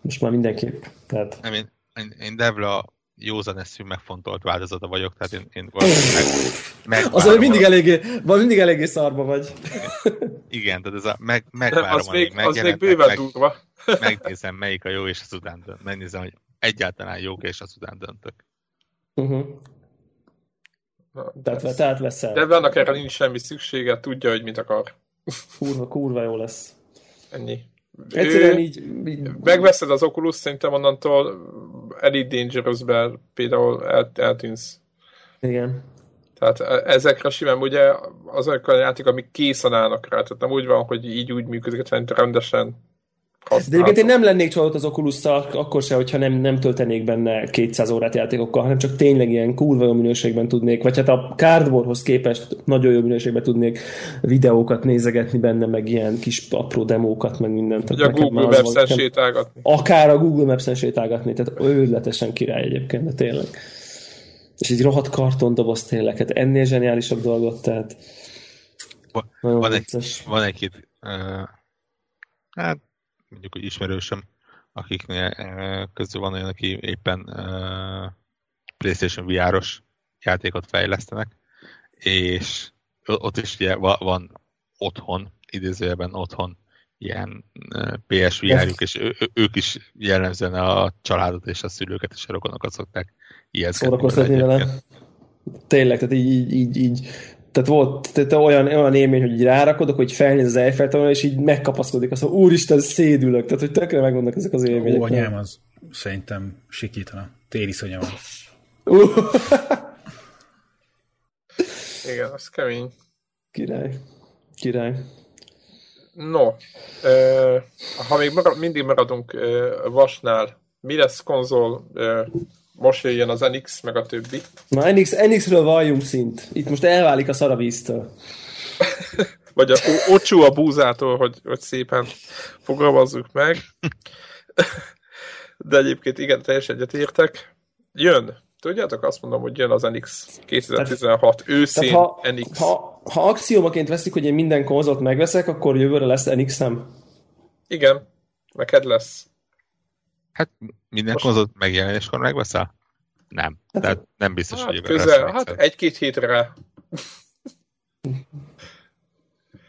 Most már mindenképp. Tehát...
Én, én, én Devla józan eszű megfontolt változata vagyok, tehát én, én meg,
meg Az, hogy mindig eléggé, vagy mindig eléggé szarba vagy.
Igen, tehát ez a meg, megvárom,
az még, az még bőven meg, durva.
megnézem, melyik a jó, és azután dönt. Megnézem, hogy egyáltalán jók, és azután döntök.
Uh-huh. Na, tehát, tehát veszel.
De annak erre nincs semmi szüksége, tudja, hogy mit akar.
Kurva, kurva jó lesz.
Ennyi.
Egyszerűen így, így...
Megveszed az Oculus, szerintem onnantól Elite Dangerous-ben például el, eltűnsz.
Igen.
Tehát e, ezekre simán ugye azok a játék, amik készen állnak rá, tehát nem úgy van, hogy így úgy működik, hogy rendesen
de egyébként én nem lennék csalódott az oculus akkor se, hogyha nem, nem töltenék benne 200 órát játékokkal, hanem csak tényleg ilyen kurva jó minőségben tudnék, vagy hát a Cardboardhoz képest nagyon jó minőségben tudnék videókat nézegetni benne, meg ilyen kis apró demókat, meg mindent.
Ugye a Google Maps-en sétálgatni.
Akár a Google Maps-en sétálgatni, tehát őrületesen király egyébként, de tényleg. És egy rohadt kartondoboz tényleg, hát ennél zseniálisabb dolgot, tehát
van, van egy, van egy-két uh, hát mondjuk, hogy ismerősöm, akiknél eh, közül van olyan, aki éppen uh, PlayStation VR-os játékot fejlesztenek, és ott is ugye van otthon, idézőjelben otthon ilyen eh, PSVR-juk, és ő, ők is jellemzően a családot és a szülőket és a rokonokat szokták ijeszteni.
Szórakoztatni vele. Tényleg, tehát így, így, így tehát volt tehát olyan, olyan élmény, hogy így rárakodok, hogy felnéz az Eiffel és így megkapaszkodik, azt mondja, úristen, szédülök, tehát hogy tökre megvannak ezek az élmények.
Ó, anyám, az szerintem sikítana. Téli szonyama.
Igen, az kemény.
Király. Király.
No, ha még mindig maradunk Vasnál, mi lesz konzol, most jöjjön az NX, meg a többi.
Na, NX, NX-ről valljunk szint. Itt most elválik a szaravíztől.
Vagy a ocsú a búzától, hogy, hogy szépen fogalmazzuk meg. De egyébként igen, teljesen egyetértek. Jön. Tudjátok, azt mondom, hogy jön az NX 2016 tehát, őszén tehát ha, NX.
Ha, ha axiomaként veszik, hogy én minden konzolt megveszek, akkor jövőre lesz NX-em?
Igen, neked lesz.
Hát minden Most... konzolt megjelenéskor megveszel? Nem. Hát, Tehát nem biztos,
hát
hogy
közel, Hát egy-két hétre.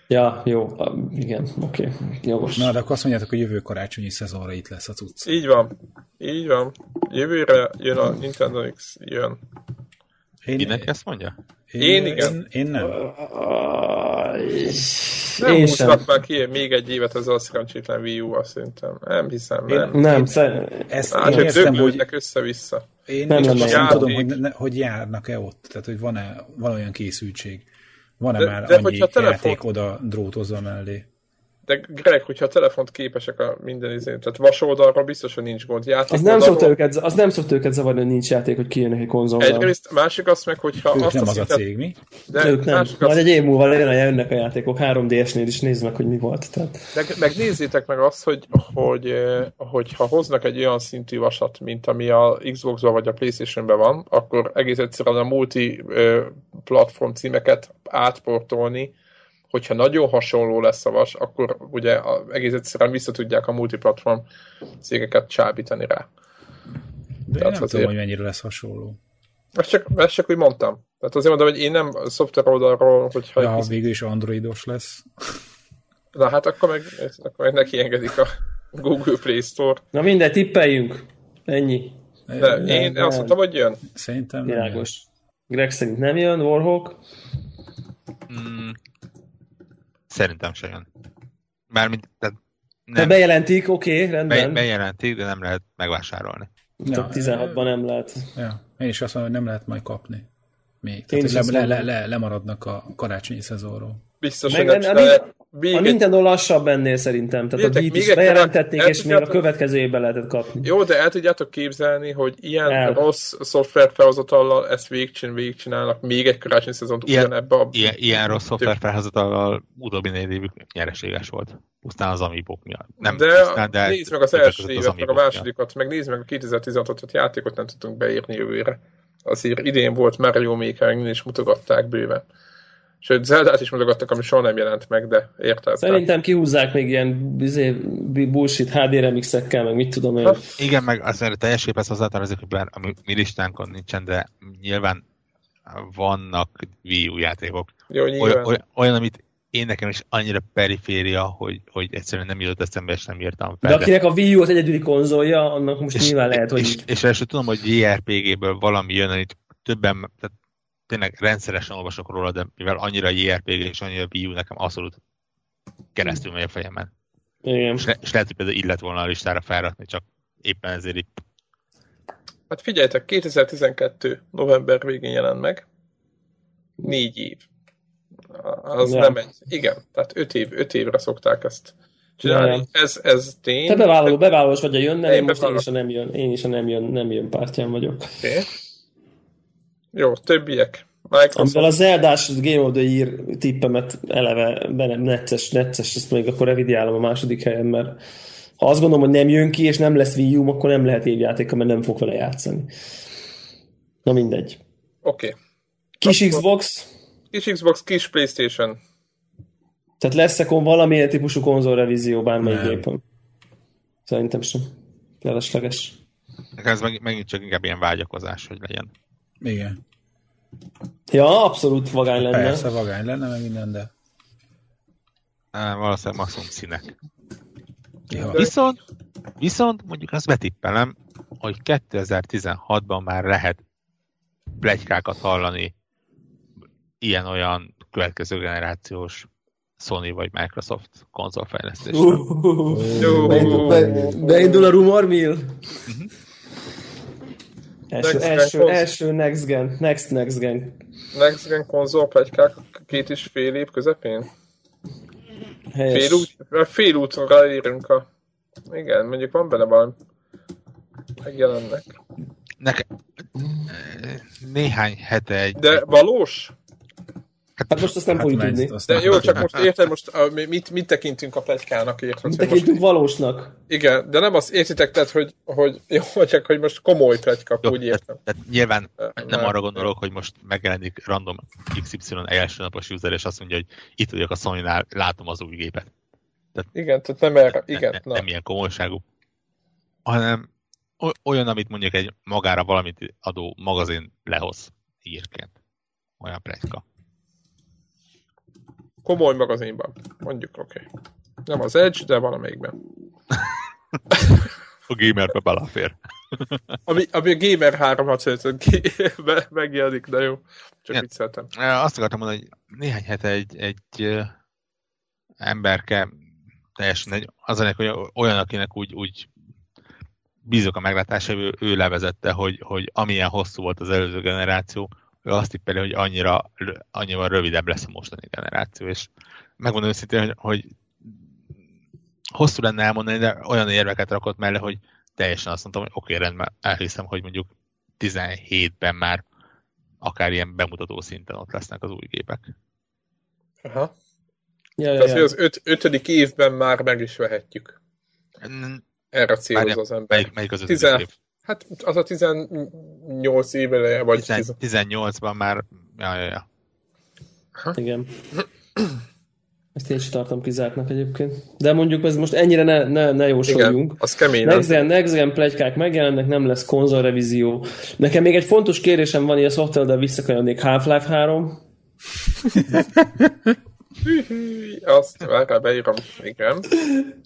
Ja, jó, igen, oké, okay. jogos.
Na, de akkor azt mondjátok, hogy jövő karácsonyi szezonra itt lesz a cucc.
Így van, így van. Jövőre jön a Nintendo X, jön.
Én, Kinek ezt mondja?
Én, én igen.
Én, én nem.
Nem húzhat már ki még egy évet az a szerencsétlen Wii U, szerintem. Nem hiszem, nem.
Én, nem, szer...
ezt hát, én értem, hogy...
össze-vissza.
Én nem, nem, nem tudom, hogy, ne, hogy járnak-e ott, tehát hogy van-e van olyan készültség. Van-e de, már de annyi telefon... játék oda drótozva mellé?
De Greg, hogyha a telefont képesek a minden izén, tehát vasoldalra biztos, hogy nincs gond. Játék
az nem, szokta őket, az nem szokta őket zavarni, hogy nincs játék, hogy kijönnek egy konzolra.
Egyrészt, másik azt meg, hogyha
ők
azt
nem az szintet, a cég, mi?
De ők nem. Majd azt... egy év múlva legyen, jönnek a játékok 3DS-nél is, nézd meg, hogy mi volt. Tehát...
Meg, meg nézzétek meg azt, hogy, hogy, hogy ha hoznak egy olyan szintű vasat, mint ami a Xbox-ban vagy a Playstation-ben van, akkor egész egyszerűen a multi platform címeket átportolni, hogyha nagyon hasonló lesz a vas, akkor ugye egész egyszerűen vissza tudják a multiplatform cégeket csábítani rá.
De Tehát én nem azért... tudom, hogy mennyire lesz hasonló.
Ezt csak, ezt csak úgy mondtam. Tehát azért mondom, hogy én nem szoftver oldalról, hogyha...
Ja, ha végül is androidos lesz.
Na hát akkor meg, akkor meg neki engedik a Google Play Store.
Na mindegy, tippeljünk. Ennyi.
De én nem, azt mondtam, hogy jön.
Szerintem
nem Világos. Greg szerint nem jön, Warhawk?
Mm, Szerintem se jön. Mármint, tehát
nem. De bejelentik, oké, okay, rendben.
Be, bejelentik, de nem lehet megvásárolni.
Ja, 16-ban nem lehet.
Ja, én is azt mondom, hogy nem lehet majd kapni. Még. Tehát, hogy le, le, le, le, lemaradnak a karácsonyi szezonról.
Biztos, Meg, hogy nem
még a Nintendo lassabb ennél szerintem. Tehát Értek, a Wii-t is bejelentették, és még a következő évben lehetett kapni.
Jó, de el tudjátok képzelni, hogy ilyen el. rossz szoftver felhozatallal ezt végcsin, végcsinálnak még egy karácsonyi szezont
ilyen, ugyanebbe a... Ilyen, ilyen rossz szoftver felhozatallal utóbbi négy évük nyereséges volt. Pusztán az Amiibo miatt. Nem
de, pusztán, de nézd meg az első évet, meg a másodikat, meg nézd meg a 2016-ot, játékot nem tudtunk beírni jövőre. Azért idén volt Mario Maker, és mutogatták bőven. Sőt, Zeldát is mutogattak, ami soha nem jelent meg, de érted.
Szerintem kihúzzák még ilyen bizé, bullshit HD remixekkel, meg mit tudom én.
Igen, meg azért teljes képes hozzátartozik, hogy bár a mi listánkon nincsen, de nyilván vannak Wii U játékok.
Jó,
olyan, olyan, olyan, amit én nekem is annyira periféria, hogy, hogy egyszerűen nem jutott eszembe, és nem írtam
fel. De akinek a Wii U az egyedüli konzolja, annak most és, nyilván lehet, hogy...
És, és, és tudom, hogy JRPG-ből valami jön, amit többen, tehát tényleg rendszeresen olvasok róla, de mivel annyira JRPG és annyira Wii U, nekem abszolút keresztül megy a fejemen.
Igen.
És, le, és lehet, hogy például illet volna a listára felrakni, csak éppen ezért itt.
Hát figyeljetek, 2012. november végén jelent meg. Négy év. Az ja. nem egy. Igen, tehát öt, év, öt évre szokták ezt csinálni. Ja. Ez, ez tény.
Te bevállaló, bevállalós vagy a jönne, én, én most én is a nem jön, én is a nem jön, nem jön pártján vagyok.
Okay. Jó, többiek. Microsoft.
Amivel a Zeldás Game of the Year tippemet eleve benne necces, necces, ezt még akkor revidiálom a második helyen, mert ha azt gondolom, hogy nem jön ki, és nem lesz Wii U, akkor nem lehet évjáték, mert nem fog vele játszani. Na mindegy.
Oké. Okay.
Kis akkor Xbox.
Kis Xbox, kis Playstation.
Tehát lesz-e valamilyen típusú konzolrevízió bármelyik gépen? Szerintem sem. Felesleges.
Ez meg, megint csak inkább ilyen vágyakozás, hogy legyen.
Igen.
Ja, abszolút vagány lenne.
Persze, vagány lenne, meg minden, de...
Á, valószínűleg maximum színek. Ja. Viszont, viszont mondjuk azt betippelem, hogy 2016-ban már lehet plegykákat hallani ilyen-olyan következő generációs Sony vagy Microsoft konzolfejlesztésre. Uh,
uh, uh, beindul, be, beindul a rumor mill. Első, next első, gen első next gen, next next gen.
Next gen konzol plegykák két is fél év közepén? Helyes. Fél, út, fél útra érünk a... Igen, mondjuk van benne valami. Megjelennek.
Nekem néhány hete egy...
De valós?
Hát most azt nem hát fogjuk tudni.
De jó, csak most érted, most mit, mit tekintünk a pletykának, érted?
Mit tekintünk most, valósnak.
Igen, de nem azt értitek, tehát, hogy, hogy jó, csak hogy most komoly pletyka, jó, úgy értem.
Tehát, tehát nyilván nem nem arra gondolok, hogy most megjelenik random XY első napos user, és azt mondja, hogy itt vagyok a sony látom az új gépet.
Tehát, igen, tehát nem erre, igen.
Ne, ne, nem ilyen komolyságú, hanem olyan, amit mondjuk egy magára valamit adó magazin lehoz hírként. Olyan pletyka
komoly magazinban. Mondjuk, oké. Okay. Nem az Edge, de valamelyikben.
a gamerbe belefér.
ami, ami a Gamer 365 megjelenik, de jó. Csak mit szeretem.
Azt akartam mondani, hogy néhány hete egy, egy emberke teljesen egy, az hogy olyan, akinek úgy, úgy bízok a meglátása, ő, ő levezette, hogy, hogy amilyen hosszú volt az előző generáció, azt tippeli, hogy annyira, annyira rövidebb lesz a mostani generáció, és megmondom őszintén, hogy, hogy hosszú lenne elmondani, de olyan érveket rakott mellé, hogy teljesen azt mondtam, hogy oké, okay, rendben, elhiszem, hogy mondjuk 17-ben már akár ilyen bemutató szinten ott lesznek az új gépek.
Aha. Ja, ja, Tehát, ja. az öt, ötödik évben már meg is vehetjük. Erre céloz az ember.
Melyik, melyik az ötödik Tizen... év?
Hát az a 18 éve, vagy...
18-ban már... Ja, ja, ja.
Igen. Ezt én is tartom kizártnak egyébként. De mondjuk ez most ennyire ne, ne, ne jósoljunk. Igen,
az kemény.
Next Gen, Next Gen plegykák megjelennek, nem lesz konzolrevízió. Nekem még egy fontos kérésem van, hogy a szoftver, de visszakanyarodnék Half-Life 3.
Azt várjál, beírom, igen.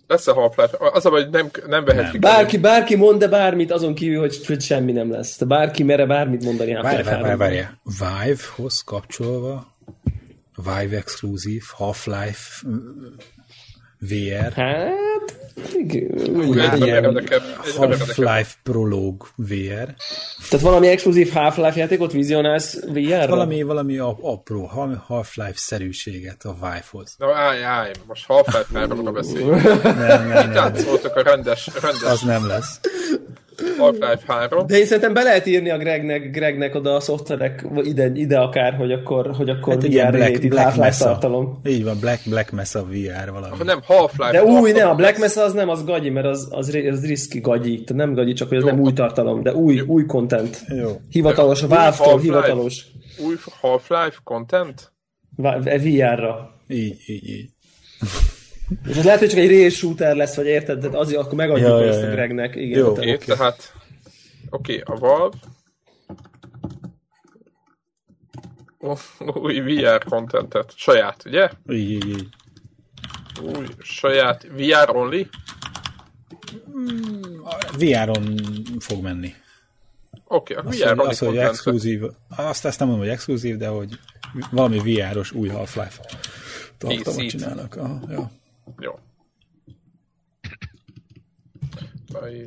Lesz a Half-Life, az a hogy nem, nem vehetjük.
Bárki, bárki mond de bármit, azon kívül, hogy, hogy semmi nem lesz. De bárki mere bármit mondani
várj, Vive-hoz kapcsolva Vive exkluzív, Half-Life VR.
Hát.
Half-Life Prologue VR.
Tehát valami exkluzív Half-Life játékot vizionálsz VR-ra?
Valami, valami apró Half-Life szerűséget a Vive-hoz.
Na állj, állj, most Half-Life 3-ra beszéljünk. nem, nem, nem. Itt a rendes, rendes.
Az nem lesz.
Half-Life 3.
De én szerintem be lehet írni a Gregnek, Gregnek oda a szoftverek ide, ide akár, hogy akkor, hogy akkor hát VR Black, Black Half-Life tartalom.
Így van, Black, Black Mesa VR valami.
Ha nem Half-Life.
De új, nem, a Black Mesa az nem, az gagyi, mert az, az, az risky gagyi. Tehát nem gagyi, csak hogy az Jó, nem új tartalom, de új, új content. Jó. Hivatalos, a Valve-tól hivatalos.
Új Half-Life content?
VR-ra.
Így, így, így.
És ez lehet, hogy csak egy rail shooter lesz, vagy érted, de azért akkor megadjuk ja, ezt ja, a Gregnek. Igen,
Jó, okay. tehát oké, okay, a Valve új VR contentet, saját, ugye?
Így, így, így.
Új, saját VR only?
Mm, VR-on fog menni.
Oké, okay, a VR only
az, hogy exkluzív, azt, azt nem mondom, hogy exkluzív, de hogy valami VR-os új Half-Life tartalmat csinálnak. Aha, ja.
Jó.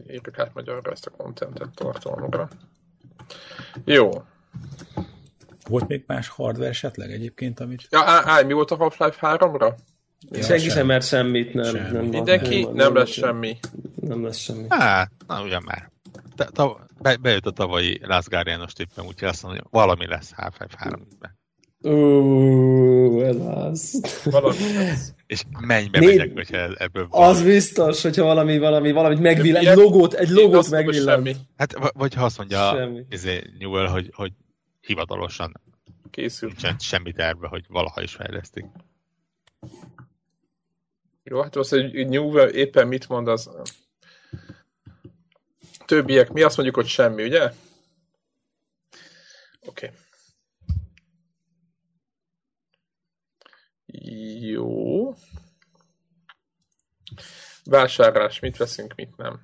Írjuk át magyarra ezt a kontentet tartalomra. Jó.
Volt még más hardware esetleg egyébként, amit...
Ja, á, mi volt a Half-Life 3-ra?
Ja, Senki sem mer semmit, nem. Semmi. nem
Mindenki? Nem, lesz semmi.
Nem lesz semmi.
Hát, na ugyan már. Be, bejött a tavalyi Last Guardianos tippem, úgyhogy azt mondom, hogy valami lesz Half-Life 3-ben.
Ó, ez az.
Valami lesz.
És mennybe Négy... megyek, hogyha ebből
valami. Az biztos, hogyha valami, valami, valamit megvillan, egy logót, egy logót megvillan.
Hát, vagy ha azt mondja izé, Newell, hogy, hogy hivatalosan
készül.
Nincsen semmi terve, hogy valaha is fejlesztik.
Jó, hát az, hogy Newell éppen mit mond, az többiek, mi azt mondjuk, hogy semmi, ugye? Oké. Okay. Jó. Vásárlás, mit veszünk, mit nem.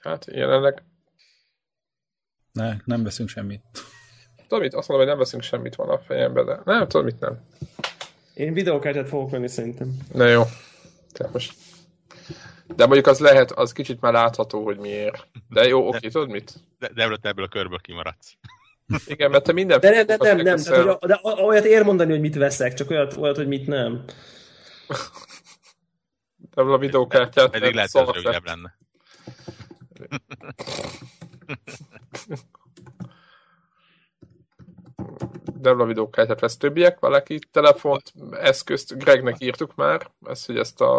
Hát jelenleg...
Ne, nem veszünk semmit.
Tudom, mit? Azt mondom, hogy nem veszünk semmit van a fejembe, de nem tudom, mit nem.
Én videókártyát fogok venni szerintem.
Na jó. Tehát most De mondjuk az lehet, az kicsit már látható, hogy miért. De jó, oké, tudod mit?
De, de ebből, ebből a körből kimaradsz.
Igen, mert te minden...
De nem, de nem, nem, de, hogy, de olyat ér mondani, hogy mit veszek, csak olyat, olyat hogy mit nem.
De a videókártyát...
Pedig lehet, hogy rövidebb lenne.
Debla videókártyát vesz többiek, valaki telefont, eszközt, Gregnek írtuk már, ezt, hogy ezt a,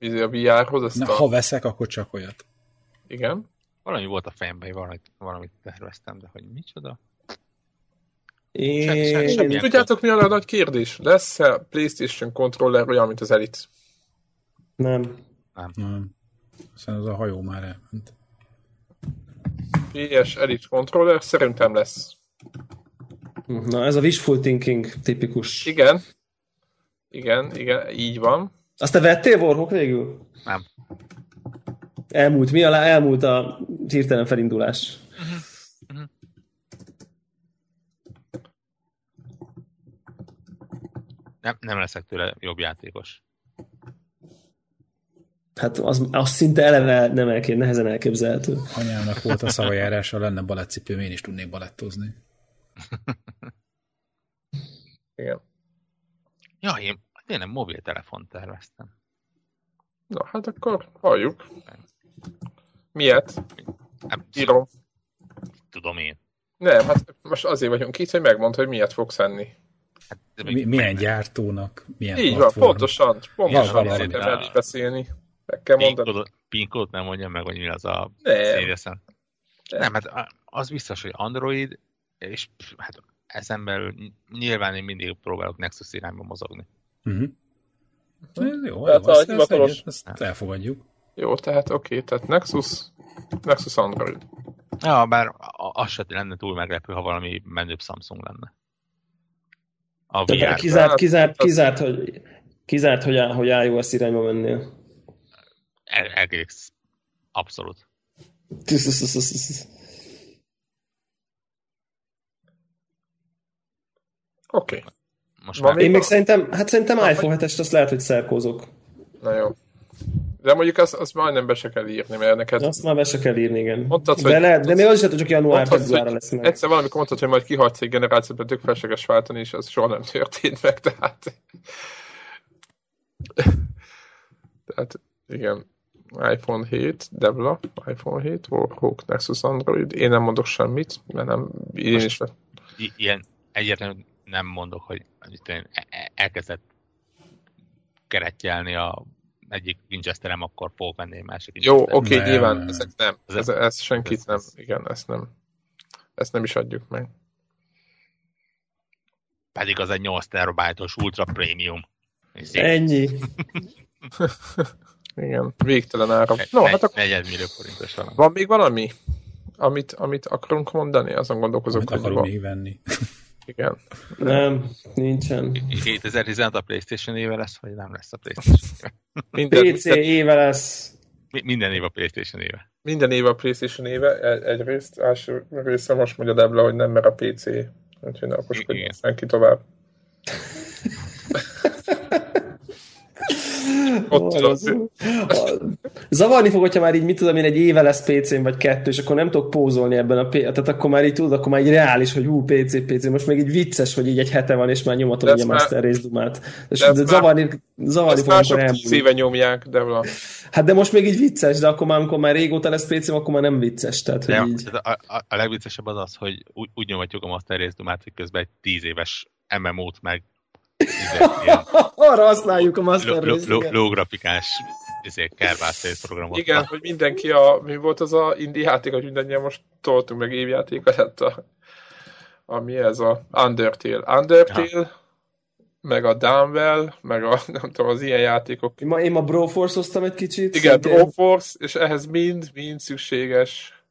a VR-hoz. Ezt
Na,
a...
ha veszek, akkor csak olyat.
Igen.
Valami volt a fejemben, valamit, valamit terveztem, de hogy micsoda?
Én... Sem,
sem, Tudjátok, mi a nagy kérdés? Lesz-e PlayStation controller olyan, mint az Elite?
Nem.
Nem. Nem. Aztán az a hajó már elment.
PS Elite controller szerintem lesz.
Na, ez a wishful thinking tipikus.
Igen. Igen, igen, így van.
Azt te vettél, Warhawk végül?
Nem.
Elmúlt, mi alá elmúlt a hirtelen felindulás? Uh-huh. Uh-huh.
Nem, nem leszek tőle jobb játékos.
Hát az, az szinte eleve nem elké, nehezen elképzelhető.
Anyámnak volt a szavajárása, lenne balettcipőm, én is tudnék balettozni.
Igen.
Ja, én tényleg mobiltelefont terveztem.
Na, hát akkor halljuk. Miért?
Nem,
Írom.
Tudom én.
Nem, hát most azért vagyunk itt, hogy megmond, hogy miért fogsz enni.
Hát, Mi, milyen gyártónak, milyen
Így platform. van, pontosan. Pontosan szeretem el is beszélni. Meg kell mondani.
Pinkót nem mondja meg, hogy mi az a
szériesen.
Nem. hát az biztos, hogy Android, és hát ezen belül nyilván én mindig próbálok Nexus irányba mozogni.
Uh-huh. Ez jó, tehát jó, a hivatalos... ezt, ezt elfogadjuk.
Jó, tehát oké, okay, tehát Nexus, Nexus Android.
Ja, bár az se lenne túl meglepő, ha valami menőbb Samsung lenne.
A VR. Kizárt, kizárt, kizárt, hogy, kizárt, hogy, hogy iOS irányba mennél.
Egész. Abszolút.
Oké. Okay.
Most már én még a... szerintem, hát szerintem Na, iPhone 7-est azt lehet, hogy szerkózok.
Na jó. De mondjuk azt, azt majdnem be se kell írni, mert neked...
Azt már be se kell írni, igen.
Mondtad,
de, hogy... lehet, de még az is lehet, hogy csak január februárra lesz
meg. Egyszer valamikor mondtad, hogy majd kihagysz egy generációt, tök felséges váltani, és az soha nem történt meg, tehát... tehát, igen iPhone 7, Devla, iPhone 7, Warhawk, Nexus Android. Én nem mondok semmit, mert nem, én is...
Ilyen egyértelműen nem mondok, hogy én e- e- elkezdett keretjelni a egyik Winchesterem, akkor fogok venni egy másik
Jó, oké, okay, nyilván, ezek nem. Ez, ez, ez senkit ez, nem, igen, ezt nem. Ezt nem is adjuk meg.
Pedig az egy 8 terabájtos ultra premium.
Ennyi.
Igen, végtelen ára. No, hát akkor...
Negyed millió forintos valami.
Van még valami, amit, amit akarunk mondani? Azon gondolkozok,
amit hogy akarunk még venni.
Igen.
Nem, nincsen.
2016 a Playstation éve lesz, vagy nem lesz a Playstation
Minden, PC minden... éve lesz.
Minden év a Playstation éve.
Minden év a Playstation éve, egyrészt, első része most mondja Debla, hogy nem, mert a PC. Úgyhogy ne okoskodjon senki tovább.
Ott Zavarni fog, hogyha már így, mit tudom én, egy éve lesz PC-n vagy kettő, és akkor nem tudok pózolni ebben a tehát akkor már így tudod, akkor már így reális, hogy hú, PC, PC, most még így vicces, hogy így egy hete van, és már nyomatom egy a Master Race Dumát. És de de zavarni, zavarni fog,
amikor elmúlik. szíve nyomják, de van.
Hát de most még így vicces, de akkor már, amikor már régóta lesz pc akkor már nem vicces. Tehát, hogy így...
a, a, a, legviccesebb az az, hogy úgy, úgy nyomatjuk a Master Race Dumát, hogy közben egy tíz éves MMO-t meg
Arra használjuk a Master.
Lógrafikás kervásztész programot.
Igen, hogy mindenki a, mi volt az a indie játék, hogy mindannyian most toltunk meg évjátéka lett a, a mi ez a Undertale. Undertale, ja. meg a Downwell, meg a, nem tudom, az ilyen játékok.
Én ma, én ma Broforce-oztam egy kicsit.
Igen, Broforce, és ehhez mind, mind szükséges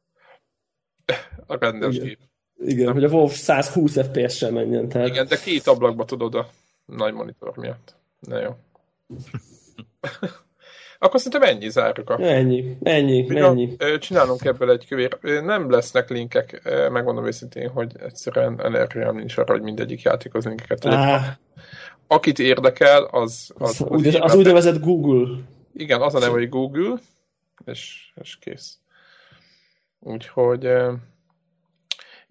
a rendes
Igen. gép. Igen, hogy a Wolf 120 FPS-sel menjen. Tehát...
Igen, de két ablakba tudod a nagy monitor miatt. Na jó. Akkor szerintem ennyi zárjuk a...
Ennyi, ennyi, Ugyan, ennyi.
Csinálunk ebből egy kövér. Nem lesznek linkek, megmondom őszintén, hogy egyszerűen energiám nincs arra, hogy mindegyik játékhoz linkeket tudok. Akit érdekel, az...
Az, az, az, az úgynevezett Google.
Igen, az a neve, hogy Google, és, és kész. Úgyhogy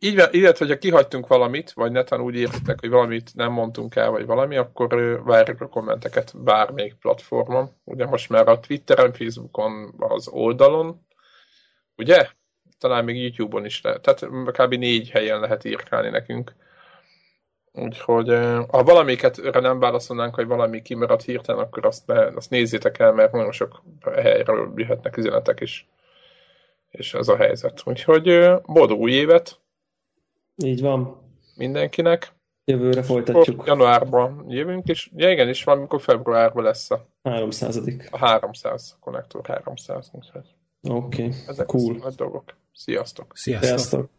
így, illetve, hogyha kihagytunk valamit, vagy neten úgy értitek, hogy valamit nem mondtunk el, vagy valami, akkor várjuk a kommenteket bármelyik platformon. Ugye most már a Twitteren, Facebookon, az oldalon, ugye? Talán még YouTube-on is lehet. Tehát kb. négy helyen lehet írkálni nekünk. Úgyhogy ha valamiket nem válaszolnánk, hogy valami kimaradt hirtelen, akkor azt, ne, azt nézzétek el, mert nagyon sok helyről jöhetnek üzenetek is. És ez a helyzet. Úgyhogy boldog új évet!
Így van.
Mindenkinek.
Jövőre folytatjuk.
Januárban jövünk, és ja, igen, és valamikor februárban lesz a
300
A 300, a konnektor 300.
Oké, okay. cool.
Ezek dolgok. Sziasztok!
Sziasztok! Sziasztok.